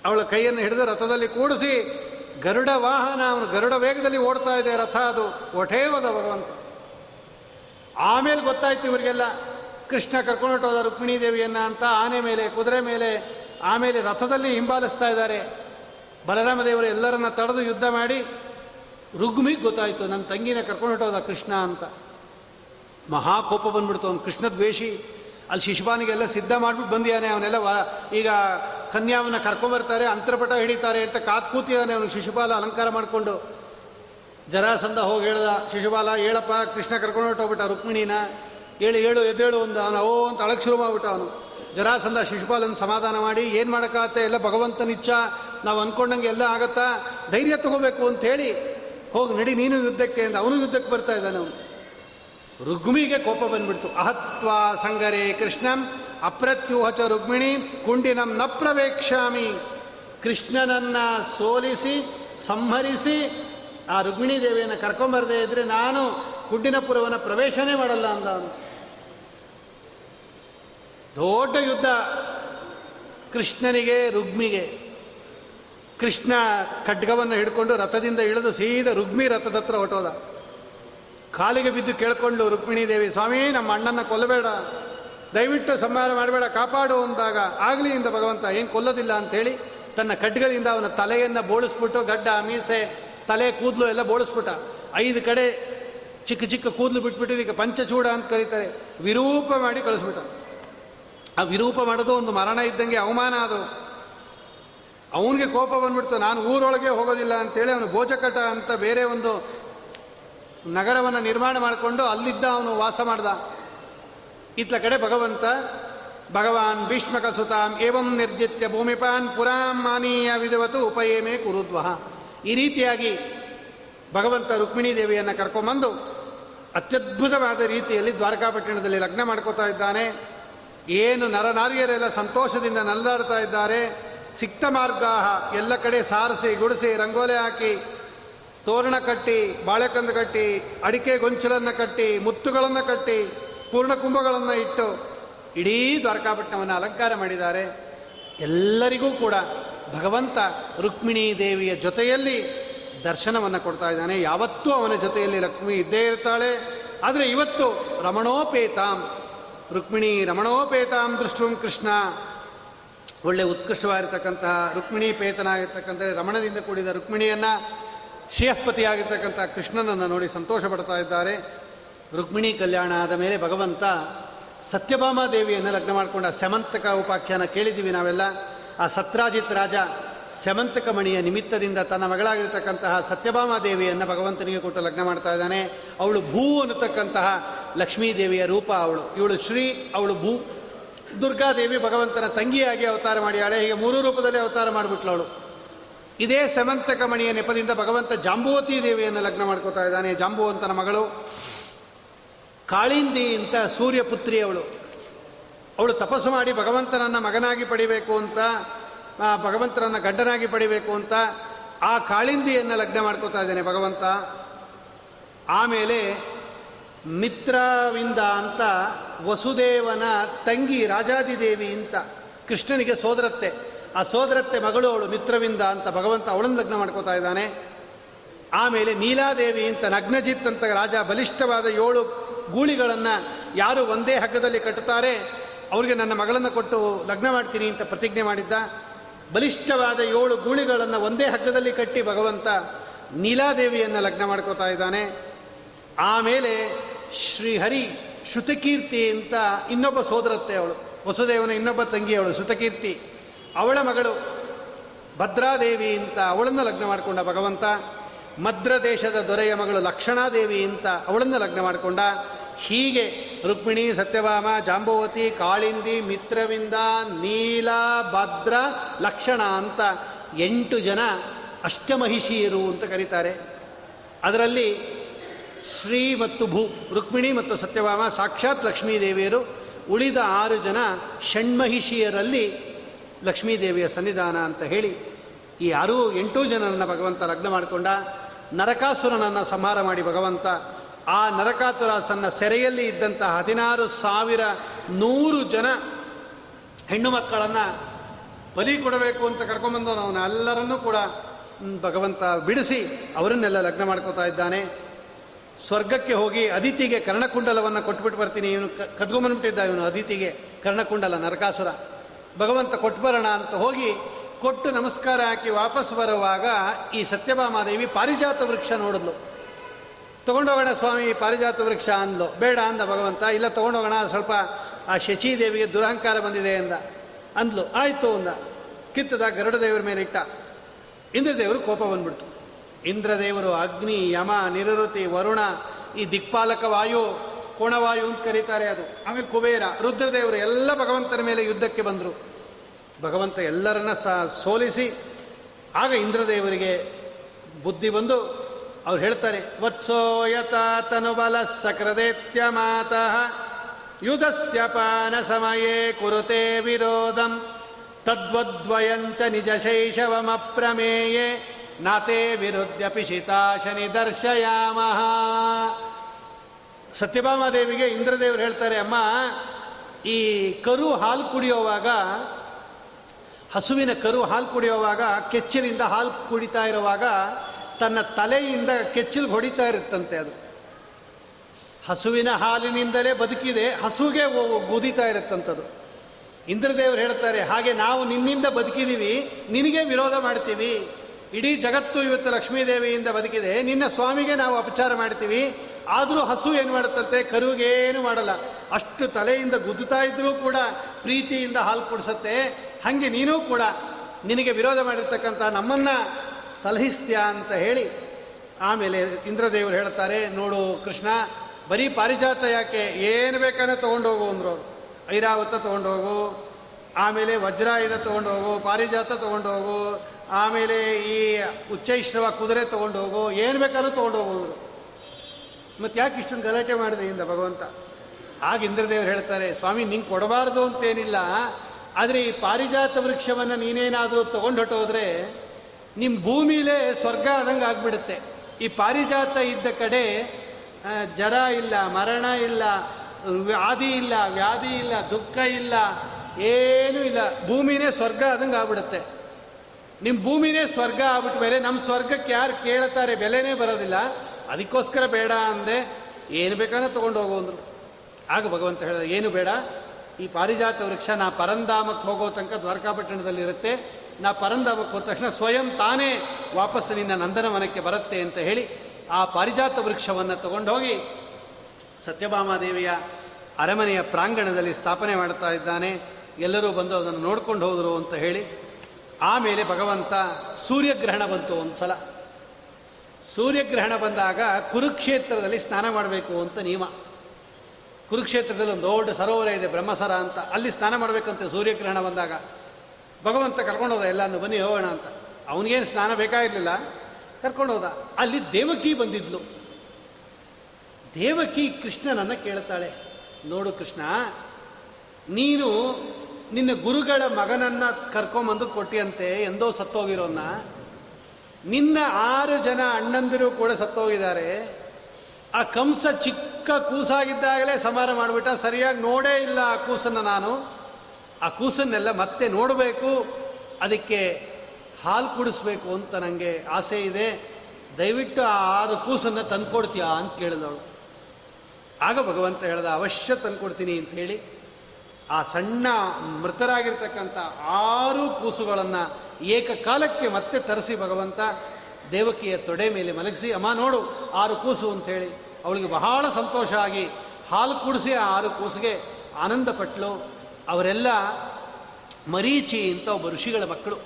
ಅವಳ ಕೈಯನ್ನು ಹಿಡಿದು ರಥದಲ್ಲಿ ಕೂಡಿಸಿ ಗರುಡ ವಾಹನ ಅವನು ಗರುಡ ವೇಗದಲ್ಲಿ ಓಡ್ತಾ ಇದೆ ರಥ ಅದು. ಒಠೇವದ ಭಗವಂತ. ಆಮೇಲೆ ಗೊತ್ತಾಯ್ತು ಇವರಿಗೆಲ್ಲ, ಕೃಷ್ಣ ಕರ್ಕೊಂಡೋದ ರುಕ್ಮಿಣಿ ದೇವಿಯನ್ನ ಅಂತ ಆನೆ ಮೇಲೆ, ಕುದುರೆ ಮೇಲೆ, ಆಮೇಲೆ ರಥದಲ್ಲಿ ಹಿಂಬಾಲಿಸ್ತಾ ಇದ್ದಾರೆ. ಬಲರಾಮ ದೇವರು ಎಲ್ಲರನ್ನ ತಡೆದು ಯುದ್ಧ ಮಾಡಿ, ರುಗ್ಮಿಗೆ ಗೊತ್ತಾಯ್ತು ನನ್ನ ತಂಗಿನ ಕರ್ಕೊಂಡೋದ ಕೃಷ್ಣ ಅಂತ. ಮಹಾಕೋಪ ಬಂದ್ಬಿಡ್ತು ಅವನು ಕೃಷ್ಣ ದ್ವೇಷಿ ಅಲ್ಲಿ ಶಿಶುಪಾನಿಗೆಲ್ಲ ಸಿದ್ಧ ಮಾಡಿಬಿಟ್ಟು ಬಂದಿದ್ದಾನೆ. ಅವನೆಲ್ಲ ಈಗ ಕನ್ಯಾವನ್ನ ಕರ್ಕೊಂಬರ್ತಾರೆ ಅಂತರಪಟ ಹಿಡಿತಾರೆ ಅಂತ ಕಾತ್ ಕೂತಿದ್ದಾನೆ ಅವನು ಶಿಶುಪಾಲ ಅಲಂಕಾರ ಮಾಡಿಕೊಂಡು. ಜರಾಸಂದ ಹೋಗಿ ಹೇಳ್ದ, ಶಿಶುಪಾಲ, ಹೇಳಪ್ಪ, ಕೃಷ್ಣ ಕರ್ಕೊಂಡು ಹೊಟ್ಟೋಗ್ಬಿಟ್ಟ ರುಕ್ಮಿಣಿನ. ಹೇಳಿ, ಹೇಳು, ಎದ್ದೇಳು ಒಂದು, ಅವನು ಓ ಅಂತ ಅಳಕ್ಕೆ ಶುರು ಮಾಡ್ಬಿಟ್ಟ ಅವನು. ಜರಾಸಂದ ಶಿಶುಪಾಲನ ಸಮಾಧಾನ ಮಾಡಿ, ಏನು ಮಾಡೋಕ್ಕಾಗತ್ತೆ? ಎಲ್ಲ ಭಗವಂತನ ಇಚ್ಛ ನಾವು ಅಂದ್ಕೊಂಡಂಗೆ ಎಲ್ಲ ಆಗತ್ತಾ? ಧೈರ್ಯ ತಗೋಬೇಕು ಅಂತ ಹೇಳಿ ಹೋಗಿ ನಡಿ, ನೀನು ಯುದ್ಧಕ್ಕೆ ಅಂತ. ಅವನು ಯುದ್ಧಕ್ಕೆ ಬರ್ತಾ ಇದ್ದಾನೆ ಅವನು. ರುಗ್ಮಿಗೆ ಕೋಪ ಬಂದ್ಬಿಡ್ತು. ಅಹತ್ವ ಸಂಗರೇ ಕೃಷ್ಣಂ, ಅಪ್ರತ್ಯೂಹಚ ರುಗ್ಮಿಣಿ, ಕುಂಡಿನಂ ನ ಪ್ರವೇಕ್ಷಾಮಿ ಕೃಷ್ಣನನ್ನ ಸೋಲಿಸಿ, ಸಂಹರಿಸಿ, ಆ ರುಗ್ಮಿಣಿ ದೇವಿಯನ್ನು ಕರ್ಕೊಂಬರದೇ ಇದ್ರೆ ನಾನು ಕುಂಡಿನಪುರವನ್ನು ಪ್ರವೇಶನೇ ಮಾಡಲ್ಲ ಅಂದ ದೊಡ್ಡ ಯುದ್ಧ. ಕೃಷ್ಣನಿಗೆ, ರುಗ್ಮಿಗೆ. ಕೃಷ್ಣ ಖಡ್ಗವನ್ನು ಹಿಡ್ಕೊಂಡು ರಥದಿಂದ ಇಳಿದು ಸೀದ ರುಗ್ಮಿ ರಥದ ಹತ್ರ ಹೊಟ್ಟೋದ ಕಾಲಿಗೆ ಬಿದ್ದು ಕೇಳ್ಕೊಂಡು, ರುಕ್ಮಿಣಿ ದೇವಿ, ಸ್ವಾಮಿ, ನಮ್ಮ ಅಣ್ಣನ ಕೊಲ್ಲಬೇಡ. ದಯವಿಟ್ಟು ಸಂಹಾರ ಮಾಡಬೇಡ, ಕಾಪಾಡು ಅಂದಾಗ ಆಗಲಿ ಇಂದ ಭಗವಂತ ಏನು ಕೊಲ್ಲೋದಿಲ್ಲ ಅಂತೇಳಿ ತನ್ನ ಖಡ್ಗದಿಂದ ಅವನ ತಲೆಯನ್ನು ಬೋಳಿಸ್ಬಿಟ್ಟು, ಗಡ್ಡ, ಮೀಸೆ, ತಲೆ, ಕೂದಲು ಎಲ್ಲ ಬೋಳಿಸ್ಬಿಟ್ಟ. ಐದು ಕಡೆ ಚಿಕ್ಕ ಚಿಕ್ಕ ಕೂದಲು ಬಿಟ್ಬಿಟ್ಟು ಈಗ ಪಂಚಚೂಡ ಅಂತ ಕರೀತಾರೆ. ವಿರೂಪ ಮಾಡಿ ಕಳಿಸ್ಬಿಟ್ಟ. ಆ ವಿರೂಪ ಮಾಡೋದು ಒಂದು ಮರಣ ಇದ್ದಂಗೆ ಅವಮಾನ ಅದು. ಅವನಿಗೆ ಕೋಪ ಬಂದ್ಬಿಡ್ತು, ನಾನು ಊರೊಳಗೆ ಹೋಗೋದಿಲ್ಲ ಅಂತೇಳಿ ಅವನು ಭೋಜಕಟ ಅಂತ ಬೇರೆ ಒಂದು ನಗರವನ್ನು ನಿರ್ಮಾಣ ಮಾಡಿಕೊಂಡು ಅಲ್ಲಿದ್ದ ಅವನು ವಾಸ ಮಾಡ್ದ. ಇತ್ಲ ಕಡೆ ಭಗವಂತ, ಭಗವಾನ್ ಭೀಷ್ಮಕ ಸುತಾಂ ಏವಂ ನಿರ್ಜಿತ್ಯ ಭೂಮಿಪಾನ್ ಪುರಾಂ ಮಾನೀಯ ವಿಧವತು ಉಪಯೇಮೇ ಕುರುದ್ವಹ. ಈ ರೀತಿಯಾಗಿ ಭಗವಂತ ರುಕ್ಮಿಣೀ ದೇವಿಯನ್ನು ಕರ್ಕೊಂಬಂದು ಅತ್ಯದ್ಭುತವಾದ ರೀತಿಯಲ್ಲಿ ದ್ವಾರಕಾಪಟ್ಟಣದಲ್ಲಿ ಲಗ್ನ ಮಾಡ್ಕೋತಾ ಇದ್ದಾನೆ. ಏನು ನರನಾರಿಯರೆಲ್ಲ ಸಂತೋಷದಿಂದ ನಲ್ದಾಡ್ತಾ ಇದ್ದಾರೆ. ಸಿಕ್ತ ಮಾರ್ಗ ಎಲ್ಲ ಕಡೆ ಸಾರಿಸಿ, ಗುಡಿಸಿ, ರಂಗೋಲೆ ಹಾಕಿ ತೋರಣ ಕಟ್ಟಿ, ಬಾಳೆಕಂದು ಕಟ್ಟಿ, ಅಡಿಕೆ ಗೊಂಚಲನ್ನು ಕಟ್ಟಿ, ಮುತ್ತುಗಳನ್ನು ಕಟ್ಟಿ, ಪೂರ್ಣ ಕುಂಭಗಳನ್ನು ಇಟ್ಟು ಇಡೀ ದ್ವಾರಕಾಪಟ್ಟಣವನ್ನು ಅಲಂಕಾರ ಮಾಡಿದ್ದಾರೆ. ಎಲ್ಲರಿಗೂ ಕೂಡ ಭಗವಂತ ರುಕ್ಮಿಣಿ ದೇವಿಯ ಜೊತೆಯಲ್ಲಿ ದರ್ಶನವನ್ನು ಕೊಡ್ತಾ ಇದ್ದಾನೆ. ಯಾವತ್ತೂ ಅವನ ಜೊತೆಯಲ್ಲಿ ಲಕ್ಷ್ಮಿ ಇದ್ದೇ ಇರ್ತಾಳೆ. ಆದರೆ ಇವತ್ತು ರಮಣೋಪೇತಾಂ, ರುಕ್ಮಿಣಿ ರಮಣೋಪೇತಾಂ ದೃಷ್ಟುಂ ಕೃಷ್ಣ. ಒಳ್ಳೆ ಉತ್ಕೃಷ್ಟವಾಗಿರ್ತಕ್ಕಂತಹ ರುಕ್ಮಿಣಿ ಪೇತನಾಗಿರ್ತಕ್ಕಂಥ ರಮಣದಿಂದ ಕೂಡಿದ ರುಕ್ಮಿಣಿಯನ್ನು ಶ್ರೇಯಪತಿಯಾಗಿರ್ತಕ್ಕಂಥ ಕೃಷ್ಣನನ್ನು ನೋಡಿ ಸಂತೋಷ ಪಡ್ತಾ ಇದ್ದಾರೆ. ರುಕ್ಮಿಣಿ ಕಲ್ಯಾಣ ಆದ ಮೇಲೆ ಭಗವಂತ ಸತ್ಯಭಾಮ ದೇವಿಯನ್ನು ಲಗ್ನ ಮಾಡಿಕೊಂಡ ಸ್ಯಮಂತಕ ಉಪಾಖ್ಯಾನ ಕೇಳಿದ್ದೀವಿ ನಾವೆಲ್ಲ. ಆ ಸತ್ರಾಜಿತ್ ರಾಜ ಸ್ಯಮಂತಕ ಮಣಿಯ ನಿಮಿತ್ತದಿಂದ ತನ್ನ ಮಗಳಾಗಿರ್ತಕ್ಕಂತಹ ಸತ್ಯಭಾಮ ದೇವಿಯನ್ನು ಭಗವಂತನಿಗೆ ಕೊಟ್ಟು ಲಗ್ನ ಮಾಡ್ತಾ ಇದ್ದಾನೆ. ಅವಳು ಭೂ ಅನ್ನತಕ್ಕಂತಹ ಲಕ್ಷ್ಮೀ ದೇವಿಯ ರೂಪ ಅವಳು. ಇವಳು ಶ್ರೀ, ಅವಳು ಭೂ. ದುರ್ಗಾದೇವಿ ಭಗವಂತನ ತಂಗಿಯಾಗಿ ಅವತಾರ ಮಾಡಿಯಾಳೆ ಹೀಗೆ ಮೂರು ರೂಪದಲ್ಲಿ ಅವತಾರ ಮಾಡಿಬಿಟ್ಲು ಅವಳು. ಇದೇ ಸಮಂತಕಮಣಿಯ ನೆಪದಿಂದ ಭಗವಂತ ಜಾಂಬುವತಿ ದೇವಿಯನ್ನು ಲಗ್ನ ಮಾಡ್ಕೋತಾ ಇದ್ದಾನೆ. ಜಾಂಬುವಂತನ ಮಗಳು. ಕಾಳಿಂದಿ ಅಂತ ಸೂರ್ಯಪುತ್ರಿ ಅವಳು. ಅವಳು ತಪಸ್ಸು ಮಾಡಿ ಭಗವಂತನನ್ನ ಮಗನಾಗಿ ಪಡಿಬೇಕು ಅಂತ ಭಗವಂತನನ್ನ ಗಂಡನಾಗಿ ಪಡಿಬೇಕು ಅಂತ ಆ ಕಾಳಿಂದಿಯನ್ನು ಲಗ್ನ ಮಾಡ್ಕೋತಾ ಇದ್ದಾನೆ ಭಗವಂತ. ಆಮೇಲೆ ಮಿತ್ರವಿಂದ ಅಂತ ವಸುದೇವನ ತಂಗಿ ರಾಜಾದಿದೇವಿ ಅಂತ ಕೃಷ್ಣನಿಗೆ ಸೋದರತ್ತೆ. ಆ ಸೋದರತ್ತೆ ಮಗಳು ಅವಳು ಮಿತ್ರವಿಂದ ಅಂತ ಭಗವಂತ ಅವಳನ್ನು ಲಗ್ನ ಮಾಡ್ಕೋತಾ ಇದ್ದಾನೆ. ಆಮೇಲೆ ನೀಲಾದೇವಿ ಅಂತ ನಗ್ನಜಿತ್ ಅಂತ ರಾಜ ಬಲಿಷ್ಠವಾದ ಏಳು ಗೂಳಿಗಳನ್ನು ಯಾರು ಒಂದೇ ಹಗ್ಗದಲ್ಲಿ ಕಟ್ಟುತ್ತಾರೆ ಅವರಿಗೆ ನನ್ನ ಮಗಳನ್ನು ಕೊಟ್ಟು ಲಗ್ನ ಮಾಡ್ತೀನಿ ಅಂತ ಪ್ರತಿಜ್ಞೆ ಮಾಡಿದ್ದ. ಬಲಿಷ್ಠವಾದ ಏಳು ಗೂಳಿಗಳನ್ನು ಒಂದೇ ಹಗ್ಗದಲ್ಲಿ ಕಟ್ಟಿ ಭಗವಂತ ನೀಲಾದೇವಿಯನ್ನು ಲಗ್ನ ಮಾಡ್ಕೋತಾ ಇದ್ದಾನೆ. ಆಮೇಲೆ ಶ್ರೀಹರಿ ಶ್ರುತಕೀರ್ತಿ ಅಂತ ಇನ್ನೊಬ್ಬ ಸೋದರತ್ತೆ ಅವಳು, ವಸುದೇವನ ಇನ್ನೊಬ್ಬ ತಂಗಿ ಅವಳು ಶ್ರುತಕೀರ್ತಿ. ಅವಳ ಮಗಳು ಭದ್ರಾದೇವಿ ಅಂತ ಅವಳನ್ನು ಲಗ್ನ ಮಾಡಿಕೊಂಡ ಭಗವಂತ, ಮದ್ರ ದೇಶದ ದೊರೆಯ ಮಗಳು ಲಕ್ಷಣಾದೇವಿ ಅಂತ ಅವಳನ್ನು ಲಗ್ನ ಮಾಡಿಕೊಂಡ, ಹೀಗೆ ರುಕ್ಮಿಣಿ, ಸತ್ಯಭಾಮ, ಜಾಂಬವತಿ, ಕಾಳಿಂದಿ, ಮಿತ್ರವಿಂದ, ನೀಲ, ಭದ್ರ, ಲಕ್ಷಣ ಅಂತ ಎಂಟು ಜನ ಅಷ್ಟಮಹಿಷಿಯರು ಅಂತ ಕರೀತಾರೆ. ಅದರಲ್ಲಿ ಶ್ರೀ ಮತ್ತು ಭೂ, ರುಕ್ಮಿಣಿ ಮತ್ತು ಸತ್ಯಭಾಮ ಸಾಕ್ಷಾತ್ ಲಕ್ಷ್ಮೀದೇವಿಯರು ಉಳಿದ ಆರು ಜನ ಷಣ್ಮಹಿಷಿಯರಲ್ಲಿ ಲಕ್ಷ್ಮೀದೇವಿಯ ಸನ್ನಿಧಾನ ಅಂತ ಹೇಳಿ ಈ ಆರು ಎಂಟೂ ಜನರನ್ನು ಭಗವಂತ ಲಗ್ನ ಮಾಡಿಕೊಂಡ, ನರಕಾಸುರನನ್ನು ಸಂಹಾರ ಮಾಡಿ ಭಗವಂತ, ಆ ನರಕಾತುರಾಸನ್ನ ಸೆರೆಯಲ್ಲಿ ಇದ್ದಂಥ ಹದಿನಾರು ಸಾವಿರ ನೂರು ಜನ ಹೆಣ್ಣು ಮಕ್ಕಳನ್ನು ಬಲಿ ಕೊಡಬೇಕು ಅಂತ ಕರ್ಕೊಂಬಂದು ಅವನು. ಎಲ್ಲರನ್ನೂ ಕೂಡ ಭಗವಂತ ಬಿಡಿಸಿ ಅವರನ್ನೆಲ್ಲ ಲಗ್ನ ಮಾಡ್ಕೋತಾ ಇದ್ದಾನೆ. ಸ್ವರ್ಗಕ್ಕೆ ಹೋಗಿ ಅದಿತಿಗೆ ಕರ್ಣಕುಂಡಲವನ್ನು ಕೊಟ್ಬಿಟ್ಟು ಬರ್ತೀನಿ. ಇವನು ಕದ್ಕೊಂಬಂದ್ಬಿಟ್ಟಿದ್ದ ಇವನು ಅದಿತಿಗೆ ಕರ್ಣಕುಂಡಲ, ನರಕಾಸುರ. ಭಗವಂತ ಕೊಟ್ಟು ಬರೋಣ ಅಂತ ಹೋಗಿ ಕೊಟ್ಟು ನಮಸ್ಕಾರ ಹಾಕಿ ವಾಪಸ್ ಬರುವಾಗ ಈ ಸತ್ಯಭಾಮಾದೇವಿ ಪಾರಿಜಾತ ವೃಕ್ಷ ನೋಡಿದ್ಲು. ತಗೊಂಡೋಗೋಣ ಸ್ವಾಮಿ, ಪಾರಿಜಾತ ವೃಕ್ಷ ಅಂದ್ಲು. ಬೇಡ ಅಂದ ಭಗವಂತ, ಇಲ್ಲ ತಗೊಂಡೋಗೋಣ ಸ್ವಲ್ಪ ಆ ಶಚೀದೇವಿಗೆ ದುರಹಂಕಾರ ಬಂದಿದೆ ಅಂದ. ಅಂದ್ಲು, ಆಯಿತು ಅಂದ. ಕಿತ್ತದ ಗರುಡ ದೇವರ ಮೇಲೆ ಇಟ್ಟ. ಇಂದ್ರದೇವರು ಕೋಪ ಬಂದ್ಬಿಡ್ತು. ಇಂದ್ರದೇವರು ಅಗ್ನಿ, ಯಮ ನಿರಋತಿ ವರುಣ, ಈ ದಿಕ್ಪಾಲಕ ವಾಯು ಕೋಣವಾಯು ಅಂತ ಕರೀತಾರೆ ಅದು. ಆಮೇಲೆ ಕುಬೇರ, ರುದ್ರದೇವರು ಎಲ್ಲ ಭಗವಂತನ ಮೇಲೆ ಯುದ್ಧಕ್ಕೆ ಬಂದರು. ಭಗವಂತ ಎಲ್ಲರನ್ನ ಸ ಸೋಲಿಸಿ, ಆಗ ಇಂದ್ರದೇವರಿಗೆ ಬುದ್ಧಿ ಬಂದು ಅವ್ರು ಹೇಳ್ತಾರೆ ವತ್ಸೋಯತ ತನುಬಲ ಸಕೃದೇತ್ಯ ಮಾತಃ, ಯುಧಸ್ಯ ಪಾನ ಸಮಯೇ ಕುರುತೆ ವಿರೋಧಂ, ತದ್ವದ್ವಯಂಚ ನಿಜ ಶೈಶವಮಪ್ರಮೇಯೇ ನಾತೆ ವಿರುದ್ಧ ಪಿಶಿತಾಶನಿ ದರ್ಶಯಾಮಃ ಸತ್ಯಭಾಮಾದೇವಿಗೆ ಇಂದ್ರದೇವರು ಹೇಳ್ತಾರೆ, ಅಮ್ಮ, ಈ ಕರು ಹಾಲು ಕುಡಿಯೋವಾಗ, ಹಸುವಿನ ಕರು ಹಾಲು ಕುಡಿಯೋವಾಗ, ಕೆಚ್ಚಲಿಂದ ಹಾಲು ಕುಡಿತಾ ಇರುವಾಗ ತನ್ನ ತಲೆಯಿಂದ ಕೆಚ್ಚಲು ಹೊಡಿತಾ ಇರುತ್ತಂತೆ ಅದು. ಹಸುವಿನ ಹಾಲಿನಿಂದಲೇ ಬದುಕಿದೆ, ಹಸುಗೆ ಗುದಿತಾ ಇರುತ್ತಂಥದ್ದು ಇಂದ್ರದೇವರು ಹೇಳ್ತಾರೆ, ಹಾಗೆ ನಾವು ನಿನ್ನಿಂದ ಬದುಕಿದೀವಿ, ನಿನಗೆ ವಿರೋಧ ಮಾಡ್ತೀವಿ. ಇಡೀ ಜಗತ್ತು ಇವತ್ತು ಲಕ್ಷ್ಮೀದೇವಿಯಿಂದ ಬದುಕಿದೆ, ನಿನ್ನ ಸ್ವಾಮಿಗೆ ನಾವು ಅಪಚಾರ ಮಾಡ್ತೀವಿ. ಆದರೂ ಹಸು ಏನು ಮಾಡುತ್ತಂತೆ? ಕರುವಿಗೆ ಏನು ಮಾಡಲ್ಲ. ಅಷ್ಟು ತಲೆಯಿಂದ ಗುದ್ದುತ್ತಾ ಇದ್ರೂ ಕೂಡ ಪ್ರೀತಿಯಿಂದ ಹಾಲು ಕುಡಿಸತ್ತೆ. ಹಾಗೆ ನೀನೂ ಕೂಡ ನಿನಗೆ ವಿರೋಧ ಮಾಡಿರ್ತಕ್ಕಂಥ ನಮ್ಮನ್ನ ಸಲಹಿಸ್ತೀಯಾ ಅಂತ ಹೇಳಿ ಆಮೇಲೆ ಇಂದ್ರದೇವರು ಹೇಳ್ತಾರೆ ನೋಡು ಕೃಷ್ಣ, ಬರೀ ಪಾರಿಜಾತ ಯಾಕೆ? ಏನು ಬೇಕಾದ್ರೆ ತೊಗೊಂಡೋಗು ಅಂದರು ಐರಾವತ ತೊಗೊಂಡೋಗು, ಆಮೇಲೆ ವಜ್ರಾಯುಧ ತೊಗೊಂಡೋಗು, ಪಾರಿಜಾತ ತೊಗೊಂಡೋಗು, ಆಮೇಲೆ ಈ ಉಚ್ಚೈಶ್ರವ ಕುದುರೆ ತೊಗೊಂಡೋಗು, ಏನು ಬೇಕಾದ್ರೂ ತೊಗೊಂಡೋಗು ಅಂದರು. ಮತ್ತು ಯಾಕೆ ಇಷ್ಟೊಂದು ಗಲಾಟೆ ಮಾಡಿದೆ ಇಂದ ಭಗವಂತ? ಆಗ ಇಂದ್ರದೇವರು ಹೇಳ್ತಾರೆ, ಸ್ವಾಮಿ, ನಿಂಗೆ ಕೊಡಬಾರ್ದು ಅಂತೇನಿಲ್ಲ. ಆದರೆ ಈ ಪಾರಿಜಾತ ವೃಕ್ಷವನ್ನು ನೀನೇನಾದರೂ ತೊಗೊಂಡು ಹೊಟ್ಟೋದ್ರೆ ನಿಮ್ಮ ಭೂಮಿಲೇ ಸ್ವರ್ಗ ಆದಂಗೆ ಆಗ್ಬಿಡುತ್ತೆ. ಈ ಪಾರಿಜಾತ ಇದ್ದ ಕಡೆ ಜರ ಇಲ್ಲ, ಮರಣ ಇಲ್ಲ, ವ್ಯಾಧಿ ಇಲ್ಲ ವ್ಯಾಧಿ ಇಲ್ಲ, ದುಃಖ ಇಲ್ಲ, ಏನೂ ಇಲ್ಲ. ಭೂಮಿನೇ ಸ್ವರ್ಗ ಆದಂಗೆ ಆಗ್ಬಿಡುತ್ತೆ. ನಿಮ್ಮ ಭೂಮಿನೇ ಸ್ವರ್ಗ ಆಗ್ಬಿಟ್ಟ ಮೇಲೆ ನಮ್ಮ ಸ್ವರ್ಗಕ್ಕೆ ಯಾರು ಕೇಳ್ತಾರೆ ಬೆಲೆನೇ ಬರೋದಿಲ್ಲ. ಅದಕ್ಕೋಸ್ಕರ ಬೇಡ ಅಂದೆ, ಏನು ಬೇಕಾದ್ರೆ ತೊಗೊಂಡು ಹೋಗು ಆಗ ಭಗವಂತ ಹೇಳಿದ, ಏನು ಬೇಡ, ಈ ಪಾರಿಜಾತ ವೃಕ್ಷ ನಾ ಪರಂಧಾಮಕ್ಕೆ ಹೋಗೋ ತನಕ ದ್ವಾರಕಾಪಟ್ಟಣದಲ್ಲಿರುತ್ತೆ ನಾ ಪರಂಧಾಮಕ್ಕೆ ಹೋದ ತಕ್ಷಣ ಸ್ವಯಂ ತಾನೇ ವಾಪಸ್ ನಿನ್ನ ನಂದನವನಕ್ಕೆ ಬರುತ್ತೆ ಅಂತ ಹೇಳಿ ಆ ಪಾರಿಜಾತ ವೃಕ್ಷವನ್ನು ತಗೊಂಡೋಗಿ ಸತ್ಯಭಾಮಾದೇವಿಯ ಅರಮನೆಯ ಪ್ರಾಂಗಣದಲ್ಲಿ ಸ್ಥಾಪನೆ ಮಾಡ್ತಾ ಇದ್ದಾನೆ. ಎಲ್ಲರೂ ಬಂದು ಅದನ್ನು ನೋಡ್ಕೊಂಡು ಹೋದರು ಅಂತ ಹೇಳಿ, ಆಮೇಲೆ ಭಗವಂತ ಸೂರ್ಯಗ್ರಹಣ ಬಂತು ಒಂದು ಸಲ ಸೂರ್ಯಗ್ರಹಣ ಬಂದಾಗ ಕುರುಕ್ಷೇತ್ರದಲ್ಲಿ ಸ್ನಾನ ಮಾಡಬೇಕು ಅಂತ ನಿಯಮ. ಕುರುಕ್ಷೇತ್ರದಲ್ಲಿ ಒಂದು ದೊಡ್ಡ ಸರೋವರ ಇದೆ, ಬ್ರಹ್ಮಸರ ಅಂತ. ಅಲ್ಲಿ ಸ್ನಾನ ಮಾಡಬೇಕಂತೆ ಸೂರ್ಯಗ್ರಹಣ ಬಂದಾಗ. ಭಗವಂತ ಕರ್ಕೊಂಡು ಹೋದ, ಎಲ್ಲಾನು ಬನ್ನಿ ಹೋಗೋಣ ಅಂತ. ಅವನಿಗೇನು ಸ್ನಾನ ಬೇಕಾಗಿರಲಿಲ್ಲ ಹೋದ. ಅಲ್ಲಿ ದೇವಕಿ ಬಂದಿದ್ಲು. ದೇವಕಿ ಕೃಷ್ಣನನ್ನು ಕೇಳ್ತಾಳೆ, ನೋಡು ಕೃಷ್ಣ, ನೀನು ನಿನ್ನ ಗುರುಗಳ ಮಗನನ್ನು ಕರ್ಕೊಂಬಂದು ಕೊಟ್ಟಿಯಂತೆ, ಎಂದೋ ಸತ್ತೋಗಿರೋನ್ನ. ನಿನ್ನ ಆರು ಜನ ಅಣ್ಣಂದಿರು ಕೂಡ ಸತ್ತೋಗಿದ್ದಾರೆ. ಆ ಕಂಸ ಚಿಕ್ಕ ಕೂಸಾಗಿದ್ದಾಗಲೇ ಸಮಾರ ಮಾಡಿಬಿಟ್ಟ. ಸರಿಯಾಗಿ ನೋಡೇ ಇಲ್ಲ ಆ ಕೂಸನ್ನು ನಾನು. ಆ ಕೂಸನ್ನೆಲ್ಲ ಮತ್ತೆ ನೋಡಬೇಕು. ಅದಕ್ಕೆ ಹಾಲು ಕುಡಿಸ್ಬೇಕು ಅಂತ ನನಗೆ ಆಸೆ ಇದೆ. ದಯವಿಟ್ಟು ಆ ಆರು ಕೂಸನ್ನು ತಂದ್ಕೊಡ್ತೀಯಾ ಅಂತ ಕೇಳಿದವಳು. ಆಗ ಭಗವಂತ ಹೇಳ್ದ, ಅವಶ್ಯ ತಂದ್ಕೊಡ್ತೀನಿ ಅಂತ ಹೇಳಿ. ಆ ಸಣ್ಣ ಮೃತರಾಗಿರ್ತಕ್ಕಂಥ ಆರು ಕೂಸುಗಳನ್ನು ಏಕಕಾಲಕ್ಕೆ ಮತ್ತೆ ತರಿಸಿ ಭಗವಂತ, ದೇವಕಿಯ ತೊಡೆ ಮೇಲೆ ಮಲಗಿಸಿ, ಅಮ್ಮ ನೋಡು, ಆರು ಕೂಸು ಅಂಥೇಳಿ ಅವಳಿಗೆ ಬಹಳ ಸಂತೋಷ ಆಗಿ ಹಾಲು ಕುಡಿಸಿ ಆ ಆರು ಕೂಸಿಗೆ ಆನಂದ ಪಟ್ಲು. ಅವರೆಲ್ಲ ಮರೀಚಿ ಅಂತ ಒಬ್ಬ ಋಷಿಗಳ ಮಕ್ಕಳು.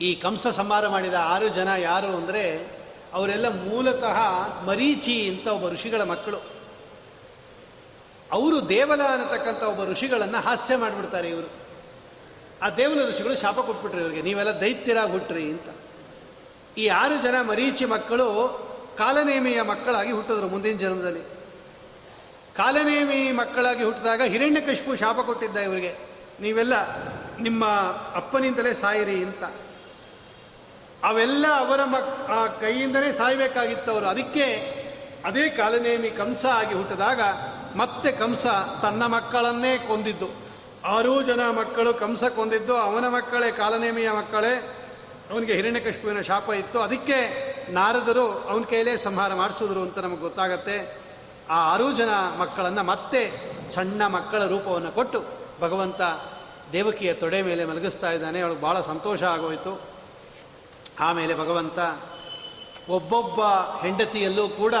ಈ ಕಂಸ ಸಂಹಾರ ಮಾಡಿದ ಆರು ಜನ ಯಾರು ಅಂದರೆ ಅವರೆಲ್ಲ ಮೂಲತಃ ಮರೀಚಿ ಅಂತ ಒಬ್ಬ ಋಷಿಗಳ ಮಕ್ಕಳು. ಅವರು ದೇವಲ ಅನ್ನತಕ್ಕಂಥ ಒಬ್ಬ ಋಷಿಗಳನ್ನು ಹಾಸ್ಯ ಮಾಡಿಬಿಡ್ತಾರೆ ಇವರು. ಆ ದೇವನ ಋಷಿಗಳು ಶಾಪ ಕೊಟ್ಬಿಟ್ರಿ ಇವರಿಗೆ, ನೀವೆಲ್ಲ ದೈತ್ಯರಾಗಿ ಹುಟ್ಟ್ರಿ ಅಂತ. ಈ ಆರು ಜನ ಮರೀಚಿ ಮಕ್ಕಳು ಕಾಲನೇಮಿಯ ಮಕ್ಕಳಾಗಿ ಹುಟ್ಟಿದ್ರು ಮುಂದಿನ ಜನ್ಮದಲ್ಲಿ. ಕಾಲನೇಮಿ ಮಕ್ಕಳಾಗಿ ಹುಟ್ಟಿದಾಗ ಹಿರಣ್ಯಕಶಿಪು ಶಾಪ ಕೊಟ್ಟಿದ್ದ ಇವರಿಗೆ, ನೀವೆಲ್ಲ ನಿಮ್ಮ ಅಪ್ಪನಿಂದಲೇ ಸಾಯಿರಿ ಅಂತ. ಅವೆಲ್ಲ ಅವರ ಮಕ್, ಆ ಕೈಯಿಂದಲೇ ಸಾಯಬೇಕಾಗಿತ್ತು ಅವರು ಅದಕ್ಕೆ ಅದೇ ಕಾಲನೇಮಿ ಕಂಸ ಆಗಿ ಹುಟ್ಟಿದಾಗ ಮತ್ತೆ ಕಂಸ ತನ್ನ ಮಕ್ಕಳನ್ನೇ ಕೊಂದಿದ್ದು. ಆರೂ ಜನ ಮಕ್ಕಳು ಕಂಸ ಕೊಂದಿದ್ದು ಅವನ ಮಕ್ಕಳೇ ಕಾಲನೇಮಿಯ ಮಕ್ಕಳೇ. ಅವನಿಗೆ ಹಿರಣ್ಯಕಶ್ಮುವಿನ ಶಾಪ ಇತ್ತು. ಅದಕ್ಕೆ ನಾರದರು ಅವನ ಕೈಲೇ ಸಂಹಾರ ಮಾಡಿಸಿದ್ರು ಅಂತ ನಮಗೆ ಗೊತ್ತಾಗತ್ತೆ. ಆ ಆರೂ ಜನ ಮಕ್ಕಳನ್ನು ಮತ್ತೆ ಸಣ್ಣ ಮಕ್ಕಳ ರೂಪವನ್ನು ಕೊಟ್ಟು ಭಗವಂತ ದೇವಕಿಯ ತೊಡೆ ಮೇಲೆ ಮಲಗಿಸ್ತಾ ಇದ್ದಾನೆ. ಅವಳು ಭಾಳ ಸಂತೋಷ ಆಗೋಯಿತು. ಆಮೇಲೆ ಭಗವಂತ ಒಬ್ಬೊಬ್ಬ ಹೆಂಡತಿಯಲ್ಲೂ ಕೂಡ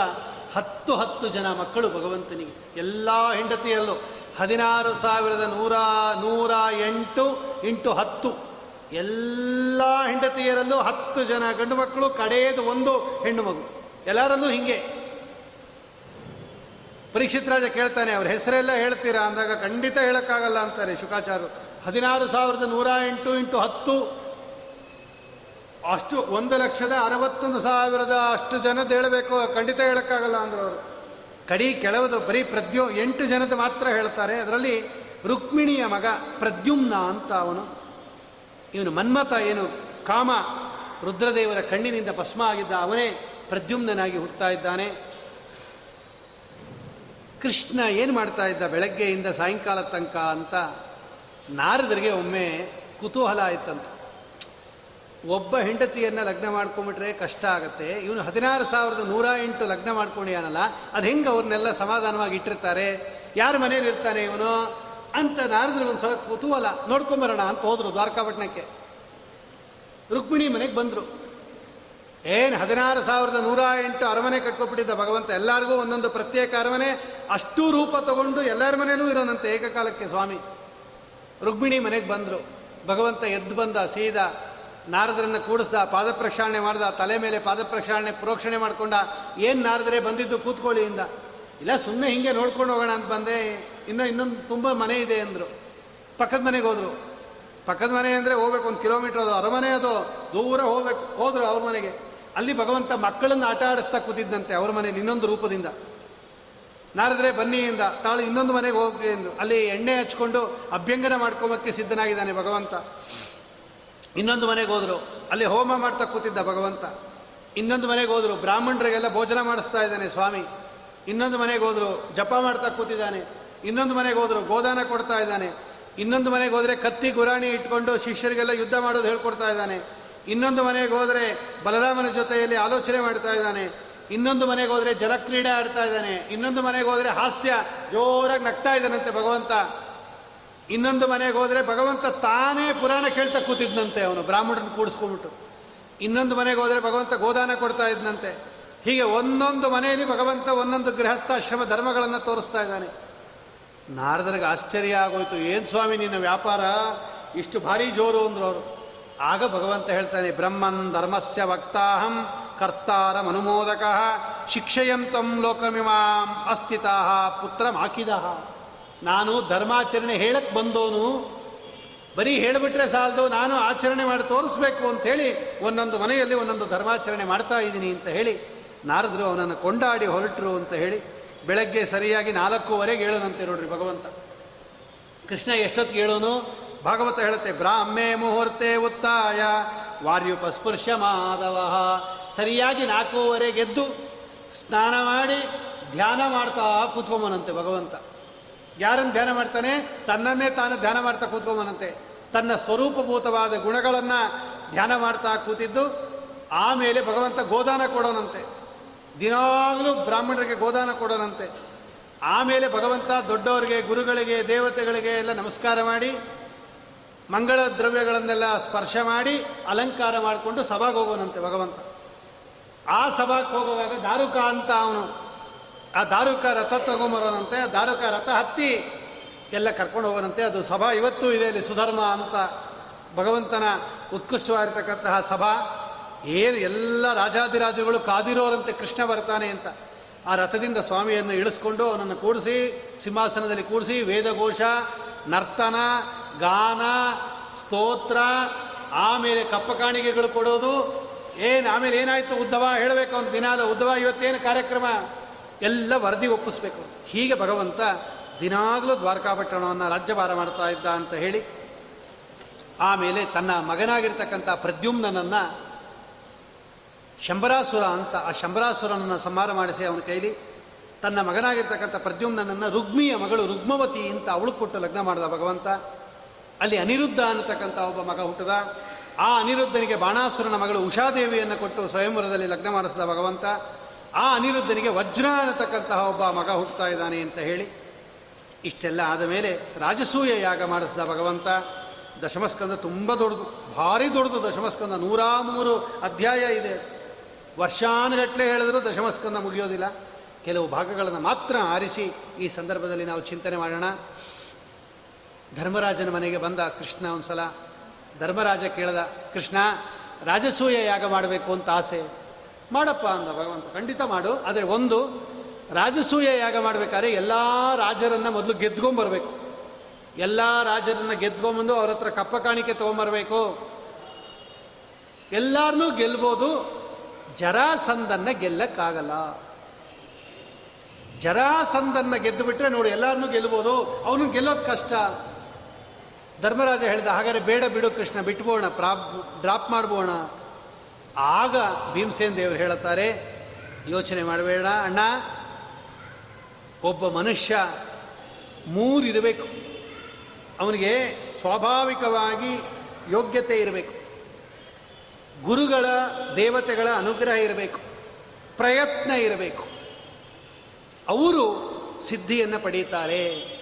ಹತ್ತು ಹತ್ತು ಜನ ಮಕ್ಕಳು ಭಗವಂತನಿಗೆ. ಎಲ್ಲ ಹೆಂಡತಿಯಲ್ಲೂ ಹದಿನಾರು ಸಾವಿರದ ನೂರ ನೂರ ಎಂಟು ಇಂಟು ಹತ್ತು. ಎಲ್ಲ ಹೆಂಡತಿಯರಲ್ಲೂ ಹತ್ತು ಜನ ಗಂಡು ಮಕ್ಕಳು, ಕಡೆಯದು ಒಂದು ಹೆಣ್ಣು ಮಗು. ಎಲ್ಲರಲ್ಲೂ ಹಿಂಗೆ. ಪರೀಕ್ಷಿತ್ ರಾಜ ಕೇಳ್ತಾನೆ, ಅವ್ರ ಹೆಸರೆಲ್ಲ ಹೇಳ್ತೀರಾ? ಅಂದಾಗ, ಖಂಡಿತ ಹೇಳೋಕ್ಕಾಗಲ್ಲ ಅಂತಾರೆ ಶುಕಾಚಾರ್ಯರು ಹದಿನಾರು ಸಾವಿರದ ನೂರ ಎಂಟು ಇಂಟು ಹತ್ತು. ಅಷ್ಟು ಒಂದು ಲಕ್ಷದ ಅರವತ್ತೊಂದು ಸಾವಿರದ ಅಷ್ಟು ಜನದ ಹೇಳಬೇಕು, ಖಂಡಿತ ಹೇಳೋಕ್ಕಾಗಲ್ಲ ಅಂದರು ಅವರು. ಕಡಿ ಕೆಳವದು ಬರೀ ಪ್ರದ್ಯು ಎಂಟು ಜನದ ಮಾತ್ರ ಹೇಳ್ತಾರೆ. ಅದರಲ್ಲಿ ರುಕ್ಮಿಣಿಯ ಮಗ ಪ್ರದ್ಯುಮ್ನ ಅಂತ ಅವನು. ಇವನು ಮನ್ಮಥ ಏನು ಕಾಮ ರುದ್ರದೇವರ ಕಣ್ಣಿನಿಂದ ಭಸ್ಮ ಆಗಿದ್ದ ಅವನೇ ಪ್ರದ್ಯುಮ್ನಾಗಿ ಹುಟ್ಟುತ್ತಾ ಇದ್ದಾನೆ. ಕೃಷ್ಣ ಏನು ಮಾಡ್ತಾ ಇದ್ದ ಬೆಳಗ್ಗೆಯಿಂದ ಸಾಯಂಕಾಲ ತನಕ ಅಂತ ನಾರದರಿಗೆ ಒಮ್ಮೆ ಕುತೂಹಲ ಆಯ್ತಂತ. ಒಬ್ಬ ಹೆಂಡತಿಯನ್ನು ಲಗ್ನ ಮಾಡ್ಕೊಂಬಿಟ್ರೆ ಕಷ್ಟ ಆಗುತ್ತೆ. ಇವನು ಹದಿನಾರು ಸಾವಿರದ ನೂರ ಎಂಟು ಲಗ್ನ ಮಾಡ್ಕೊಂಡಿಯಾನಲ್ಲ ಅದು ಹೆಂಗೆ ಅವ್ರನ್ನೆಲ್ಲ ಸಮಾಧಾನವಾಗಿ ಇಟ್ಟಿರ್ತಾರೆ? ಯಾರ ಮನೇಲಿ ಇರ್ತಾನೆ ಇವನು? ಅಂತ ನಾರದ್ರು ಒಂದು ಸ್ವಲ್ಪ ಕುತೂಹಲ, ನೋಡ್ಕೊಂಬರೋಣ ಅಂತ ಹೋದರು ದ್ವಾರಕಾಪಟ್ಟಣಕ್ಕೆ ರುಕ್ಮಿಣಿ ಮನೆಗೆ ಬಂದರು. ಏನು ಹದಿನಾರು ಸಾವಿರದ ನೂರ ಎಂಟು ಅರಮನೆ ಕಟ್ಕೊಬಿಟ್ಟಿದ್ದ ಭಗವಂತ ಎಲ್ಲರಿಗೂ ಒಂದೊಂದು ಪ್ರತ್ಯೇಕ ಅರಮನೆ, ಅಷ್ಟೂ ರೂಪ ತಗೊಂಡು ಎಲ್ಲರ ಮನೇಲೂ ಇರೋನಂತೆ ಏಕಕಾಲಕ್ಕೆ ಸ್ವಾಮಿ. ರುಕ್ಮಿಣಿ ಮನೆಗೆ ಬಂದರು. ಭಗವಂತ ಎದ್ದು ಬಂದ ಸೀದಾ ನಾರದರನ್ನು ಕೂಡಿಸ್ದ ಪಾದ ಪ್ರಕ್ಷಾಳನೆ ಮಾಡ್ದ, ತಲೆ ಮೇಲೆ ಪಾದ ಪ್ರಕ್ಷಾಳನೆ ಪ್ರೋಕ್ಷಣೆ ಮಾಡ್ಕೊಂಡ, ಏನು ನಾರದರೆ ಬಂದಿದ್ದು ಕೂತ್ಕೊಳ್ಳಿಯಿಂದ? ಇಲ್ಲ ಸುಮ್ಮನೆ ಹಿಂಗೆ ನೋಡ್ಕೊಂಡು ಹೋಗೋಣ ಅಂತ ಬಂದೆ. ಇನ್ನೂ ಇನ್ನೊಂದು ತುಂಬ ಮನೆ ಇದೆ ಅಂದರು. ಪಕ್ಕದ ಮನೆಗೆ ಹೋದರು. ಪಕ್ಕದ ಮನೆ ಅಂದರೆ ಹೋಗ್ಬೇಕು, ಒಂದು ಕಿಲೋಮೀಟರ್ ಅದು. ಅರಮನೆ ಅದು. ದೂರ ಹೋಗ್ಬೇಕು, ಹೋದರು ಅವ್ರ ಮನೆಗೆ. ಅಲ್ಲಿ ಭಗವಂತ ಮಕ್ಕಳನ್ನು ಆಟ ಆಡಿಸ್ತಾ ಕೂತಿದ್ದಂತೆ ಅವ್ರ ಮನೇಲಿ, ಇನ್ನೊಂದು ರೂಪದಿಂದ. ನಾರದ್ರೆ ಬನ್ನಿಯಿಂದ, ತಾಳು ಇನ್ನೊಂದು ಮನೆಗೆ ಹೋಗ್ರಿ ಅಲ್ಲಿ ಎಣ್ಣೆ ಹಚ್ಕೊಂಡು ಅಭ್ಯಂಗನ ಮಾಡ್ಕೊಂಬಕ್ಕೆ ಸಿದ್ಧನಾಗಿದ್ದಾನೆ ಭಗವಂತ. ಇನ್ನೊಂದು ಮನೆಗೆ ಹೋದರು. ಅಲ್ಲಿ ಹೋಮ ಮಾಡ್ತಾ ಕೂತಿದ್ದ ಭಗವಂತ. ಇನ್ನೊಂದು ಮನೆಗೆ ಹೋದರು, ಬ್ರಾಹ್ಮಣರಿಗೆಲ್ಲ ಭೋಜನ ಮಾಡಿಸ್ತಾ ಇದ್ದಾನೆ ಸ್ವಾಮಿ. ಇನ್ನೊಂದು ಮನೆಗೆ ಹೋದರು, ಜಪ ಮಾಡ್ತಾ ಕೂತಿದ್ದಾನೆ. ಇನ್ನೊಂದು ಮನೆಗೆ ಹೋದರು, ಗೋದಾನ ಕೊಡ್ತಾ ಇದ್ದಾನೆ. ಇನ್ನೊಂದು ಮನೆಗೆ ಹೋದರೆ ಕತ್ತಿ ಗುರಾಣಿ ಇಟ್ಕೊಂಡು ಶಿಷ್ಯರಿಗೆಲ್ಲ ಯುದ್ಧ ಮಾಡೋದು ಹೇಳ್ಕೊಡ್ತಾ ಇದ್ದಾನೆ. ಇನ್ನೊಂದು ಮನೆಗೆ ಹೋದರೆ ಬಲರಾಮನ ಜೊತೆಯಲ್ಲಿ ಆಲೋಚನೆ ಮಾಡ್ತಾ ಇದ್ದಾನೆ. ಇನ್ನೊಂದು ಮನೆಗೆ ಹೋದರೆ ಜಲಕ್ರೀಡೆ ಆಡ್ತಾ ಇದ್ದಾನೆ. ಇನ್ನೊಂದು ಮನೆಗೆ ಹೋದರೆ ಹಾಸ್ಯ ಜೋರಾಗಿ ನಗ್ತಾ ಇದ್ದಾನಂತೆ ಭಗವಂತ. ಇನ್ನೊಂದು ಮನೆಗೆ ಹೋದರೆ ಭಗವಂತ ತಾನೇ ಪುರಾಣ ಕೇಳ್ತಾ ಕೂತಿದ್ನಂತೆ ಅವನು, ಬ್ರಾಹ್ಮಣರನ್ನು ಕೂಡಿಸ್ಕೊಂಡ್ಬಿಟ್ಟು. ಇನ್ನೊಂದು ಮನೆಗೆ ಹೋದರೆ ಭಗವಂತ ಗೋದಾನ ಕೊಡ್ತಾ ಇದ್ನಂತೆ. ಹೀಗೆ ಒಂದೊಂದು ಮನೆಯಲ್ಲಿ ಭಗವಂತ ಒಂದೊಂದು ಗೃಹಸ್ಥಾಶ್ರಮ ಧರ್ಮಗಳನ್ನು ತೋರಿಸ್ತಾ ಇದ್ದಾನೆ. ನಾರದರಿಗೆ ಆಶ್ಚರ್ಯ ಆಗೋಯ್ತು, ಏನು ಸ್ವಾಮಿ ನಿನ್ನ ವ್ಯಾಪಾರ? ಇಷ್ಟು ಭಾರಿ ಜೋರು ಅಂದ್ರು ಅವರು. ಆಗ ಭಗವಂತ ಹೇಳ್ತಾನೆ, ಬ್ರಹ್ಮನ್ ಧರ್ಮಸ್ಯ ವಕ್ತಾಹಂ ಕರ್ತಾರ ಮನುಮೋದಕ ಶಿಕ್ಷಯಂತಂ ಲೋಕಮಿಮಾಂ ಅಸ್ಥಿತಾ ಪುತ್ರ ಮಾಕಿದ ನಾನು ಧರ್ಮಾಚರಣೆ ಹೇಳಕ್ ಬಂದೋನು, ಬರೀ ಹೇಳಿಬಿಟ್ರೆ ಸಾಲದು, ನಾನು ಆಚರಣೆ ಮಾಡಿ ತೋರಿಸ್ಬೇಕು ಹೇಳಿ ಒಂದೊಂದು ಮನೆಯಲ್ಲಿ ಒಂದೊಂದು ಧರ್ಮಾಚರಣೆ ಮಾಡ್ತಾ ಇದ್ದೀನಿ ಅಂತ ಹೇಳಿ ನಾರದರು ಅವನನ್ನು ಕೊಂಡಾಡಿ ಹೊರಟರು ಅಂತ ಹೇಳಿ ಬೆಳಗ್ಗೆ ಸರಿಯಾಗಿ ನಾಲ್ಕೂವರೆಗೆ ಹೇಳೋನಂತೆ ನೋಡ್ರಿ ಭಗವಂತ. ಕೃಷ್ಣ ಎಷ್ಟೊತ್ತಿಗೆ ಹೇಳೋನು? ಭಾಗವತ ಹೇಳುತ್ತೆ, ಬ್ರಾಹ್ಮೆ ಮುಹೂರ್ತೆ ಉತ್ತಾಯ ವಾರ್ಯುಪಸ್ಪೃಶ ಮಾಧವ. ಸರಿಯಾಗಿ ನಾಲ್ಕೂವರೆಗೆದ್ದು ಸ್ನಾನ ಮಾಡಿ ಧ್ಯಾನ ಮಾಡ್ತಾ ಕೂತ್ಕೊಂಬನಂತೆ ಭಗವಂತ. ಯಾರನ್ನು ಧ್ಯಾನ ಮಾಡ್ತಾನೆ? ತನ್ನನ್ನೇ ತಾನು ಧ್ಯಾನ ಮಾಡ್ತಾ ಕೂತ್ಕೊಂಬನಂತೆ ತನ್ನ ಸ್ವರೂಪಭೂತವಾದ ಗುಣಗಳನ್ನು ಧ್ಯಾನ ಮಾಡ್ತಾ ಕೂತಿದ್ದು, ಆಮೇಲೆ ಭಗವಂತ ಗೋದಾನ ಕೊಡೋನಂತೆ. ದಿನಾಗಲೂ ಬ್ರಾಹ್ಮಣರಿಗೆ ಗೋದಾನ ಕೊಡೋನಂತೆ. ಆಮೇಲೆ ಭಗವಂತ ದೊಡ್ಡವರಿಗೆ, ಗುರುಗಳಿಗೆ, ದೇವತೆಗಳಿಗೆ ಎಲ್ಲ ನಮಸ್ಕಾರ ಮಾಡಿ, ಮಂಗಳ ದ್ರವ್ಯಗಳನ್ನೆಲ್ಲ ಸ್ಪರ್ಶ ಮಾಡಿ, ಅಲಂಕಾರ ಮಾಡಿಕೊಂಡು ಸಭಾಗೆ ಹೋಗೋನಂತೆ ಭಗವಂತ. ಆ ಸಭಾಗೆ ಹೋಗುವಾಗ ದಾರುಕ ಅಂತ ಅವನು ಆ ದಾರುಕ ರಥ ತಗೊಂಬರೋನಂತೆ, ಆ ದಾರುಕ ರಥ ಹತ್ತಿ ಎಲ್ಲ ಕರ್ಕೊಂಡು ಹೋಗೋನಂತೆ. ಅದು ಸಭಾ ಇವತ್ತು ಇದೆ ಅಲ್ಲಿ ಸುಧರ್ಮ ಅಂತ ಭಗವಂತನ ಉತ್ಕೃಷ್ಟವಾಗಿರ್ತಕ್ಕಂತಹ ಸಭಾ. ಏನು ಎಲ್ಲ ರಾಜಾದಿರಾಜುಗಳು ಕಾದಿರೋರಂತೆ ಕೃಷ್ಣ ಬರ್ತಾನೆ ಅಂತ. ಆ ರಥದಿಂದ ಸ್ವಾಮಿಯನ್ನು ಇಳಿಸ್ಕೊಂಡು ಅವನನ್ನು ಕೂಡಿಸಿ, ಸಿಂಹಾಸನದಲ್ಲಿ ಕೂಡಿಸಿ, ವೇದಘೋಷ, ನರ್ತನ, ಗಾನ, ಸ್ತೋತ್ರ, ಆಮೇಲೆ ಕಪ್ಪ ಕಾಣಿಕೆಗಳು ಕೊಡೋದು. ಏನು ಆಮೇಲೆ ಏನಾಯಿತು ಉದ್ದವ? ಹೇಳಬೇಕು ಅಂತ ದಿನಾಲ ಉದ್ದವ, ಇವತ್ತೇನು ಕಾರ್ಯಕ್ರಮ? ಎಲ್ಲ ವರದಿ ಒಪ್ಪಿಸ್ಬೇಕು. ಹೀಗೆ ಭಗವಂತ ದಿನಾಗಲೂ ದ್ವಾರಕಾಪಟ್ಟಣವನ್ನು ರಾಜ್ಯಭಾರ ಮಾಡ್ತಾ ಇದ್ದ ಅಂತ ಹೇಳಿ, ಆಮೇಲೆ ತನ್ನ ಮಗನಾಗಿರ್ತಕ್ಕಂಥ ಪ್ರದ್ಯುಮ್ನನ್ನು ಶಂಬರಾಸುರ ಅಂತ ಆ ಶಂಬರಾಸುರನನ್ನು ಸಂಹಾರ ಮಾಡಿಸಿ ಅವನ ಕೈಲಿ, ತನ್ನ ಮಗನಾಗಿರ್ತಕ್ಕಂಥ ಪ್ರದ್ಯುಮ್ನನ್ನು ರುಗ್ಮಿಯ ಮಗಳು ರುಗ್ಮವತಿ ಅಂತ ಅವಳು ಕೊಟ್ಟು ಲಗ್ನ ಮಾಡಿದ ಭಗವಂತ. ಅಲ್ಲಿ ಅನಿರುದ್ಧ ಅನ್ನತಕ್ಕಂಥ ಒಬ್ಬ ಮಗ ಹುಟ್ಟದ. ಆ ಅನಿರುದ್ಧನಿಗೆ ಬಾಣಾಸುರನ ಮಗಳು ಉಷಾದೇವಿಯನ್ನು ಕೊಟ್ಟು ಸ್ವಯಂವರದಲ್ಲಿ ಲಗ್ನ ಮಾಡಿಸಿದ ಭಗವಂತ. ಆ ಅನಿರುದ್ಧನಿಗೆ ವಜ್ರ ಅನ್ನತಕ್ಕಂತಹ ಒಬ್ಬ ಮಗ ಹುಟ್ಟುತ್ತಾ ಇದ್ದಾನೆ ಅಂತ ಹೇಳಿ, ಇಷ್ಟೆಲ್ಲ ಆದ ಮೇಲೆ ರಾಜಸೂಯ ಯಾಗ ಮಾಡಿಸಿದ ಭಗವಂತ, ದಶಮಸ್ಕಂದ ತುಂಬ ದೊಡ್ಡದು, ಭಾರಿ ದೊಡ್ಡದು ದಶಮಸ್ಕಂದ ನೂರ ಮೂರು ಅಧ್ಯಾಯ ಇದೆ. ವರ್ಷಾನುಗಟ್ಟಲೆ ಹೇಳಿದ್ರು ದಶಮಸ್ಕಂದ ಮುಗಿಯೋದಿಲ್ಲ. ಕೆಲವು ಭಾಗಗಳನ್ನು ಮಾತ್ರ ಆರಿಸಿ ಈ ಸಂದರ್ಭದಲ್ಲಿ ನಾವು ಚಿಂತನೆ ಮಾಡೋಣ. ಧರ್ಮರಾಜನ ಮನೆಗೆ ಬಂದ ಕೃಷ್ಣ ಒಂದು ಸಲ ಧರ್ಮರಾಜ ಕೇಳ್ದ, ಕೃಷ್ಣ, ರಾಜಸೂಯ ಯಾಗ ಮಾಡಬೇಕು ಅಂತ ಆಸೆ. ಮಾಡಪ್ಪ ಅಂದ ಭಗವಂತ. ಖಂಡಿತ ಮಾಡು. ಆದರೆ ಒಂದು, ರಾಜಸೂಯ ಯಾಗ ಮಾಡಬೇಕಾದ್ರೆ ಎಲ್ಲ ರಾಜರನ್ನು ಮೊದಲು ಗೆದ್ಕೊಂಬರ್ಬೇಕು ಎಲ್ಲ ರಾಜರನ್ನು ಗೆದ್ಕೊಂಬಂದು ಅವ್ರ ಹತ್ರ ಕಪ್ಪ ಕಾಣಿಕೆ ತೊಗೊಂಬರ್ಬೇಕು ಎಲ್ಲಾರನ್ನು ಗೆಲ್ಬೋದು. ಜರಾಸಂದನ್ನ ಗೆಲ್ಲಕ್ಕಾಗಲ್ಲ. ಜರಾಸಂದನ್ನ ಗೆದ್ದು ಬಿಟ್ರೆ ನೋಡಿ ಎಲ್ಲಾರನ್ನು ಗೆಲ್ಬೋದು. ಅವನು ಗೆಲ್ಲೋದು ಕಷ್ಟ. ಧರ್ಮರಾಜ ಹೇಳಿದ ಹಾಗಾದ್ರೆ ಬೇಡ ಬಿಡು ಕೃಷ್ಣ ಬಿಟ್ಬೋಣ ಪ್ರಾಪ್ ಡ್ರಾಪ್ ಮಾಡ್ಬೋಣ ಆಗ ಭೀಮಸೇನ್ ದೇವರು ಹೇಳುತ್ತಾರೆ, ಯೋಚನೆ ಮಾಡಬೇಡ ಅಣ್ಣ. ಒಬ್ಬ ಮನುಷ್ಯ ಮೂರಿರಬೇಕು. ಅವನಿಗೆ ಸ್ವಾಭಾವಿಕವಾಗಿ ಯೋಗ್ಯತೆ ಇರಬೇಕು. ಗುರುಗಳ ದೇವತೆಗಳ ಅನುಗ್ರಹ ಇರಬೇಕು. ಪ್ರಯತ್ನ ಇರಬೇಕು. ಅವರು ಸಿದ್ಧಿಯನ್ನು ಪಡೀತಾರೆ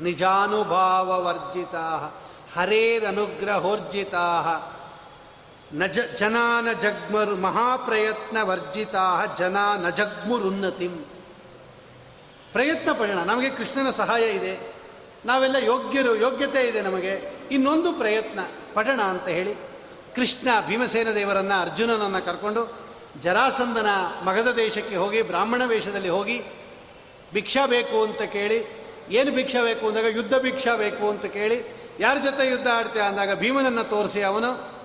ನಿಜಾನುಭಾವ ವರ್ಜಿತ ಹರೇರನುಗ್ರಹೋರ್ಜಿತಾ. ನಜ ಜನಾನ ಜಗ್ಮರು ಮಹಾಪ್ರಯತ್ನ ವರ್ಜಿತಾ ಜನ ನ ಜಗ್ಮುರುನ್ನತಿಂ. ಪ್ರಯತ್ನ ಪಡೋಣ ನಮಗೆ ಕೃಷ್ಣನ ಸಹಾಯ ಇದೆ. ನಾವೆಲ್ಲ ಯೋಗ್ಯರು, ಯೋಗ್ಯತೆ ಇದೆ ನಮಗೆ. ಇನ್ನೊಂದು ಪ್ರಯತ್ನ ಪಡೋಣ ಅಂತ ಹೇಳಿ ಕೃಷ್ಣ ಭೀಮಸೇನ ದೇವರನ್ನ ಅರ್ಜುನನನ್ನು ಕರ್ಕೊಂಡು ಜರಾಸಂದನ ಮಗದ ದೇಶಕ್ಕೆ ಹೋಗಿ, ಬ್ರಾಹ್ಮಣ ವೇಷದಲ್ಲಿ ಹೋಗಿ ಭಿಕ್ಷಾ ಬೇಕು ಅಂತ ಕೇಳಿ, ಏನು ಭಿಕ್ಷಾ ಬೇಕು ಅಂದಾಗ ಯುದ್ಧ ಭಿಕ್ಷಾ ಬೇಕು ಅಂತ ಕೇಳಿ, ಯಾರ ಜೊತೆ ಯುದ್ಧ ಆಡ್ತೀಯ ಅಂದಾಗ ಭೀಮನನ್ನು ತೋರಿಸಿ ಅವನು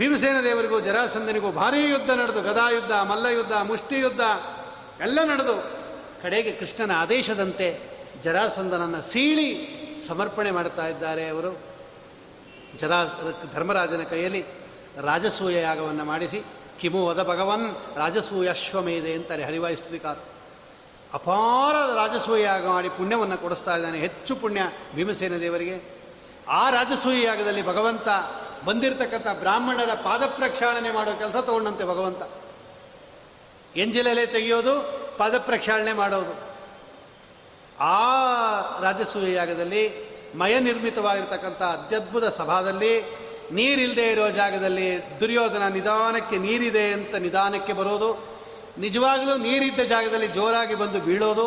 ಭೀಮಸೇನ ದೇವರಿಗೂ ಜರಾಸಂದನಿಗೂ ಭಾರೀ ಯುದ್ಧ ನಡೆದು, ಗದಾ ಯುದ್ಧ, ಮಲ್ಲ ಯುದ್ಧ, ಮುಷ್ಟಿ ಯುದ್ಧ ಎಲ್ಲ ನಡೆದು, ಕಡೆಗೆ ಕೃಷ್ಣನ ಆದೇಶದಂತೆ ಜರಾಸಂದನನ್ನು ಸೀಳಿ ಸಮರ್ಪಣೆ ಮಾಡ್ತಾ ಇದ್ದಾರೆ ಅವರು. ಜರಾ, ಧರ್ಮರಾಜನ ಕೈಯಲ್ಲಿ ರಾಜಸೂಯ ಯಾಗವನ್ನು ಮಾಡಿಸಿ, ಕಿಮು ವದ ಭಗವನ್ ರಾಜಸೂಯ ಅಶ್ವಮೇಧೆ ಅಂತಾರೆ ಹರಿವಾಯುಸ್ತುತಿಕಾರ ಅಪಾರ ರಾಜಸೂಯ ಯಾಗ ಮಾಡಿ ಪುಣ್ಯವನ್ನು ಕೊಡಿಸ್ತಾ ಇದ್ದಾನೆ, ಹೆಚ್ಚು ಪುಣ್ಯ ಭೀಮಸೇನ ದೇವರಿಗೆ. ಆ ರಾಜಸೂಯ ಯಾಗದಲ್ಲಿ ಭಗವಂತ ಬಂದಿರತಕ್ಕಂಥ ಬ್ರಾಹ್ಮಣರ ಪಾದ ಪ್ರಕ್ಷಾಳನೆ ಮಾಡೋ ಕೆಲಸ ತಗೊಂಡಂತೆ ಭಗವಂತ. ಎಂಜಿಲೆಲೆ ತೆಗೆಯೋದು, ಪಾದ ಪ್ರಕ್ಷಾಳನೆ ಮಾಡೋದು. ಆ ರಾಜಸೂಯ ಯಾಗದಲ್ಲಿ ಮಯ ನಿರ್ಮಿತವಾಗಿರ್ತಕ್ಕಂಥ ಅತ್ಯದ್ಭುತ ಸಭಾದಲ್ಲಿ ನೀರಿಲ್ಲದೆ ಇರೋ ಜಾಗದಲ್ಲಿ ದುರ್ಯೋಧನ ನಿಧಾನಕ್ಕೆ ನೀರಿದೆ ಅಂತ ನಿಧಾನಕ್ಕೆ ಬರೋದು, ನಿಜವಾಗಲೂ ನೀರಿದ್ದ ಜಾಗದಲ್ಲಿ ಜೋರಾಗಿ ಬಂದು ಬೀಳೋದು,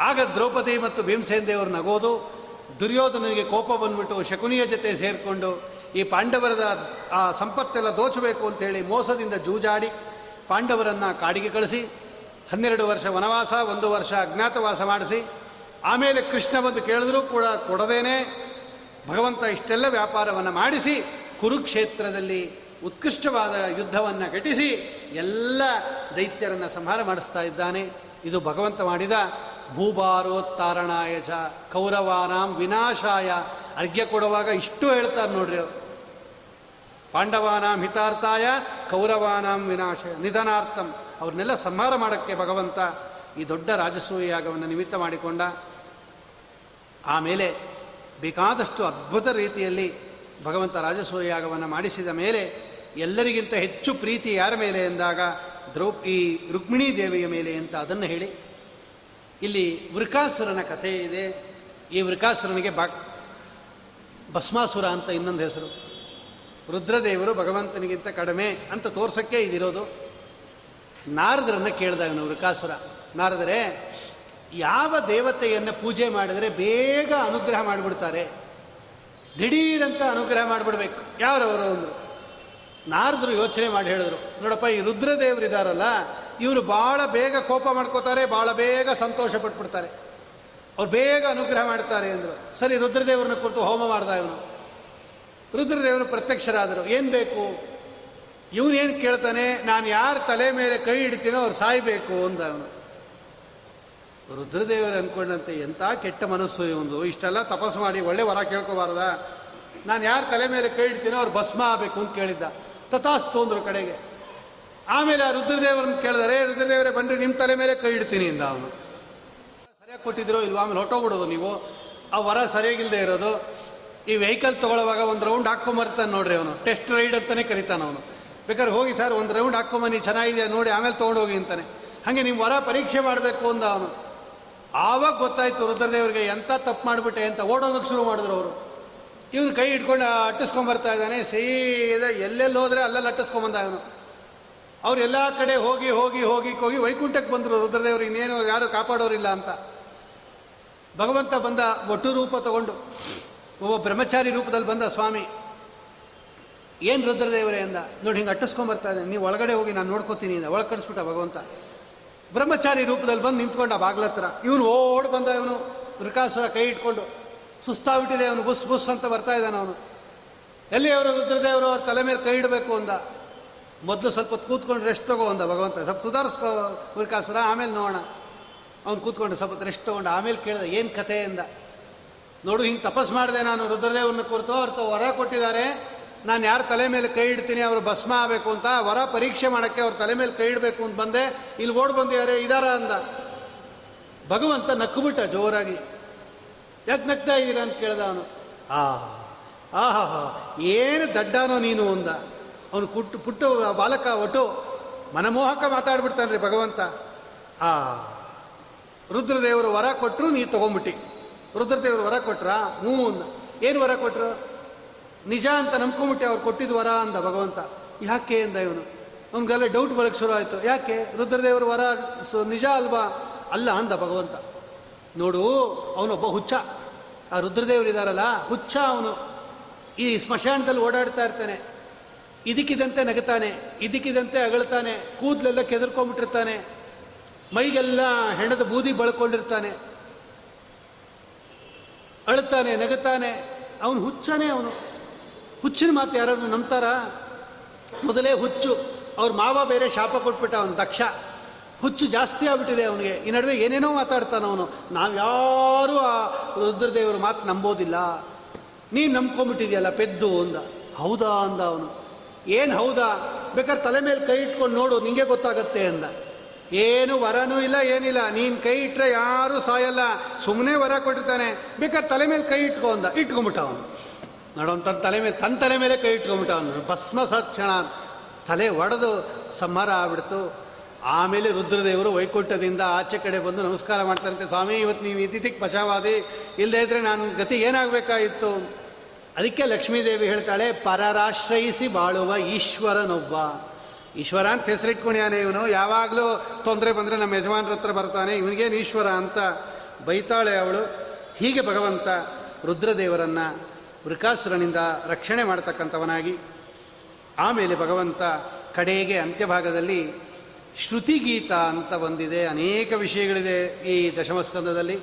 ಆಗ ದ್ರೌಪದಿ ಮತ್ತು ಭೀಮಸೇನ್ ದೇವರು ನಗೋದು, ದುರ್ಯೋಧನನಿಗೆ ಕೋಪ ಬಂದ್ಬಿಟ್ಟು ಶಕುನಿಯ ಜೊತೆ ಸೇರಿಕೊಂಡು ಈ ಪಾಂಡವರದ ಆ ಸಂಪತ್ತೆಲ್ಲ ದೋಚಬೇಕು ಅಂತೇಳಿ ಮೋಸದಿಂದ ಜೂಜಾಡಿ ಪಾಂಡವರನ್ನು ಕಾಡಿಗೆ ಕಳಿಸಿ, ಹನ್ನೆರಡು ವರ್ಷ ವನವಾಸ, ಒಂದು ವರ್ಷ ಅಜ್ಞಾತವಾಸ ಮಾಡಿಸಿ, ಆಮೇಲೆ ಕೃಷ್ಣ ಬಂದು ಕೇಳಿದ್ರೂ ಕೂಡ ಕೊಡದೇನೆ. ಭಗವಂತ ಇಷ್ಟೆಲ್ಲ ವ್ಯಾಪಾರವನ್ನು ಮಾಡಿಸಿ, ಕುರುಕ್ಷೇತ್ರದಲ್ಲಿ ಉತ್ಕೃಷ್ಟವಾದ ಯುದ್ಧವನ್ನು ಘಟಿಸಿ, ಎಲ್ಲ ದೈತ್ಯರನ್ನು ಸಂಹಾರ ಮಾಡಿಸ್ತಾ ಇದ್ದಾನೆ. ಇದು ಭಗವಂತ ಮಾಡಿದ ಭೂಭಾರೋತ್ತಾರಣಾಯ ಚ ಕೌರವಾನಾಂ ವಿನಾಶಾಯ. ಅರ್ಘ್ಯ ಕೊಡುವಾಗ ಇಷ್ಟು ಹೇಳ್ತಾರೆ ನೋಡ್ರಿ. ಪಾಂಡವಾನಾಂ ಹಿತಾರ್ಥಾಯ ಕೌರವಾನಾಂ ವಿನಾಶ ನಿಧನಾರ್ಥಂ. ಅವ್ರನ್ನೆಲ್ಲ ಸಂಹಾರ ಮಾಡೋಕ್ಕೆ ಭಗವಂತ ಈ ದೊಡ್ಡ ರಾಜಸೂಯ ಯಾಗವನ್ನು ನಿಮಿತ್ತ ಮಾಡಿಕೊಂಡ. ಆಮೇಲೆ ಬೇಕಾದಷ್ಟು ಅದ್ಭುತ ರೀತಿಯಲ್ಲಿ ಭಗವಂತ ರಾಜಸೂಯ ಯಾಗವನ್ನು ಮಾಡಿಸಿದ ಮೇಲೆ ಎಲ್ಲರಿಗಿಂತ ಹೆಚ್ಚು ಪ್ರೀತಿ ಯಾರ ಮೇಲೆ ಎಂದಾಗ ದ್ರೌ, ಈ ರುಕ್ಮಿಣೀ ದೇವಿಯ ಮೇಲೆ ಅಂತ ಅದನ್ನು ಹೇಳಿ. ಇಲ್ಲಿ ವೃಕಾಸುರನ ಕಥೆ ಇದೆ. ಈ ವೃಕಾಸುರನಿಗೆ ಬಾ, ಭಸ್ಮಾಸುರ ಅಂತ ಇನ್ನೊಂದು ಹೆಸರು. ರುದ್ರದೇವರು ಭಗವಂತನಿಗಿಂತ ಕಡಿಮೆ ಅಂತ ತೋರ್ಸೋಕ್ಕೆ ಇದಿರೋದು. ನಾರದರನ್ನು ಕೇಳಿದಾಗ ಇವನು ವೃಕಾಸುರ. ನಾರದರೆ, ಯಾವ ದೇವತೆಯನ್ನು ಪೂಜೆ ಮಾಡಿದರೆ ಬೇಗ ಅನುಗ್ರಹ ಮಾಡಿಬಿಡ್ತಾರೆ. ದಿಢೀರಂತ ಅನುಗ್ರಹ ಮಾಡಿಬಿಡ್ಬೇಕು. ಯಾರವರು ಅಂದರು. ನಾರದರು ಯೋಚನೆ ಮಾಡಿ ಹೇಳಿದ್ರು. ನೋಡಪ್ಪ, ಈ ರುದ್ರದೇವರು ಇದ್ದಾರಲ್ಲ ಇವರು ಭಾಳ ಬೇಗ ಕೋಪ ಮಾಡ್ಕೋತಾರೆ ಭಾಳ ಬೇಗ ಸಂತೋಷ ಪಟ್ಬಿಡ್ತಾರೆ. ಅವ್ರು ಬೇಗ ಅನುಗ್ರಹ ಮಾಡ್ತಾರೆ ಅಂದರು. ಸರಿ, ರುದ್ರದೇವರನ್ನ ಕುರಿತು ಹೋಮ ಮಾಡ್ದ ಇವನು. ರುದ್ರದೇವರು ಪ್ರತ್ಯಕ್ಷರಾದರು. ಏನು ಬೇಕು? ಇವನೇನು ಕೇಳ್ತಾನೆ? ನಾನು ಯಾರ ತಲೆ ಮೇಲೆ ಕೈ ಇಡ್ತೀನೋ ಅವ್ರು ಸಾಯ್ಬೇಕು ಅಂದ ಅವನು ರುದ್ರದೇವರು ಅಂದ್ಕೊಂಡಂತೆ ಎಂಥ ಕೆಟ್ಟ ಮನಸ್ಸು ಇವನು ಇಷ್ಟೆಲ್ಲ ತಪಸ್ಸು ಮಾಡಿ ಒಳ್ಳೆ ವರ ಕೇಳ್ಕೋಬಾರ್ದ. ನಾನು ಯಾರ ತಲೆ ಮೇಲೆ ಕೈ ಇಡ್ತೀನೋ ಅವ್ರು ಭಸ್ಮ ಆಗಬೇಕು ಅಂತ ಕೇಳಿದ್ದ. ತಥಾಸ್ತು ಅಂದ್ರು ಕಡೆಗೆ. ಆಮೇಲೆ ಆ ರುದ್ರದೇವರನ್ನು ಕೇಳಿದರೆ ರುದ್ರದೇವರೇ ಬಂದರೆ ನಿಮ್ಮ ತಲೆ ಮೇಲೆ ಕೈ ಇಡ್ತೀನಿ ಇಂದ ಅವನು. ಸರಿಯಾಗಿ ಕೊಟ್ಟಿದ್ರು ಇಲ್ವಾ? ಆಮೇಲೆ ಹೊಟ್ಟೋಗ್ಬಿಡೋದು ನೀವು. ಆ ವರ ಸರಿಯಾಗಿಲ್ಲದೆ ಇರೋದು. ಈ ವೆಹಿಕಲ್ ತಗೊಳ್ಳುವಾಗ ಒಂದು ರೌಂಡ್ ಹಾಕೊಂಬರ್ತಾನೆ ನೋಡ್ರಿ ಅವನು. ಟೆಸ್ಟ್ ರೈಡ್ ಅಂತಾನೆ ಕರಿತಾನೆ ಅವನು. ಬೇಕಾದ್ರೆ ಹೋಗಿ ಸರ್ ಒಂದು ರೌಂಡ್ ಹಾಕ್ಕೊಂಬನ್ನಿ ಚೆನ್ನಾಗಿದೆ ನೋಡಿ, ಆಮೇಲೆ ತೊಗೊಂಡೋಗಿ ಅಂತಾನೆ. ಹಾಗೆ ನಿಮ್ಮ ವರ ಪರೀಕ್ಷೆ ಮಾಡಬೇಕು ಅಂದ ಅವನು. ಆವಾಗ ಗೊತ್ತಾಯ್ತು ರುದ್ರದೇವರಿಗೆ ಎಂಥ ತಪ್ಪು ಮಾಡಿಬಿಟ್ಟೆ ಅಂತ ಓಡೋದಕ್ಕೆ ಶುರು ಮಾಡಿದ್ರು ಅವರು. ಇವನು ಕೈ ಇಟ್ಕೊಂಡು ಅಟ್ಟಿಸ್ಕೊಂಬರ್ತಾ ಇದ್ದಾನೆ, ಸೀದಾ ಎಲ್ಲೆಲ್ಲಿ ಹೋದ್ರೆ ಅಲ್ಲೆಲ್ಲಿ ಅಟ್ಟಿಸ್ಕೊಂಬಂದ ಅವನು. ಅವ್ರು ಎಲ್ಲ ಕಡೆ ಹೋಗಿ ಹೋಗಿ ಹೋಗಿ ಹೋಗಿ ವೈಕುಂಠಕ್ಕೆ ಬಂದರು ರುದ್ರದೇವ್ರು, ಇನ್ನೇನು ಯಾರು ಕಾಪಾಡೋರಿಲ್ಲ ಅಂತ. ಭಗವಂತ ಬಂದ ಒಟ್ಟು ರೂಪ ತಗೊಂಡು. ಒಬ್ಬ ಬ್ರಹ್ಮಚಾರಿ ರೂಪದಲ್ಲಿ ಬಂದ ಸ್ವಾಮಿ, ಏನು ರುದ್ರದೇವರೇ ಅಂದ? ನೋಡಿ, ಹಿಂಗೆ ಅಟ್ಟಿಸ್ಕೊಂಬರ್ತಾ ಇದ್ದೀನಿ. ನೀವು ಒಳಗಡೆ ಹೋಗಿ ನಾನು ನೋಡ್ಕೋತೀನಿ ಅಂದ. ಒಳಗೆ ಕಳಿಸ್ಬಿಟ್ಟ ಭಗವಂತ. ಬ್ರಹ್ಮಚಾರಿ ರೂಪದಲ್ಲಿ ಬಂದು ನಿಂತ್ಕೊಂಡ ಬಾಗ್ಲ ಹತ್ರ ಇವನು ಓಡ್ ಬಂದ ಇವನು. ವೃಕಾಸುರ ಕೈ ಇಟ್ಕೊಂಡು ಸುಸ್ತಾಗ್ಬಿಟ್ಟಿದೆ ಅವನು ಬುಸ್ ಬುಸ್ ಅಂತ ಬರ್ತಾ ಇದ್ದಾನೆ ಅವನು. ಎಲ್ಲಿ ಅವರು ರುದ್ರದೇವರು? ಅವ್ರ ತಲೆ ಮೇಲೆ ಕೈ ಇಡಬೇಕು ಅಂದ. ಮೊದಲು ಸ್ವಲ್ಪ ಕೂತ್ಕೊಂಡು ರೆಸ್ಟ್ ತಗೋ ಅಂದ ಭಗವಂತ. ಸ್ವಲ್ಪ ಸುಧಾರಿಸ್ಕೋ ವೃಕಾಸುರ ಆಮೇಲೆ ನೋಡೋಣ. ಅವ್ನು ಕೂತ್ಕೊಂಡು ಸ್ವಲ್ಪ ರೆಸ್ಟ್ ತಗೊಂಡು ಆಮೇಲೆ ಕೇಳಿದ, ಏನು ಕಥೆ ಅಂದ. ನೋಡು, ಹಿಂಗೆ ತಪಸ್ ಮಾಡಿದೆ ನಾನು ರುದ್ರದೇವ್ರನ್ನ ಕುರಿತು ಅವ್ರ ವರ ಕೊಟ್ಟಿದ್ದಾರೆ. ನಾನು ಯಾರು ತಲೆ ಮೇಲೆ ಕೈ ಇಡ್ತೀನಿ, ಅವರು ಭಸ್ಮ ಆಗಬೇಕು ಅಂತ ವರ ಪರೀಕ್ಷೆ ಮಾಡೋಕ್ಕೆ ಅವ್ರ ತಲೆ ಮೇಲೆ ಕೈ ಇಡಬೇಕು ಅಂತ ಬಂದೆ. ಇಲ್ಲಿ ಓಡ್ ಬಂದಿದ್ದಾರೆ ಇದಾರ ಅಂದ. ಭಗವಂತ ನಕ್ಕುಬಿಟ್ಟ ಜೋರಾಗಿ. ಯಾಕೆ ನಗ್ತಾ ಇದ್ದೀರಾ ಅಂತ ಕೇಳ್ದ ಅವನು. ಆ ಆಹಾ ಏನು ದಡ್ಡಾನೋ ನೀನು ಅಂದ. ಅವನು ಕುಟ್ಟು ಪುಟ್ಟು ಬಾಲಕ ಒಟ್ಟು ಮನಮೋಹಕ ಮಾತಾಡ್ಬಿಡ್ತಾನ್ರಿ ಭಗವಂತ. ಆ, ರುದ್ರದೇವರು ವರ ಕೊಟ್ಟರು ನೀ ತಗೊಂಬಿಟ್ಟಿ. ರುದ್ರದೇವರು ವರ ಕೊಟ್ರ? ಹ್ಞೂ ಅಂದ. ಏನು ವರ ಕೊಟ್ರು? ನಿಜ ಅಂತ ನಂಬ್ಕೊಂಬಿಟ್ಟೆ ಅವ್ರು ಕೊಟ್ಟಿದ್ದು ವರ ಅಂದ ಭಗವಂತ. ಯಾಕೆ ಅಂದ ಇವನು? ಅವನಿಗೆಲ್ಲ ಡೌಟ್ ಬರೋಕ್ಕೆ ಶುರು ಆಯಿತು. ಯಾಕೆ? ರುದ್ರದೇವರು ವರ ಸೊ ನಿಜ ಅಲ್ವಾ? ಅಲ್ಲ ಅಂದ ಭಗವಂತ. ನೋಡು, ಅವನೊಬ್ಬ ಹುಚ್ಚ. ಆ ರುದ್ರದೇವರು ಇದಾರಲ್ಲ, ಹುಚ್ಚ ಅವನು. ಈ ಸ್ಮಶಾನದಲ್ಲಿ ಓಡಾಡ್ತಾ ಇರ್ತಾನೆ. ಇದಕ್ಕಿದಂತೆ ನಗತಾನೆ ಇದಕ್ಕಿದಂತೆ ಅಗಳ್ತಾನೆ, ಕೂದಲೆಲ್ಲ ಕೆದರ್ಕೊಂಡ್ಬಿಟ್ಟಿರ್ತಾನೆ ಮೈಗೆಲ್ಲ ಹೆಣದ ಬೂದಿ ಬಳ್ಕೊಂಡಿರ್ತಾನೆ. ಅಳ್ತಾನೆ ನಗುತ್ತಾನೆ, ಅವನು ಹುಚ್ಚಾನೆ ಅವನು. ಹುಚ್ಚಿನ ಮಾತು ಯಾರನ್ನು ನಂಬ್ತಾರ? ಮೊದಲೇ ಹುಚ್ಚು, ಅವ್ರ ಮಾವ ಬೇರೆ ಶಾಪ ಕೊಟ್ಬಿಟ್ಟ ಅವನು ದಕ್ಷ. ಹುಚ್ಚು ಜಾಸ್ತಿ ಆಗ್ಬಿಟ್ಟಿದೆ ಅವನಿಗೆ. ಈ ನಡುವೆ ಏನೇನೋ ಮಾತಾಡ್ತಾನೆ ಅವನು. ನಾವ್ಯಾರೂ ಆ ರುದ್ರದೇವರ ಮಾತು ನಂಬೋದಿಲ್ಲ. ನೀನು ನಂಬ್ಕೊಂಬಿಟ್ಟಿದೆಯಲ್ಲ ಪೆದ್ದು ಅಂದ. ಹೌದಾ ಅಂದ ಅವನು. ಏನು ಹೌದಾ? ಬೇಕಾದ್ರೆ ತಲೆ ಮೇಲೆ ಕೈ ಇಟ್ಕೊಂಡು ನೋಡು, ನಿಂಗೆ ಗೊತ್ತಾಗತ್ತೆ ಅಂದ. ಏನು ವರನೂ ಇಲ್ಲ, ಏನಿಲ್ಲ. ನೀನು ಕೈ ಇಟ್ಟರೆ ಯಾರೂ ಸಾಯಲ್ಲ. ಸುಮ್ಮನೆ ವರ ಕೊಟ್ಟಿರ್ತಾನೆ. ಬೇಕಾದ್ರೆ ತಲೆ ಮೇಲೆ ಕೈ ಇಟ್ಕೊ ಅಂದ. ಇಟ್ಕೊಂಬಿಟ್ಟ ಅವನು. ನೋಡೋನ್ ತನ್ನ ತಲೆ ಮೇಲೆ ತನ್ನ ತಲೆ ಮೇಲೆ ಕೈ ಇಟ್ಕೊಂಬಿಟ್ಟ ಅವನು. ಭಸ್ಮ ಸಕ್ಷಣ. ತಲೆ ಒಡೆದು ಸಂಹಾರ ಆಗ್ಬಿಡ್ತು. ಆಮೇಲೆ ರುದ್ರದೇವರು ವೈಕುಂಠದಿಂದ ಆಚೆ ಕಡೆ ಬಂದು ನಮಸ್ಕಾರ ಮಾಡ್ತಾರಂತೆ, ಸ್ವಾಮಿ ಇವತ್ತು ನೀವು ಇದ್ದಿದ್ದಕ್ಕೆ ಪಶಾವಾದಿ. ಇಲ್ಲದೇ ಇದ್ರೆ ನಾನು ಗತಿ ಏನಾಗಬೇಕಾಗಿತ್ತು? ಅದಕ್ಕೆ ಲಕ್ಷ್ಮೀದೇವಿ ಹೇಳ್ತಾಳೆ, ಪರರಾಶ್ರಯಿಸಿ ಬಾಳುವ ಈಶ್ವರನೊಬ್ಬ. ಈಶ್ವರ ಅಂತ ಹೆಸರಿಟ್ಕೊಂಡ್ಯಾನೆ ಇವನು. ಯಾವಾಗಲೂ ತೊಂದರೆ ಬಂದರೆ ನಮ್ಮ ಯಜಮಾನ್ರ ಹತ್ರ ಬರ್ತಾನೆ. ಇವನಿಗೇನು ಈಶ್ವರ ಅಂತ ಬೈತಾಳೆ ಅವಳು. ಹೀಗೆ ಭಗವಂತ ರುದ್ರದೇವರನ್ನು ವೃಕಾಸುರನಿಂದ ರಕ್ಷಣೆ ಮಾಡ್ತಕ್ಕಂಥವನಾಗಿ ಆಮೇಲೆ ಭಗವಂತ ಕಡೆಗೆ ಅಂತ್ಯಭಾಗದಲ್ಲಿ ಶ್ರುತಿಗೀತ ಅಂತ ಬಂದಿದೆ. ಅನೇಕ ವಿಷಯಗಳಿದೆ ಈ ದಶಮಸ್ಕಂದದಲ್ಲಿ.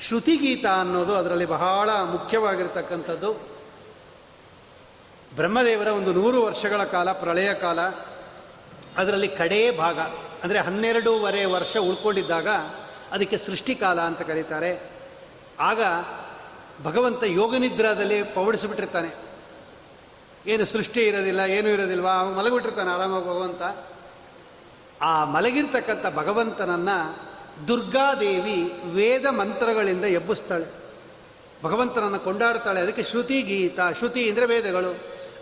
ಶ್ರುತಿಗೀತ ಅನ್ನೋದು ಅದರಲ್ಲಿ ಬಹಳ ಮುಖ್ಯವಾಗಿರ್ತಕ್ಕಂಥದ್ದು. ಬ್ರಹ್ಮದೇವರ ಒಂದು ನೂರು ವರ್ಷಗಳ ಕಾಲ, ಪ್ರಳಯ ಕಾಲ ಅದರಲ್ಲಿ ಕಡೇ ಭಾಗ, ಅಂದರೆ ಹನ್ನೆರಡೂವರೆ ವರ್ಷ ಉಳ್ಕೊಂಡಿದ್ದಾಗ ಅದಕ್ಕೆ ಸೃಷ್ಟಿಕಾಲ ಅಂತ ಕರೀತಾರೆ. ಆಗ ಭಗವಂತ ಯೋಗನಿದ್ರಾದಲ್ಲಿ ಪವಡಿಸಿಬಿಟ್ಟಿರ್ತಾನೆ. ಏನು ಸೃಷ್ಟಿ ಇರೋದಿಲ್ಲ, ಏನೂ ಇರೋದಿಲ್ವ ಅವಾಗ ಮಲಗಿಬಿಟ್ಟಿರ್ತಾನೆ ಆರಾಮಾಗಿ ಭಗವಂತ ಆ ಮಲಗಿರ್ತಕ್ಕಂಥ ಭಗವಂತನನ್ನು ದುರ್ಗಾದೇವಿ ವೇದ ಮಂತ್ರಗಳಿಂದ ಎಬ್ಬಿಸ್ತಾಳೆ. ಭಗವಂತನನ್ನು ಕೊಂಡಾಡ್ತಾಳೆ. ಅದಕ್ಕೆ ಶ್ರುತಿ ಗೀತ, ಶ್ರುತಿ ಅಂದರೆ ವೇದಗಳು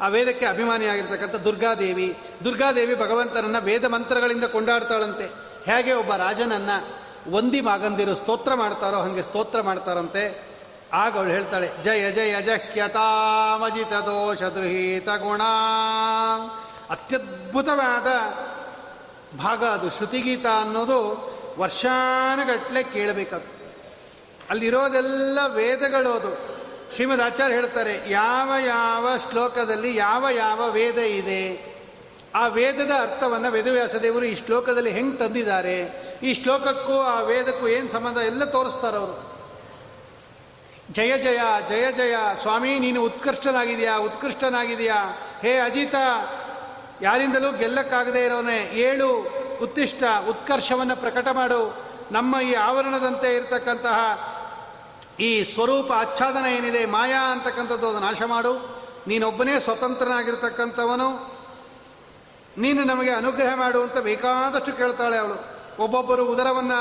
ಆ ವೇದಕ್ಕೆ ಅಭಿಮಾನಿಯಾಗಿರ್ತಕ್ಕಂಥ ದುರ್ಗಾದೇವಿ. ದುರ್ಗಾದೇವಿ ಭಗವಂತನನ್ನು ವೇದ ಮಂತ್ರಗಳಿಂದ ಕೊಂಡಾಡ್ತಾಳಂತೆ. ಹೇಗೆ ಒಬ್ಬ ರಾಜನನ್ನು ಒಂದಿ ಮಾಗಂದಿರು ಸ್ತೋತ್ರ ಮಾಡ್ತಾರೋ ಹಾಗೆ ಸ್ತೋತ್ರ ಮಾಡ್ತಾರಂತೆ. ಆಗ ಅವಳು ಹೇಳ್ತಾಳೆ, ಜಯ ಜಯ, ಜಹ್ಯತಾಮಜಿತ ದೋಷ ದುಹಿತ ಗುಣ. ಅತ್ಯದ್ಭುತವಾದ ಭಾಗ ಅದು, ಶ್ರುತಿಗೀತ ಅನ್ನೋದು ವರ್ಷಾನುಗಟ್ಟಲೆ ಕೇಳಬೇಕದು. ಅಲ್ಲಿರೋದೆಲ್ಲ ವೇದಗಳು ಅದು ಶ್ರೀಮದ್ ಆಚಾರ್ಯ ಹೇಳ್ತಾರೆ, ಯಾವ ಯಾವ ಶ್ಲೋಕದಲ್ಲಿ ಯಾವ ಯಾವ ವೇದ ಇದೆ? ಆ ವೇದದ ಅರ್ಥವನ್ನು ವೇದವ್ಯಾಸ ದೇವರು ಈ ಶ್ಲೋಕದಲ್ಲಿ ಹೆಂಗೆ ತಂದಿದ್ದಾರೆ? ಈ ಶ್ಲೋಕಕ್ಕೂ ಆ ವೇದಕ್ಕೂ ಏನು ಸಂಬಂಧ? ಎಲ್ಲ ತೋರಿಸ್ತಾರೆ ಅವರು. ಜಯ ಜಯ ಜಯ ಜಯ, ಸ್ವಾಮಿ ನೀನು ಉತ್ಕೃಷ್ಟನಾಗಿದೆಯಾ ಉತ್ಕೃಷ್ಟನಾಗಿದೆಯಾ? ಹೇ ಅಜಿತ, ಯಾರಿಂದಲೂ ಗೆಲ್ಲಕ್ಕಾಗದೇ ಇರೋನೆ, ಏಳು ಉತ್ತಿಷ್ಟ ಉತ್ಕರ್ಷವನ್ನು ಪ್ರಕಟ ಮಾಡು. ನಮ್ಮ ಈ ಆವರಣದಂತೆ ಇರತಕ್ಕಂತಹ ಈ ಸ್ವರೂಪ ಆಚ್ಛಾದನ ಏನಿದೆ, ಮಾಯಾ ಅಂತಕ್ಕಂಥದ್ದು ಅದು ನಾಶ ಮಾಡು. ನೀನೊಬ್ಬನೇ ಸ್ವತಂತ್ರನಾಗಿರ್ತಕ್ಕಂಥವನು. ನೀನು ನಮಗೆ ಅನುಗ್ರಹ ಮಾಡು ಅಂತ ಬೇಕಾದಷ್ಟು ಕೇಳ್ತಾಳೆ ಅವಳು. ಒಬ್ಬೊಬ್ಬರು ಉದರವನ್ನು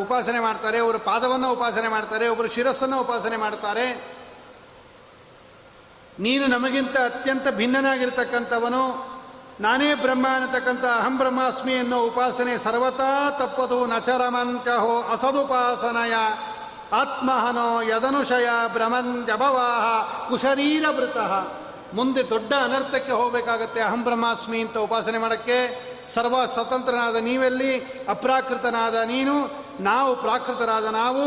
ಉಪಾಸನೆ ಮಾಡ್ತಾರೆ, ಒಬ್ಬರು ಪಾದವನ್ನು ಉಪಾಸನೆ ಮಾಡ್ತಾರೆ, ಒಬ್ಬರು ಶಿರಸ್ಸನ್ನು ಉಪಾಸನೆ ಮಾಡ್ತಾರೆ. ನೀನು ನಮಗಿಂತ ಅತ್ಯಂತ ಭಿನ್ನನಾಗಿರ್ತಕ್ಕಂಥವನು. ನಾನೇ ಬ್ರಹ್ಮ ಅನ್ನತಕ್ಕಂಥ ಅಹಂ ಬ್ರಹ್ಮಾಸ್ಮಿ ಎನ್ನುವ ಉಪಾಸನೆ ಸರ್ವತಾ ತಪ್ಪದು ನಚರಮಂತ್ಯಹೋ ಅಸದುಪಾಸನಯ. ಆತ್ಮಹನೋ ಯದನುಶಯ ಭ್ರಮನ್ ಕುಶರೀರ ವೃತಃ ಮುಂದೆ ದೊಡ್ಡ ಅನರ್ಥಕ್ಕೆ ಹೋಗಬೇಕಾಗತ್ತೆ ಅಹಂ ಬ್ರಹ್ಮಾಸ್ಮಿ ಅಂತ ಉಪಾಸನೆ ಮಾಡೋಕ್ಕೆ. ಸರ್ವ ಸ್ವತಂತ್ರನಾದ ನೀವೆಲ್ಲಿ? ಅಪ್ರಾಕೃತನಾದ ನೀನು? ನಾವು ಪ್ರಾಕೃತರಾದ ನಾವು?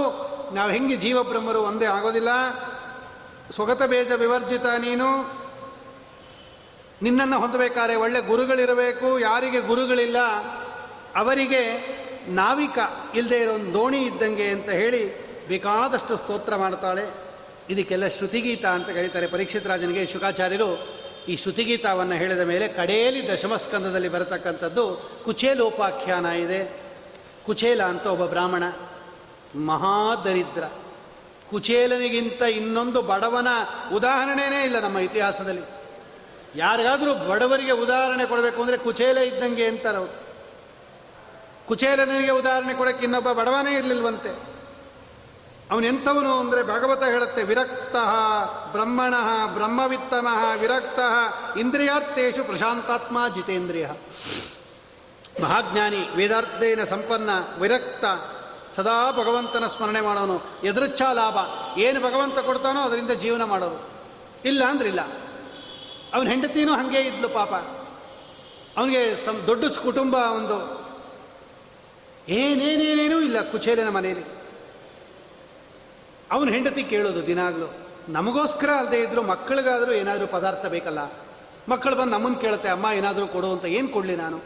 ನಾವು ಹೆಂಗೆ ಜೀವಬ್ರಹ್ಮರು ಒಂದೇ ಆಗೋದಿಲ್ಲ? ಸ್ವಗತ ಬೇಜ ವಿವರ್ಜಿತ ನೀನು? ನಿನ್ನನ್ನು ಹೊಂದಬೇಕಾದ್ರೆ ಒಳ್ಳೆ ಗುರುಗಳಿರಬೇಕು, ಯಾರಿಗೆ ಗುರುಗಳಿಲ್ಲ, ಅವರಿಗೆ ನಾವಿಕ ಇಲ್ಲದೆ ಇರೋ ಒಂದು ದೋಣಿ ಇದ್ದಂಗೆ ಅಂತ ಹೇಳಿ ಬೇಕಾದಷ್ಟು ಸ್ತೋತ್ರ ಮಾಡ್ತಾಳೆ. ಇದಕ್ಕೆಲ್ಲ ಶ್ರುತಿಗೀತ ಅಂತ ಕರೀತಾರೆ ಪರೀಕ್ಷಿತ್ ರಾಜನಿಗೆ ಶುಕಾಚಾರ್ಯರು ಈ ಶ್ರುತಿಗೀತವನ್ನು ಹೇಳಿದ ಮೇಲೆ ಕಡೆಯಲ್ಲಿ ದಶಮಸ್ಕಂದದಲ್ಲಿ ಬರತಕ್ಕಂಥದ್ದು ಕುಚೇಲೋಪಾಖ್ಯಾನ ಇದೆ. ಕುಚೇಲ ಅಂತ ಒಬ್ಬ ಬ್ರಾಹ್ಮಣ, ಮಹಾದರಿದ್ರ. ಕುಚೇಲನಿಗಿಂತ ಇನ್ನೊಂದು ಬಡವನ ಉದಾಹರಣೆನೇ ಇಲ್ಲ ನಮ್ಮ ಇತಿಹಾಸದಲ್ಲಿ. ಯಾರಿಗಾದರೂ ಬಡವರಿಗೆ ಉದಾಹರಣೆ ಕೊಡಬೇಕು ಅಂದರೆ ಕುಚೇಲ ಇದ್ದಂಗೆ ಅಂತಾರೆ ಅವರು. ಕುಚೇಲನಿಗೆ ಉದಾಹರಣೆ ಕೊಡೋಕ್ಕೆ ಇನ್ನೊಬ್ಬ ಬಡವನೇ ಇರಲಿಲ್ವಂತೆ. ಅವನೆಂಥವನು ಅಂದರೆ ಭಾಗವತ ಹೇಳುತ್ತೆ, ವಿರಕ್ತ ಬ್ರಹ್ಮಣ ಬ್ರಹ್ಮವಿತ್ತಮ ವಿರಕ್ತ ಇಂದ್ರಿಯಾತ್ತೇಶು ಪ್ರಶಾಂತಾತ್ಮ ಜಿತೇಂದ್ರಿಯ. ಮಹಾಜ್ಞಾನಿ ವೇದಾರ್ಥೇನ ಸಂಪನ್ನ ವಿರಕ್ತ ಸದಾ ಭಗವಂತನ ಸ್ಮರಣೆ ಮಾಡೋನು. ಎದುರುಚ್ಛಾ ಲಾಭ. ಏನು ಭಗವಂತ ಕೊಡ್ತಾನೋ ಅದರಿಂದ ಜೀವನ ಮಾಡೋದು. ಇಲ್ಲ ಅಂದ್ರೆ ಇಲ್ಲ ಅವನ ಹೆಂಡತಿನೂ ಹಾಗೆ ಇದ್ಲು ಪಾಪ. ಅವನಿಗೆ ಸಂ ದೊಡ್ಡ ಕುಟುಂಬ ಒಂದು. ಏನೇನೇನೇನೂ ಇಲ್ಲ ಕುಚೇಲನ ಮನೆಯಲ್ಲಿ ಅವನ ಹೆಂಡತಿ ಕೇಳೋದು ದಿನಾಗಲೂ, ನಮಗೋಸ್ಕರ ಅಲ್ಲದೆ ಇದ್ರು ಮಕ್ಕಳಿಗಾದರೂ ಏನಾದರೂ ಪದಾರ್ಥ ಬೇಕಲ್ಲ. ಮಕ್ಕಳು ಬಂದು ನಮ್ಮನ್ನು ಕೇಳುತ್ತೆ, ಅಮ್ಮ, ಏನಾದರೂ ಕೊಡು ಅಂತ ಏನು ಕೊಡಲಿ ನಾನು?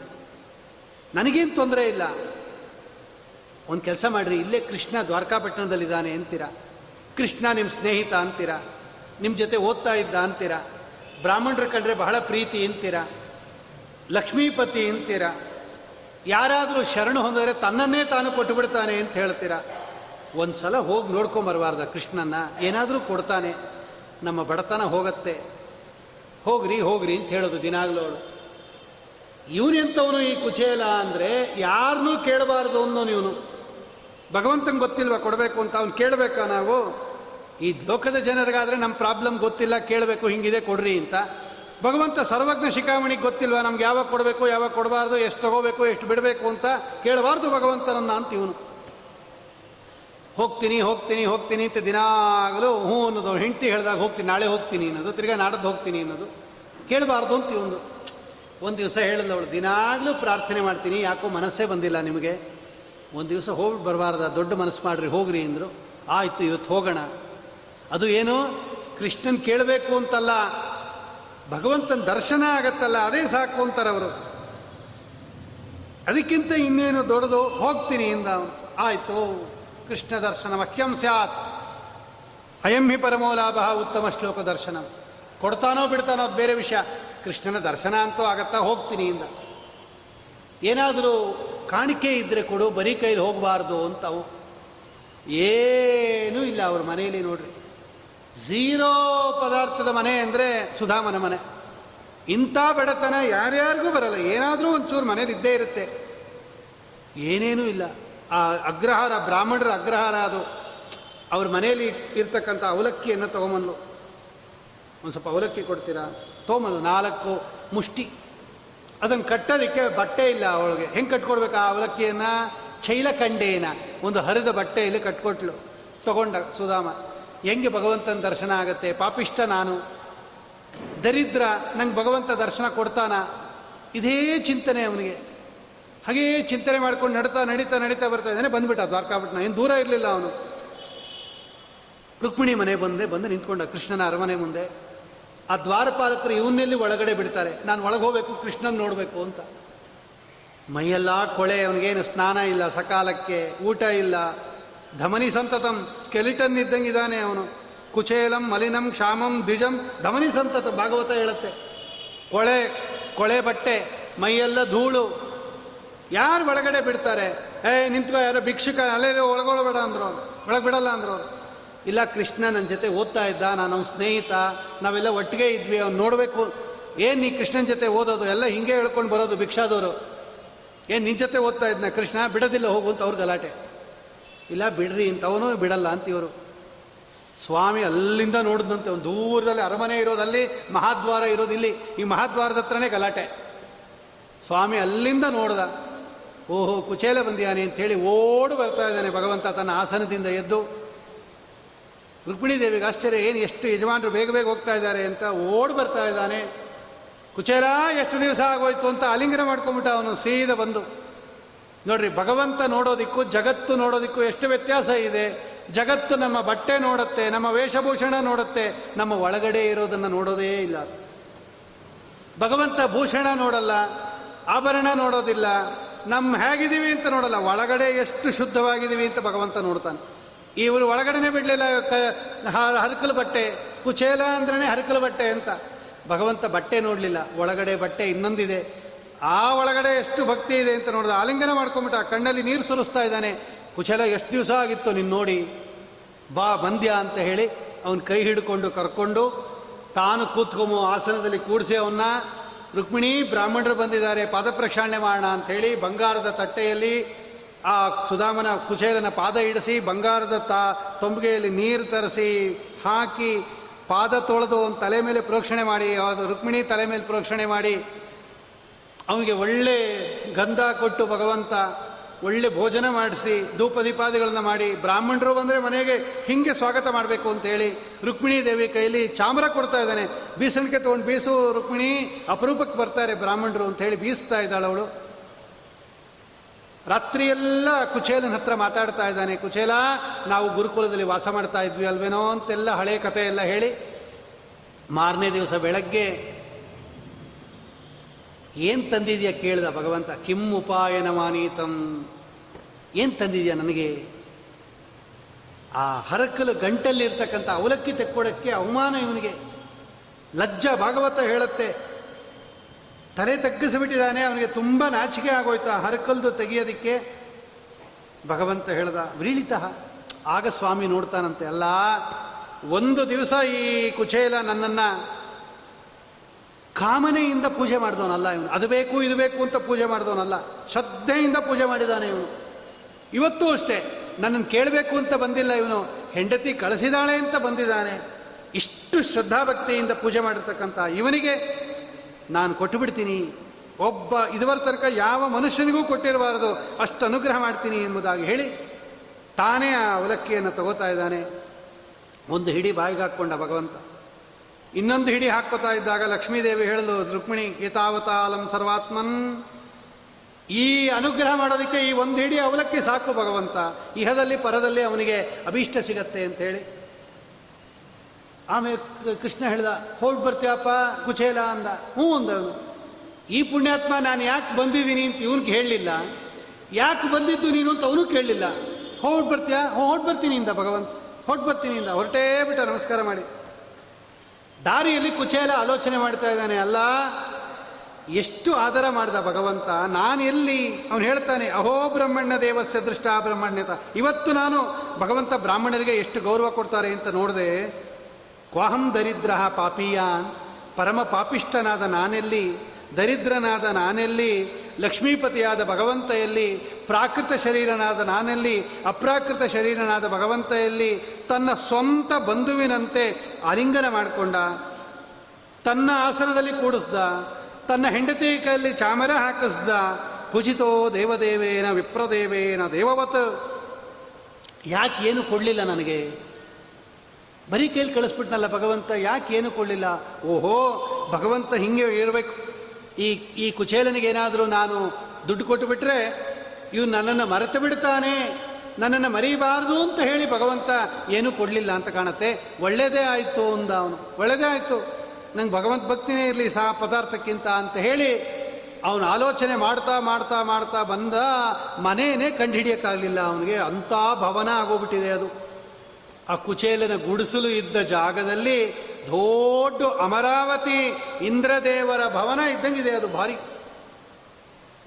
ನನಗೇನು ತೊಂದರೆ ಇಲ್ಲ. ಒಂದು ಕೆಲಸ ಮಾಡ್ರಿ, ಇಲ್ಲೇ ಕೃಷ್ಣ ದ್ವಾರಕಾಪಟ್ಟಣದಲ್ಲಿದ್ದಾನೆ ಅಂತೀರಾ. ಕೃಷ್ಣ ನಿಮ್ಮ ಸ್ನೇಹಿತ ಅಂತೀರಾ. ನಿಮ್ಮ ಜೊತೆ ಓದ್ತಾ ಇದ್ದ ಅಂತೀರಾ. ಬ್ರಾಹ್ಮಣರು ಕಂಡ್ರೆ ಬಹಳ ಪ್ರೀತಿ ಅಂತೀರ? ಲಕ್ಷ್ಮೀಪತಿ ಅಂತೀರ? ಯಾರಾದರೂ ಶರಣ ಹೊಂದಿದ್ರೆ ತನ್ನನ್ನೇ ತಾನು ಕೊಟ್ಟು ಬಿಡ್ತಾನೆ ಅಂತ ಹೇಳ್ತೀರ? ಒಂದು ಸಲ ಹೋಗಿ ನೋಡ್ಕೊಂಬರಬಾರ್ದ ಕೃಷ್ಣನ್ನ. ಏನಾದರೂ ಕೊಡ್ತಾನೆ. ನಮ್ಮ ಬಡತನ ಹೋಗತ್ತೆ. ಹೋಗ್ರಿ ಹೋಗ್ರಿ ಅಂತ ಹೇಳೋದು ದಿನಾಗ್ಲೂ ಅವಳು ಇವನೆಂಥವನು ಈ ಕುಚೇಲ ಅಂದರೆ ಯಾರನ್ನೂ ಕೇಳಬಾರ್ದು ಅನ್ನೋನು ಇವನು. ಭಗವಂತಂಗೆ ಗೊತ್ತಿಲ್ವಾ ಕೊಡಬೇಕು ಅಂತ? ಅವ್ನು ಕೇಳಬೇಕಾ ನಾವು? ಈ ಲೋಕದ ಜನರಿಗಾದರೆ ನಮ್ಮ ಪ್ರಾಬ್ಲಮ್ ಗೊತ್ತಿಲ್ಲ, ಕೇಳಬೇಕು, ಹಿಂಗಿದೆ ಕೊಡ್ರಿ ಅಂತ. ಭಗವಂತ ಸರ್ವಜ್ಞ ಶಿಖಾಮಣಿಗೆ ಗೊತ್ತಿಲ್ವಾ ನಮ್ಗೆ ಯಾವಾಗ ಕೊಡಬೇಕು, ಯಾವಾಗ ಕೊಡಬಾರ್ದು, ಎಷ್ಟು ತಗೋಬೇಕು, ಎಷ್ಟು ಬಿಡಬೇಕು ಅಂತ ಕೇಳಬಾರ್ದು ಭಗವಂತನನ್ನ ಅಂತ ಇವನು ಹೋಗ್ತೀನಿ ಹೋಗ್ತೀನಿ ಹೋಗ್ತೀನಿ ಅಂತ ದಿನಾಗಲೂ ಹ್ಞೂ ಅನ್ನೋದು, ಹೆಂಡತಿ ಹೇಳಿದಾಗ ಹೋಗ್ತೀನಿ, ನಾಳೆ ಹೋಗ್ತೀನಿ ಅನ್ನೋದು, ತಿರ್ಗಾ ನಾಡದ್ದು ಹೋಗ್ತೀನಿ ಅನ್ನೋದು, ಕೇಳಬಾರ್ದು ಅಂತ ಇವನು ಒಂದು ದಿವಸ ಹೇಳಿದ ಅವಳು, ದಿನಾಗಲೂ ಪ್ರಾರ್ಥನೆ ಮಾಡ್ತೀನಿ, ಯಾಕೋ ಮನಸ್ಸೇ ಬಂದಿಲ್ಲ ನಿಮಗೆ. ಒಂದು ದಿವಸ ಹೋಗಿ ಬರಬಾರ್ದ, ದೊಡ್ಡ ಮನಸ್ಸು ಮಾಡ್ರಿ, ಹೋಗ್ರಿ ಅಂದರು. ಆಯಿತು, ಇವತ್ತು ಹೋಗೋಣ. ಅದು ಏನು? ಕೃಷ್ಣನ್ ಕೇಳಬೇಕು ಅಂತಲ್ಲ. ಭಗವಂತನ ದರ್ಶನ ಆಗತ್ತಲ್ಲ, ಅದೇ ಸಾಕು ಅಂತಾರೆ ಅವರು. ಅದಕ್ಕಿಂತ ಇನ್ನೇನು ದೊಡ್ಡದು? ಹೋಗ್ತೀನಿ ಇಂದ. ಆಯಿತು. ಕೃಷ್ಣ ದರ್ಶನ ಮಖ್ಯಂ ಸ್ಯಾತ್. ಅಯಂ ಹಿ ಪರಮೋ ಲಾಭ ಉತ್ತಮ ಶ್ಲೋಕ ದರ್ಶನ. ಕೊಡ್ತಾನೋ ಬಿಡ್ತಾನೋ ಅದು ಬೇರೆ ವಿಷಯ. ಕೃಷ್ಣನ ದರ್ಶನ ಅಂತೂ ಆಗತ್ತಾ ಹೋಗ್ತೀನಿ ಇಂದ. ಏನಾದರೂ ಕಾಣಿಕೆ ಇದ್ದರೆ ಕೊಡು, ಬರೀ ಕೈಲಿ ಹೋಗಬಾರ್ದು ಅಂತವು. ಏನೂ ಇಲ್ಲ ಅವ್ರ ಮನೆಯಲ್ಲಿ ನೋಡ್ರಿ. ಝೀರೋ ಪದಾರ್ಥದ ಮನೆ ಅಂದರೆ ಸುಧಾಮನ ಮನೆ. ಇಂಥ ಬಡತನ ಯಾರ್ಯಾರಿಗೂ ಬರಲ್ಲ. ಏನಾದರೂ ಒಂಚೂರು ಮನೇಲಿ ಇದ್ದೇ ಇರುತ್ತೆ. ಏನೇನೂ ಇಲ್ಲ. ಆ ಅಗ್ರಹಾರ, ಬ್ರಾಹ್ಮಣರ ಅಗ್ರಹಾರ ಅದು. ಅವ್ರ ಮನೆಯಲ್ಲಿ ಇರ್ತಕ್ಕಂಥ ಅವಲಕ್ಕಿಯನ್ನು ತೊಗೊಂಬಂದು ಒಂದು ಸ್ವಲ್ಪ ಅವಲಕ್ಕಿ ಕೊಡ್ತೀರಾ? ತೊಗೊಂಬಂದು ನಾಲ್ಕು ಮುಷ್ಟಿ. ಅದನ್ನು ಕಟ್ಟೋದಕ್ಕೆ ಬಟ್ಟೆ ಇಲ್ಲ ಅವಳಿಗೆ. ಹೆಂಗೆ ಕಟ್ಕೊಡ್ಬೇಕು ಆ ಅವಲಕ್ಕಿಯನ್ನು? ಚೈಲಕಂಡೇನ. ಒಂದು ಹರಿದ ಬಟ್ಟೆಯಲ್ಲಿ ಕಟ್ಕೊಟ್ಲು. ತಗೊಂಡ ಸುಧಾಮ. ಹೆಂಗೆ ಭಗವಂತನ ದರ್ಶನ ಆಗತ್ತೆ? ಪಾಪಿಷ್ಟ ನಾನು. ದರಿದ್ರ ನಂಗೆ ಭಗವಂತ ದರ್ಶನ ಕೊಡ್ತಾನ? ಇದೇ ಚಿಂತನೆ ಅವನಿಗೆ. ಹಾಗೇ ಚಿಂತನೆ ಮಾಡ್ಕೊಂಡು ನಡೀತಾ ನಡೀತಾ ನಡೀತಾ ಬರ್ತಾ ಇದ್ದಾನೆ, ಬಂದ್ಬಿಟ್ಟ ದ್ವಾರಕಾಪಟ್ಟಣ. ಏನು ದೂರ ಇರಲಿಲ್ಲ ಅವನು. ರುಕ್ಮಿಣಿ ಮನೆ ಬಂದೆ, ಬಂದು ನಿಂತ್ಕೊಂಡ ಕೃಷ್ಣನ ಅರಮನೆ ಮುಂದೆ. ಆ ದ್ವಾರಪಾಲಕರು ಇವನ್ನೆಲ್ಲಿ ಒಳಗಡೆ ಬಿಡ್ತಾರೆ? ನಾನು ಒಳಗೆ ಹೋಗ್ಬೇಕು, ಕೃಷ್ಣನ ನೋಡಬೇಕು ಅಂತ. ಮೈಯೆಲ್ಲ ಕೊಳೆ, ಅವನಿಗೇನು ಸ್ನಾನ ಇಲ್ಲ, ಸಕಾಲಕ್ಕೆ, ಊಟ ಇಲ್ಲ. ಧಮನಿ ಸಂತತಂ, ಸ್ಕೆಲಿಟನ್ ಇದ್ದಂಗಿದ್ದಾನೆ ಅವನು. ಕುಚೇಲಂ, ಮಲಿನಂ, ಕ್ಷಾಮಂ, ದ್ವಿಜಂ, ಧಮನಿ ಸಂತತ, ಭಾಗವತ ಹೇಳುತ್ತೆ. ಕೊಳೆ ಕೊಳೆ ಬಟ್ಟೆ, ಮೈಯೆಲ್ಲ ಧೂಳು. ಯಾರು ಒಳಗಡೆ ಬಿಡ್ತಾರೆ? ಏ, ನಿಂತ್ಕೋ, ಯಾರೋ ಭಿಕ್ಷುಕ ಅಲ್ಲೇ ಒಳಗೊಳಬೇಡ ಅಂದ್ರು ಒಳಗೆ ಬಿಡಲ್ಲ ಅಂದ್ರು ಇಲ್ಲ, ಕೃಷ್ಣ ನನ್ನ ಜೊತೆ ಓದ್ತಾ ಇದ್ದ, ನಾನು ಅವ್ನ ಸ್ನೇಹಿತ, ನಾವೆಲ್ಲ ಒಟ್ಟಿಗೆ ಇದ್ವಿ, ಅವ್ನು ನೋಡಬೇಕು. ಏನು ನೀ ಕೃಷ್ಣನ ಜೊತೆ ಓದೋದು? ಎಲ್ಲ ಹಿಂಗೆ ಹೇಳ್ಕೊಂಡು ಬರೋದು ಭಿಕ್ಷಾದವರು ಏನು ನಿನ್ನ ಜೊತೆ ಓದ್ತಾ ಇದ್ನ ಕೃಷ್ಣ? ಬಿಡೋದಿಲ್ಲ, ಹೋಗು ಅಂತ ಅವ್ರ ಗಲಾಟೆ. ಇಲ್ಲ ಬಿಡ್ರಿ, ಇಂಥವನು ಬಿಡಲ್ಲ ಅಂತ ಇವರು ಸ್ವಾಮಿ ಅಲ್ಲಿಂದ ನೋಡಿದಂತೆ ಒಂದು ದೂರದಲ್ಲಿ ಅರಮನೆ ಇರೋದಲ್ಲಿ, ಮಹಾದ್ವಾರ ಇರೋದು ಇಲ್ಲಿ. ಈ ಮಹಾದ್ವಾರದ ಹತ್ರನೇ ಗಲಾಟೆ. ಸ್ವಾಮಿ ಅಲ್ಲಿಂದ ನೋಡ್ದ, ಓಹೋ, ಕುಚೇಲ ಬಂದಿಯಾನೆ ಅಂತೇಳಿ ಓಡು ಬರ್ತಾ ಇದ್ದಾನೆ ಭಗವಂತ ತನ್ನ ಆಸನದಿಂದ ಎದ್ದು. ರುಕ್ಮಿಣಿ ದೇವಿಗೆ ಆಶ್ಚರ್ಯ, ಏನು ಎಷ್ಟು ಯಜಮಾನರು ಬೇಗ ಬೇಗ ಹೋಗ್ತಾ ಇದ್ದಾರೆ ಅಂತ ಓಡ್ ಬರ್ತಾ ಇದ್ದಾನೆ. ಕುಚೇಲ, ಎಷ್ಟು ದಿವಸ ಆಗೋಯ್ತು ಅಂತ ಆಲಿಂಗನ ಮಾಡ್ಕೊಂಬಿಟ್ಟ ಅವನು, ಸೀದ ಬಂದು. ನೋಡ್ರಿ, ಭಗವಂತ ನೋಡೋದಿಕ್ಕೂ, ಜಗತ್ತು ನೋಡೋದಿಕ್ಕೂ ಎಷ್ಟು ವ್ಯತ್ಯಾಸ ಇದೆ? ಜಗತ್ತು ನಮ್ಮ ಬಟ್ಟೆ ನೋಡುತ್ತೆ, ನಮ್ಮ ವೇಷಭೂಷಣ ನೋಡುತ್ತೆ, ನಮ್ಮ ಒಳಗಡೆ ಇರೋದನ್ನು ನೋಡೋದೇ ಇಲ್ಲ. ಭಗವಂತ ಭೂಷಣ ನೋಡಲ್ಲ, ಆಭರಣ ನೋಡೋದಿಲ್ಲ ನಮ್ಮ ಹೇಗಿದ್ದೀವಿ ಅಂತ ನೋಡಲ್ಲ, ಒಳಗಡೆ ಎಷ್ಟು ಶುದ್ಧವಾಗಿದ್ದೀವಿ ಅಂತ ಭಗವಂತ ನೋಡ್ತಾನೆ. ಇವರು ಒಳಗಡೆನೆ ಬಿಡಲಿಲ್ಲ ಹರಕಲು ಬಟ್ಟೆ, ಕುಚೇಲ ಅಂದ್ರೇ ಹರಕಲು ಬಟ್ಟೆ ಅಂತ. ಭಗವಂತ ಬಟ್ಟೆ ನೋಡಲಿಲ್ಲ, ಒಳಗಡೆ ಬಟ್ಟೆ ಇನ್ನೊಂದಿದೆ. ಆ ಒಳಗಡೆ ಎಷ್ಟು ಭಕ್ತಿ ಇದೆ ಅಂತ ನೋಡಿದ ಆಲಿಂಗನ ಮಾಡ್ಕೊಂಬಿಟ್ಟ ಕಣ್ಣಲ್ಲಿ ನೀರು ಸುರಿಸ್ತಾ ಇದ್ದಾನೆ. ಕುಚಲ, ಎಷ್ಟು ದಿವಸ ಆಗಿತ್ತು ನೀನು ನೋಡಿ? ಬಾ, ಬಂದ್ಯ ಅಂತ ಹೇಳಿ ಅವನ ಕೈ ಹಿಡ್ಕೊಂಡು ಕರ್ಕೊಂಡು ತಾನು ಕೂತ್ಕೊಂಬು ಆಸನದಲ್ಲಿ ಕೂಡಿಸಿ ಅವನ್ನ ರುಕ್ಮಿಣಿ, ಬ್ರಾಹ್ಮಣರು ಬಂದಿದ್ದಾರೆ, ಪಾದ ಪ್ರಕ್ಷಾಳನೆ ಮಾಡೋಣ ಅಂಥೇಳಿ ಬಂಗಾರದ ತಟ್ಟೆಯಲ್ಲಿ ಆ ಸುಧಾಮನ ಕುಶೇಲನ ಪಾದ ಇಡಿಸಿ ಬಂಗಾರದ ತಾ ತೊಂಬಿಗೆಯಲ್ಲಿ ನೀರು ತರಿಸಿ ಹಾಕಿ ಪಾದ ತೊಳೆದು ತಲೆ ಮೇಲೆ ಪ್ರೋಕ್ಷಣೆ ಮಾಡಿ ರುಕ್ಮಿಣಿ ತಲೆ ಮೇಲೆ ಪ್ರೋಕ್ಷಣೆ ಮಾಡಿ ಅವನಿಗೆ ಒಳ್ಳೆ ಗಂಧ ಕೊಟ್ಟು ಭಗವಂತ ಒಳ್ಳೆ ಭೋಜನ ಮಾಡಿಸಿ ದೀಪಾದಿಗಳನ್ನ ಮಾಡಿ, ಬ್ರಾಹ್ಮಣರು ಬಂದರೆ ಮನೆಗೆ ಹಿಂಗೆ ಸ್ವಾಗತ ಮಾಡಬೇಕು ಅಂತೇಳಿ ರುಕ್ಮಿಣಿ ದೇವಿ ಕೈಲಿ ಚಾಮರ ಕೊಡ್ತಾ ಇದ್ದಾನೆ. ಬೀಸಣಿಕೆ ತೊಗೊಂಡು ಬೀಸು ರುಕ್ಮಿಣಿ, ಅಪರೂಪಕ್ಕೆ ಬರ್ತಾರೆ ಬ್ರಾಹ್ಮಣರು ಅಂತ ಹೇಳಿ ಬೀಸ್ತಾ ಇದ್ದಾಳೆ ಅವಳು. ರಾತ್ರಿಯೆಲ್ಲ ಕುಚೇಲನ ಹತ್ರ ಮಾತಾಡ್ತಾ ಇದ್ದಾನೆ. ಕುಚೇಲ, ನಾವು ಗುರುಕುಲದಲ್ಲಿ ವಾಸ ಮಾಡ್ತಾ ಇದ್ವಿ ಅಲ್ವೇನೋ ಅಂತೆಲ್ಲ ಹಳೆ ಕಥೆ ಎಲ್ಲ ಹೇಳಿ ಮಾರನೇ ದಿವಸ ಬೆಳಗ್ಗೆ ಏನು ತಂದಿದೆಯಾ ಕೇಳಿದ ಭಗವಂತ? ಕಿಂ ಉಪಾಯನ ಮಾನೀತಂ ಏನು ತಂದಿದೆಯಾ ನನಗೆ? ಆ ಹರಕಲು ಗಂಟಲ್ಲಿರ್ತಕ್ಕಂಥ ಅವಲಕ್ಕಿ ತೆಕ್ಕೊಡಕ್ಕೆ ಅವಮಾನ ಇವನಿಗೆ. ಲಜ್ಜ ಭಾಗವತ ಹೇಳುತ್ತೆ. ತಲೆ ತಗ್ಗಿಸಿಬಿಟ್ಟಿದ್ದಾನೆ, ಅವನಿಗೆ ತುಂಬ ನಾಚಿಕೆ ಆಗೋಯ್ತು ಆ ಹರಕಲ್ದು ತೆಗೆಯೋದಕ್ಕೆ. ಭಗವಂತ ಹೇಳ್ದ, ವ್ರೀಳಿತ, ಆಗ ಸ್ವಾಮಿ ನೋಡ್ತಾನಂತೆ. ಅಲ್ಲ, ಒಂದು ದಿವಸ ಈ ಕುಚೇಲ ನನ್ನನ್ನು ಕಾಮನೆಯಿಂದ ಪೂಜೆ ಮಾಡಿದವನಲ್ಲ ಇವನು. ಅದು ಬೇಕು, ಇದು ಬೇಕು ಅಂತ ಪೂಜೆ ಮಾಡಿದವನಲ್ಲ. ಶ್ರದ್ಧೆಯಿಂದ ಪೂಜೆ ಮಾಡಿದಾನೆ ಇವನು. ಇವತ್ತು ಅಷ್ಟೇ. ನನ್ನನ್ನು ಕೇಳಬೇಕು ಅಂತ ಬಂದಿಲ್ಲ ಇವನು. ಹೆಂಡತಿ ಕಳಿಸಿದಾಳೆ ಅಂತ ಬಂದಿದ್ದಾನೆ. ಇಷ್ಟು ಶ್ರದ್ಧಾಭಕ್ತಿಯಿಂದ ಪೂಜೆ ಮಾಡಿರ್ತಕ್ಕಂಥ ಇವನಿಗೆ ನಾನು ಕೊಟ್ಟು ಬಿಡ್ತೀನಿ ಒಬ್ಬ ಇದುವರ ತನಕ ಯಾವ ಮನುಷ್ಯನಿಗೂ ಕೊಟ್ಟಿರಬಾರದು. ಅಷ್ಟು ಅನುಗ್ರಹ ಮಾಡ್ತೀನಿ ಎಂಬುದಾಗಿ ಹೇಳಿ ತಾನೇ ಆ ಅವಲಕ್ಕಿಯನ್ನು ತಗೋತಾ ಇದ್ದಾನೆ. ಒಂದು ಹಿಡಿ ಬಾಯಿಗೆ ಹಾಕ್ಕೊಂಡ ಭಗವಂತ. ಇನ್ನೊಂದು ಹಿಡಿ ಹಾಕೋತಾ ಇದ್ದಾಗ ಲಕ್ಷ್ಮೀದೇವಿ ಹೇಳಲು, ರುಕ್ಮಿಣಿ, ಗೀತಾವತಾಲಂ ಸರ್ವಾತ್ಮನ್. ಈ ಅನುಗ್ರಹ ಮಾಡೋದಕ್ಕೆ ಈ ಒಂದು ಹಿಡಿ ಅವಲಕ್ಕಿ ಸಾಕು ಭಗವಂತ. ಇಹದಲ್ಲಿ ಪರದಲ್ಲಿ ಅವನಿಗೆ ಅಭೀಷ್ಟ ಸಿಗತ್ತೆ ಅಂತೇಳಿ. ಆಮೇಲೆ ಕೃಷ್ಣ ಹೇಳ್ದ, ಹೋಗಿ ಬರ್ತೀಯಪ್ಪ, ಕುಚೇಲ ಅಂದ. ಹ್ಞೂ ಅಂದವನು. ಈ ಪುಣ್ಯಾತ್ಮ ನಾನು ಯಾಕೆ ಬಂದಿದ್ದೀನಿ ಅಂತ ಇವನಿಗೆ ಹೇಳಲಿಲ್ಲ ಯಾಕೆ ಬಂದಿದ್ದು ನೀನು ಅಂತ ಅವನು ಕೇಳಲಿಲ್ಲ. ಹೋಗಿ ಬರ್ತೀಯಾ? ಹೋಗಿ ಬರ್ತೀನಿ ಇಂದ ಭಗವಂತ. ಹೊಟ್ಟು ಬರ್ತೀನಿ ಇಂದ. ಹೊರಟೇ ಬಿಟ್ಟ, ನಮಸ್ಕಾರ ಮಾಡಿ. ದಾರಿಯಲ್ಲಿ ಕುಚೇಲ ಆಲೋಚನೆ ಮಾಡ್ತಾ ಇದ್ದಾನೆ, ಅಲ್ಲ, ಎಷ್ಟು ಆದರ ಮಾಡಿದ ಭಗವಂತ? ನಾನು ಎಲ್ಲಿ? ಅವನು ಹೇಳ್ತಾನೆ, ಅಹೋ ಬ್ರಹ್ಮಣ್ಯ ದೇವಸ್ಯ ದೃಷ್ಟ ಬ್ರಹ್ಮಣ್ಯತ. ಇವತ್ತು ನಾನು ಭಗವಂತ ಬ್ರಾಹ್ಮಣರಿಗೆ ಎಷ್ಟು ಗೌರವ ಕೊಡ್ತಾರೆ ಅಂತ ನೋಡಿದೆ, ಕ್ವಾಹಂ ದರಿದ್ರ ಪಾಪಿಯಾನ್, ಪರಮ ಪಾಪಿಷ್ಠನಾದ ನಾನೆಲ್ಲಿ, ದರಿದ್ರನಾದ ನಾನೆಲ್ಲಿ, ಲಕ್ಷ್ಮೀಪತಿಯಾದ ಭಗವಂತ ಎಲ್ಲಿ ಪ್ರಾಕೃತ ಶರೀರನಾದ ನಾನಲ್ಲಿ, ಅಪ್ರಾಕೃತ ಶರೀರನಾದ ಭಗವಂತ ಎಲ್ಲಿ, ತನ್ನ ಸ್ವಂತ ಬಂಧುವಿನಂತೆ ಆಲಿಂಗನ ಮಾಡಿಕೊಂಡ, ತನ್ನ ಆಸನದಲ್ಲಿ ಕೂಡಿಸ್ದ, ತನ್ನ ಹೆಂಡತಿ ಕೈಯಲ್ಲಿ ಚಾಮರ ಹಾಕಿಸ್ದ ಪೂಜಿತೋ ದೇವದೇವೇನ ವಿಪ್ರದೇವೇನ ದೇವವತ್. ಯಾಕೆ ಏನು ಕೊಡಲಿಲ್ಲ ನನಗೆ? ಬರೀ ಕೈಲಿ ಕಳಿಸ್ಬಿಟ್ನಲ್ಲ ಭಗವಂತ, ಯಾಕೆ ಏನು ಕೊಡಲಿಲ್ಲ? ಓಹೋ, ಭಗವಂತ ಹಿಂಗೆ ಇರಬೇಕು. ಈ ಈ ಕುಚೇಲನಿಗೆ ಏನಾದರೂ ನಾನು ದುಡ್ಡು ಕೊಟ್ಟು ಬಿಟ್ರೆ ಇವ್ನು ನನ್ನನ್ನು ಮರೆತು ಬಿಡ್ತಾನೆ. ನನ್ನನ್ನು ಮರೀಬಾರ್ದು ಅಂತ ಹೇಳಿ ಭಗವಂತ ಏನೂ ಕೊಡಲಿಲ್ಲ ಅಂತ ಕಾಣುತ್ತೆ. ಒಳ್ಳೆಯದೇ ಆಯಿತು ಅಂದ ಅವನು. ಒಳ್ಳೇದೇ ಆಯಿತು. ನಂಗೆ ಭಗವಂತ ಭಕ್ತಿನೇ ಇರಲಿ ಸಹ ಪದಾರ್ಥಕ್ಕಿಂತ ಅಂತ ಹೇಳಿ ಅವನು ಆಲೋಚನೆ ಮಾಡ್ತಾ ಮಾಡ್ತಾ ಮಾಡ್ತಾ ಬಂದ ಮನೇನೇ ಕಂಡುಹಿಡಿಯೋಕ್ಕಾಗಲಿಲ್ಲ ಅವನಿಗೆ. ಅಂಥ ಭವನ ಆಗೋಗ್ಬಿಟ್ಟಿದೆ ಅದು. ಆ ಕುಚೇಲನ ಗುಡಿಸಲು ಇದ್ದ ಜಾಗದಲ್ಲಿ ದೊಡ್ಡ ಅಮರಾವತಿ ಇಂದ್ರದೇವರ ಭವನ ಇದ್ದಂಗಿದೆ ಅದು ಭಾರಿ.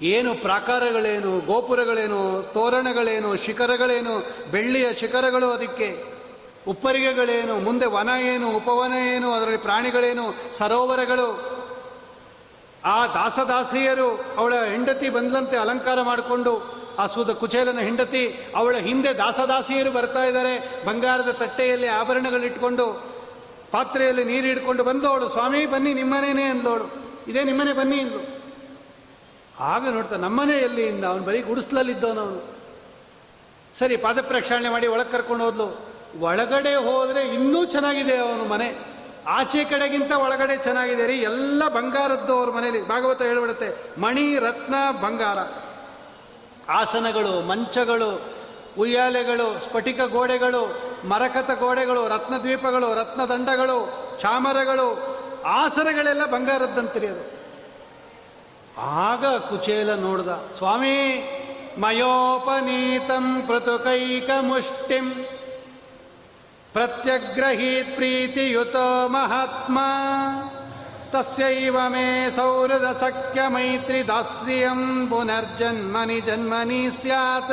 ಏನು ಪ್ರಾಕಾರಗಳೇನು, ಗೋಪುರಗಳೇನು, ತೋರಣಗಳೇನು, ಶಿಖರಗಳೇನು, ಬೆಳ್ಳಿಯ ಶಿಖರಗಳು ಅದಕ್ಕೆ? ಉಪ್ಪರಿಗೆಗಳೇನು, ಮುಂದೆ ವನ ಏನು, ಉಪವನ ಏನು, ಅದರಲ್ಲಿ ಪ್ರಾಣಿಗಳೇನು, ಸರೋವರಗಳು? ಆ ದಾಸದಾಸಿಯರು ಅವಳ ಹೆಂಡತಿ ಬಂದ್ಲಂತೆ ಅಲಂಕಾರ ಮಾಡಿಕೊಂಡು, ಆ ಸುದ ಕುಚೇಲನ ಹೆಂಡತಿ ಅವಳ ಹಿಂದೆ ದಾಸದಾಸಿಯರು ಬರ್ತಾ ಇದ್ದಾರೆ, ಬಂಗಾರದ ತಟ್ಟೆಯಲ್ಲಿ ಆಭರಣಗಳಿಟ್ಕೊಂಡು ಪಾತ್ರೆಯಲ್ಲಿ ನೀರು ಹಿಡ್ಕೊಂಡು ಬಂದವಳು ಸ್ವಾಮಿ, ಬನ್ನಿ ನಿಮ್ಮನೇನೆ ಅಂದವಳು ಇದೇ ನಿಮ್ಮನೆ, ಬನ್ನಿ ಅಂದ್ಲು. ಆಗ ನೋಡ್ತಾ ನಮ್ಮನೆ ಎಲ್ಲಿ ಇಂದ ಅವನು ಬರೀ ಅವನು. ಸರಿ ಪಾದ ಪ್ರಕ್ಷಾಳನೆ ಮಾಡಿ ಒಳಗೆ ಕರ್ಕೊಂಡು ಹೋದ್ಲು. ಒಳಗಡೆ ಹೋದರೆ ಇನ್ನೂ ಚೆನ್ನಾಗಿದೆ ಅವನು ಮನೆ. ಆಚೆ ಕಡೆಗಿಂತ ಒಳಗಡೆ ಚೆನ್ನಾಗಿದೆ ರೀ, ಎಲ್ಲ ಬಂಗಾರದ್ದು ಅವ್ರ ಮನೇಲಿ. ಭಾಗವತ ಹೇಳ್ಬಿಡುತ್ತೆ, ಮಣಿ, ರತ್ನ, ಬಂಗಾರ. ಆಸನಗಳು, ಮಂಚಗಳು, ಉಯ್ಯಾಲೆಗಳು, ಸ್ಫಟಿಕ ಗೋಡೆಗಳು, ಮರಕತ ಗೋಡೆಗಳು ರತ್ನ ದ್ವೀಪಗಳು ರತ್ನದಂಡಗಳು, ಚಾಮರಗಳು, ಆಸನಗಳೆಲ್ಲ ಬಂಗಾರದ್ದಂತಿರಿ ಅದು. ಆಗ ಕುಚೇಲ ನೋಡ್ದ, ಸ್ವಾಮಿ, ಮಯೋಪನೀತಂ ಪೃತುಕೈಕ ಮುಷ್ಟಿಂ ಪ್ರತ್ಯಗ್ರಹೀತ್ ಪ್ರೀತಿಯುತ ಮಹಾತ್ಮ, ತಸ್ಯೈವ ಮೇ ಸೌಹೃದ ಸಖ್ಯ ಮೈತ್ರಿ ದಾಸ್ಯಂ ಪುನರ್ಜನ್ಮನಿ ಜನ್ಮನಿ ಸ್ಯಾತ್.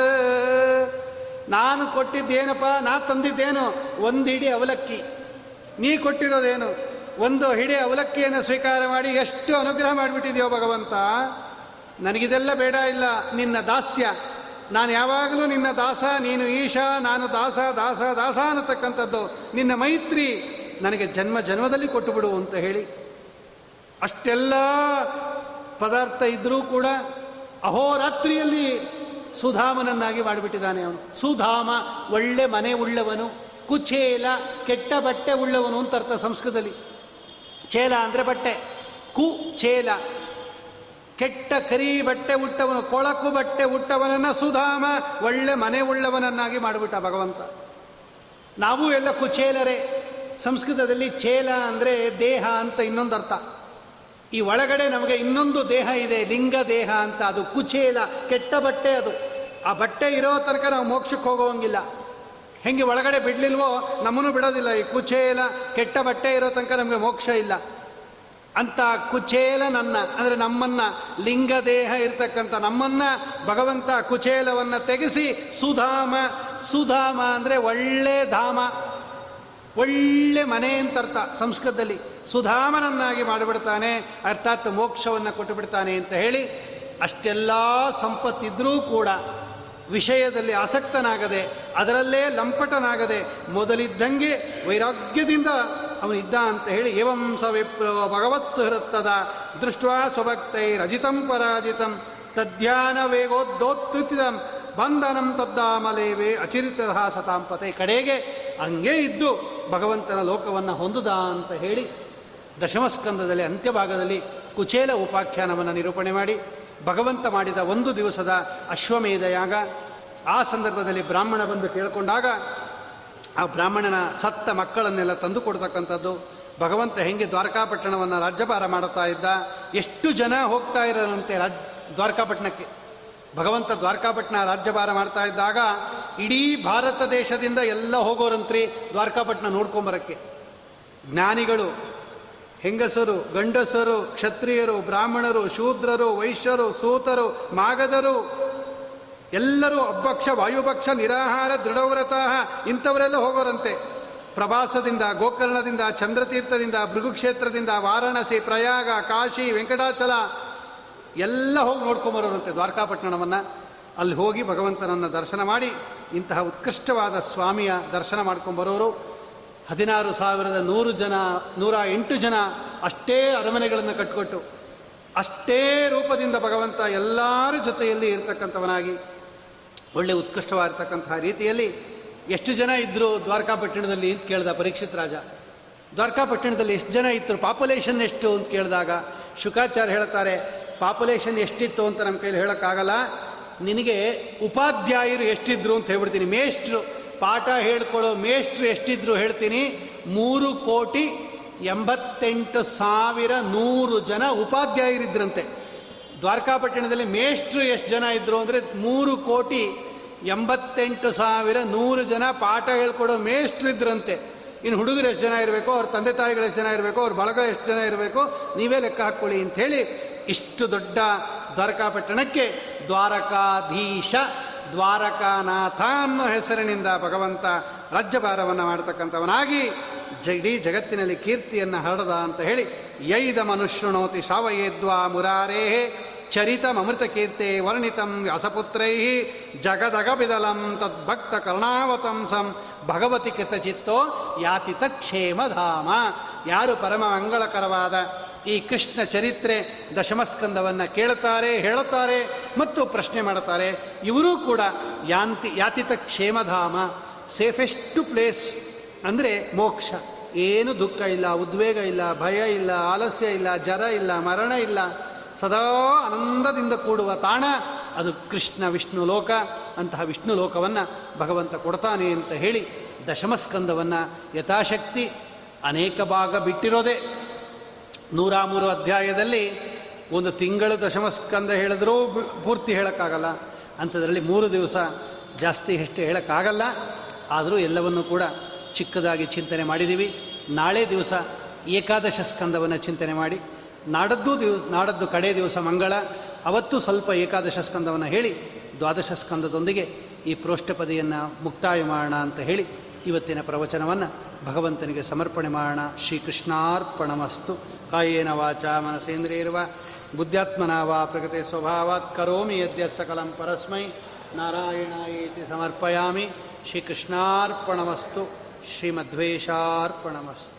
ನಾನು ಕೊಟ್ಟಿದ್ದೇನಪ್ಪ, ನಾ ತಂದಿದ್ದೇನು? ಒಂದಿಡಿ ಅವಲಕ್ಕಿ. ನೀ ಕೊಟ್ಟಿರೋದೇನು? ಒಂದು ಹಿಡಿ ಅವಲಕ್ಕಿಯನ್ನು ಸ್ವೀಕಾರ ಮಾಡಿ ಎಷ್ಟು ಅನುಗ್ರಹ ಮಾಡಿಬಿಟ್ಟಿದೆಯೋ ಭಗವಂತ, ನನಗಿದೆಲ್ಲ ಬೇಡ ಇಲ್ಲ, ನಿನ್ನ ದಾಸ್ಯ. ನಾನು ಯಾವಾಗಲೂ ನಿನ್ನ ದಾಸ, ನೀನು ಈಶಾ, ನಾನು ದಾಸ ದಾಸ ದಾಸ ಅನ್ನತಕ್ಕಂಥದ್ದು ನಿನ್ನ ಮೈತ್ರಿ ನನಗೆ ಜನ್ಮ ಜನ್ಮದಲ್ಲಿ ಕೊಟ್ಟು ಬಿಡು ಅಂತ ಹೇಳಿ ಅಷ್ಟೆಲ್ಲ ಪದಾರ್ಥ ಇದ್ದರೂ ಕೂಡ ಅಹೋರಾತ್ರಿಯಲ್ಲಿ ಸುಧಾಮನನ್ನಾಗಿ ಮಾಡಿಬಿಟ್ಟಿದ್ದಾನೆ ಅವನು. ಸುಧಾಮ ಒಳ್ಳೆ ಮನೆ ಉಳ್ಳವನು, ಕುಚೇಲ ಕೆಟ್ಟ ಬಟ್ಟೆ ಉಳ್ಳವನು ಅಂತ ಅರ್ಥ ಸಂಸ್ಕೃತದಲ್ಲಿ. ಚೇಲ ಅಂದರೆ ಬಟ್ಟೆ, ಕು ಚೇಲ. ಕೆಟ್ಟ ಕರಿ ಬಟ್ಟೆ ಉಟ್ಟವನು, ಕೊಳಕು ಬಟ್ಟೆ ಉಟ್ಟವನನ್ನ ಸುಧಾಮ, ಒಳ್ಳೆ ಮನೆ ಉಳ್ಳವನನ್ನಾಗಿ ಮಾಡಿಬಿಟ್ಟ ಭಗವಂತ. ನಾವು ಎಲ್ಲ ಕುಚೇಲರೇ, ಸಂಸ್ಕೃತದಲ್ಲಿ ಚೇಲ ಅಂದರೆ ದೇಹ ಅಂತ ಇನ್ನೊಂದು ಅರ್ಥ ಈ ಒಳಗಡೆ ನಮಗೆ ಇನ್ನೊಂದು ದೇಹ ಇದೆ, ಲಿಂಗ ದೇಹ ಅಂತ, ಅದು ಕುಚೇಲ, ಕೆಟ್ಟ ಬಟ್ಟೆ ಅದು. ಆ ಬಟ್ಟೆ ಇರೋ ತನಕ ನಾವು ಮೋಕ್ಷಕ್ಕೆ ಹೋಗೋಂಗಿಲ್ಲ ಹೆಂಗೆ ಒಳಗಡೆ ಬಿಡಲಿಲ್ವೋ ನಮ್ಮನ್ನು ಬಿಡೋದಿಲ್ಲ. ಈ ಕುಚೇಲ ಕೆಟ್ಟ ಬಟ್ಟೆ ಇರೋ ತನಕ ನಮಗೆ ಮೋಕ್ಷ ಇಲ್ಲ. ಅಂತ ಕುಚೇಲ ನನ್ನ, ಅಂದರೆ ನಮ್ಮನ್ನ ಲಿಂಗ ದೇಹ ಇರ್ತಕ್ಕಂಥ ನಮ್ಮನ್ನ ಭಗವಂತ ಕುಚೇಲವನ್ನು ತೆಗೆಸಿ ಸುಧಾಮ ಸುಧಾಮ ಅಂದರೆ ಒಳ್ಳೆ ಧಾಮ, ಒಳ್ಳೆ ಮನೆ ಅಂತ ಅರ್ಥ ಸಂಸ್ಕೃತದಲ್ಲಿ. ಸುಧಾಮನನ್ನಾಗಿ ಮಾಡಿಬಿಡ್ತಾನೆ, ಅರ್ಥಾತ್ ಮೋಕ್ಷವನ್ನು ಕೊಟ್ಟು ಬಿಡ್ತಾನೆ ಅಂತ ಹೇಳಿ ಅಷ್ಟೆಲ್ಲ ಸಂಪತ್ತಿದ್ರೂ ಕೂಡ ವಿಷಯದಲ್ಲಿ ಆಸಕ್ತನಾಗದೆ, ಅದರಲ್ಲೇ ಲಂಪಟನಾಗದೆ, ಮೊದಲಿದ್ದಂಗೆ ವೈರಾಗ್ಯದಿಂದ ಅವನಿದ್ದ ಅಂತ ಹೇಳಿ, ಏವಂ ಸ ವಿಪ್ರ ಭಗವತ್ ಸುಹೃತ್ತದ ದೃಷ್ಟ ಸ್ವಭಕ್ತೈ ರಜಿತಂ ಪರಾಜಿತಂ, ತದ್ಯಾನ ವೇಗೋದ್ದೋತ್ತುತಿದಂ ಬಂಧನಂ ತದ್ದಾಮಲೇವೇ ಅಚಿರಿತ ಸತಾಂಪತೆ ಕಡೆಗೆ ಹಂಗೆ ಇದ್ದು ಭಗವಂತನ ಲೋಕವನ್ನು ಹೊಂದುದ ಅಂತ ಹೇಳಿ ದಶಮಸ್ಕಂದದಲ್ಲಿ ಅಂತ್ಯಭಾಗದಲ್ಲಿ ಕುಚೇಲ ಉಪಾಖ್ಯಾನವನ್ನು ನಿರೂಪಣೆ ಮಾಡಿ. ಭಗವಂತ ಮಾಡಿದ ಒಂದು ದಿವಸದ ಅಶ್ವಮೇಧ ಯಾಗ, ಆ ಸಂದರ್ಭದಲ್ಲಿ ಬ್ರಾಹ್ಮಣ ಬಂದು ಕೇಳಿಕೊಂಡಾಗ ಆ ಬ್ರಾಹ್ಮಣನ ಸತ್ತ ಮಕ್ಕಳನ್ನೆಲ್ಲ ತಂದು ಕೊಡ್ತಕ್ಕಂಥದ್ದು. ಭಗವಂತ ಹೆಂಗೆ ದ್ವಾರಕಾಪಟ್ಟಣವನ್ನು ರಾಜ್ಯಭಾರ ಮಾಡುತ್ತಾ ಇದ್ದ, ಎಷ್ಟು ಜನ ಹೋಗ್ತಾ ಇರೋರಂತೆ ರಾಜ್, ದ್ವಾರಕಾಪಟ್ಟಣಕ್ಕೆ. ಭಗವಂತ ದ್ವಾರಕಾಪಟ್ಟಣ ರಾಜ್ಯಭಾರ ಮಾಡ್ತಾ ಇದ್ದಾಗ ಇಡೀ ಭಾರತ ದೇಶದಿಂದ ಎಲ್ಲ ಹೋಗೋರಂತ್ರಿ ದ್ವಾರಕಾಪಟ್ಟಣ ನೋಡ್ಕೊಂಬರಕ್ಕೆ. ಜ್ಞಾನಿಗಳು ಹೆಂಗಸರು, ಗಂಡಸರು, ಕ್ಷತ್ರಿಯರು, ಬ್ರಾಹ್ಮಣರು, ಶೂದ್ರರು, ವೈಶ್ಯರು, ಸೂತರು, ಮಾಗದರು, ಎಲ್ಲರೂ ಅಬ್ಬಕ್ಷ, ವಾಯುಭಕ್ಷ, ನಿರಾಹಾರ ದೃಢವ್ರತ ಇಂಥವರೆಲ್ಲ ಹೋಗೋರಂತೆ. ಪ್ರವಾಸದಿಂದ, ಗೋಕರ್ಣದಿಂದ, ಚಂದ್ರತೀರ್ಥದಿಂದ, ಭೃಗುಕ್ಷೇತ್ರದಿಂದ, ವಾರಾಣಸಿ, ಪ್ರಯಾಗ, ಕಾಶಿ, ವೆಂಕಟಾಚಲ ಎಲ್ಲ ಹೋಗಿ ನೋಡ್ಕೊಂಬರೋರಂತೆ ದ್ವಾರಕಾಪಟ್ಟಣವನ್ನು. ಅಲ್ಲಿ ಹೋಗಿ ಭಗವಂತನನ್ನು ದರ್ಶನ ಮಾಡಿ ಇಂತಹ ಉತ್ಕೃಷ್ಟವಾದ ಸ್ವಾಮಿಯ ದರ್ಶನ ಮಾಡ್ಕೊಂಬರೋರು. ಹದಿನಾರು ಸಾವಿರದ ನೂರು ಜನ, ನೂರ ಎಂಟು ಜನ ಅಷ್ಟೇ ಅರಮನೆಗಳನ್ನು ಕಟ್ಟಿಕೊಟ್ಟು ಅಷ್ಟೇ ರೂಪದಿಂದ ಭಗವಂತ ಎಲ್ಲರ ಜೊತೆಯಲ್ಲಿ ಇರತಕ್ಕಂಥವನಾಗಿ, ಒಳ್ಳೆ ಉತ್ಕೃಷ್ಟವಾಗಿರ್ತಕ್ಕಂತಹ ರೀತಿಯಲ್ಲಿ ಎಷ್ಟು ಜನ ಇದ್ದರು ದ್ವಾರಕಾಪಟ್ಟಣದಲ್ಲಿ ಅಂತ ಕೇಳಿದ ಪರೀಕ್ಷಿತ್ ರಾಜ. ದ್ವಾರಕಾಪಟ್ಟಣದಲ್ಲಿ ಎಷ್ಟು ಜನ ಇತ್ತು ಪಾಪ್ಯುಲೇಷನ್ ಎಷ್ಟು ಅಂತ ಕೇಳಿದಾಗ ಶುಕಾಚಾರ್ಯ ಹೇಳ್ತಾರೆ ಪಾಪ್ಯುಲೇಷನ್ ಎಷ್ಟಿತ್ತು ಅಂತ ನಮ್ಮ ಕೈಲಿ ಹೇಳೋಕ್ಕಾಗಲ್ಲ, ನಿನಗೆ ಉಪಾಧ್ಯಾಯರು ಎಷ್ಟಿದ್ರು ಅಂತ ಹೇಳ್ಬಿಡ್ತೀನಿ, ಮೇಷ್ಟ್ರು. ಪಾಠ ಹೇಳ್ಕೊಳ್ಳೋ ಮೇಷ್ಟ್ರು ಎಷ್ಟಿದ್ರು ಹೇಳ್ತೀನಿ, ಮೂರು ಕೋಟಿ ಎಂಬತ್ತೆಂಟು ಸಾವಿರ ನೂರು ಜನ ಉಪಾಧ್ಯಾಯರಿದ್ರಂತೆ. ದ್ವಾರಕಾಪಟ್ಟಣದಲ್ಲಿ ಮೇಷ್ಟ್ರು ಎಷ್ಟು ಜನ ಇದ್ದರು ಅಂದರೆ ಮೂರು ಕೋಟಿ ಎಂಬತ್ತೆಂಟು ಸಾವಿರ ನೂರು ಜನ ಪಾಠ ಹೇಳ್ಕೊಡೋ ಮೇಷ್ಟ್ರು ಇದ್ರಂತೆ. ಇನ್ನು ಹುಡುಗರು ಎಷ್ಟು ಜನ ಇರಬೇಕು, ಅವ್ರ ತಂದೆ ತಾಯಿಗಳು ಎಷ್ಟು ಜನ ಇರಬೇಕು, ಅವ್ರ ಬಳಗ ಎಷ್ಟು ಜನ ಇರಬೇಕು, ನೀವೇ ಲೆಕ್ಕ ಹಾಕ್ಕೊಳ್ಳಿ ಅಂಥೇಳಿ ಇಷ್ಟು ದೊಡ್ಡ ದ್ವಾರಕಾಪಟ್ಟಣಕ್ಕೆ ದ್ವಾರಕಾಧೀಶ ದ್ವಾರಕಾನಾಥ ಅನ್ನೋ ಹೆಸರಿನಿಂದ ಭಗವಂತ ರಾಜ್ಯಭಾರವನ್ನು ಮಾಡತಕ್ಕಂಥವನಾಗಿ ಇಡೀ ಜಗತ್ತಿನಲ್ಲಿ ಕೀರ್ತಿಯನ್ನು ಹರಡದ ಅಂತ ಹೇಳಿ ಯೈದ ಮನುಷ್ಯಣೋತಿ ಶಾವಯೇದ್ವಾ ಮುರಾರೇ ಚರಿತಮೃತಕೀರ್ತೆ ವರ್ಣಿತಂ ವ್ಯಾಸಪುತ್ರೈ ಜಗದಗಬಿದಲಂ ತದ್ಭಕ್ತ ಕರ್ಣಾವತಂಸಂ ಭಗವತಿ ಕೃತಚಿತ್ತೋ ಯಾತಿ ತಕ್ಷೇಮಧಾಮ ಯಾರು ಪರಮ ಮಂಗಳಕರವಾದ ಈ ಕೃಷ್ಣ ಚರಿತ್ರೆ ದಶಮಸ್ಕಂದವನ್ನು ಕೇಳುತ್ತಾರೆ, ಹೇಳುತ್ತಾರೆ ಮತ್ತು ಪ್ರಶ್ನೆ ಮಾಡುತ್ತಾರೆ. ಇವರೂ ಕೂಡ ಯಾಂತಿ, ಯಾತಿತ ಕ್ಷೇಮಧಾಮ ಸೇಫೆಸ್ಟ್ ಪ್ಲೇಸ್ ಅಂದರೆ ಮೋಕ್ಷ. ಏನು ದುಃಖ ಇಲ್ಲ, ಉದ್ವೇಗ ಇಲ್ಲ, ಭಯ ಇಲ್ಲ, ಆಲಸ್ಯ ಇಲ್ಲ, ಜರ ಇಲ್ಲ, ಮರಣ ಇಲ್ಲ. ಸದಾ ಆನಂದದಿಂದ ಕೂಡುವ ತಾಣ ಅದು ಕೃಷ್ಣ ವಿಷ್ಣು ಲೋಕ. ಅಂತಹ ವಿಷ್ಣು ಲೋಕವನ್ನು ಭಗವಂತ ಕೊಡ್ತಾನೆ ಅಂತ ಹೇಳಿ ದಶಮಸ್ಕಂದವನ್ನು ಯಥಾಶಕ್ತಿ ಅನೇಕ ಭಾಗ ಬಿಟ್ಟಿರೋದೇ. ನೂರ ಮೂರು ಅಧ್ಯಾಯದಲ್ಲಿ ಒಂದು ತಿಂಗಳು ದಶಮಸ್ಕಂದ ಹೇಳಿದ್ರೂ ಪೂರ್ತಿ ಹೇಳೋಕ್ಕಾಗಲ್ಲ. ಅಂಥದ್ರಲ್ಲಿ ಮೂರು ದಿವಸ ಜಾಸ್ತಿ ಎಷ್ಟು ಹೇಳೋಕ್ಕಾಗಲ್ಲ. ಆದರೂ ಎಲ್ಲವನ್ನು ಕೂಡ ಚಿಕ್ಕದಾಗಿ ಚಿಂತನೆ ಮಾಡಿದ್ದೀವಿ. ನಾಳೆ ದಿವಸ ಏಕಾದಶ ಸ್ಕಂದವನ್ನು ಚಿಂತನೆ ಮಾಡಿ. ನಾಡದ್ದು ದಿವಸ ನಾಡದ್ದು ಕಡೆ ದಿವಸ ಮಂಗಳ. ಅವತ್ತು ಸ್ವಲ್ಪ ಏಕಾದಶ ಸ್ಕಂದವನ್ನು ಹೇಳಿ ದ್ವಾದಶ ಸ್ಕಂದದೊಂದಿಗೆ ಈ ಪ್ರೋಷ್ಠಪದಿಯನ್ನು ಮುಕ್ತಾಯ ಮಾಡೋಣ ಅಂತ ಹೇಳಿ ಇವತ್ತಿನ ಪ್ರವಚನವನ್ನು ಭಗವಂತನಿಗೆ ಸಮರ್ಪಣೆ ಮಾಡೋಣ. ಶ್ರೀಕೃಷ್ಣಾರ್ಪಣಮಸ್ತು. ಕಾಯೇನ ವಾಚ ಮನಸೇಂದ್ರಿಯರ್ವ. ಬುದ್ಧ್ಯಾತ್ಮನ ವಾ ಪ್ರಕೃತಿ ಸ್ವಭಾವಾತ್. ಕರೋಮಿ ಯದ್ಯತ್ ಸಕಲಂ ಪರಸ್ಮೈ. ನಾರಾಯಣಾಯೇತಿ ಸಮರ್ಪಯಾಮಿ. ಶ್ರೀಕೃಷ್ಣಾರ್ಪಣಮಸ್ತು. ಶ್ರೀಮಧ್ವೇಶಾರ್ಪಣಮಸ್ತು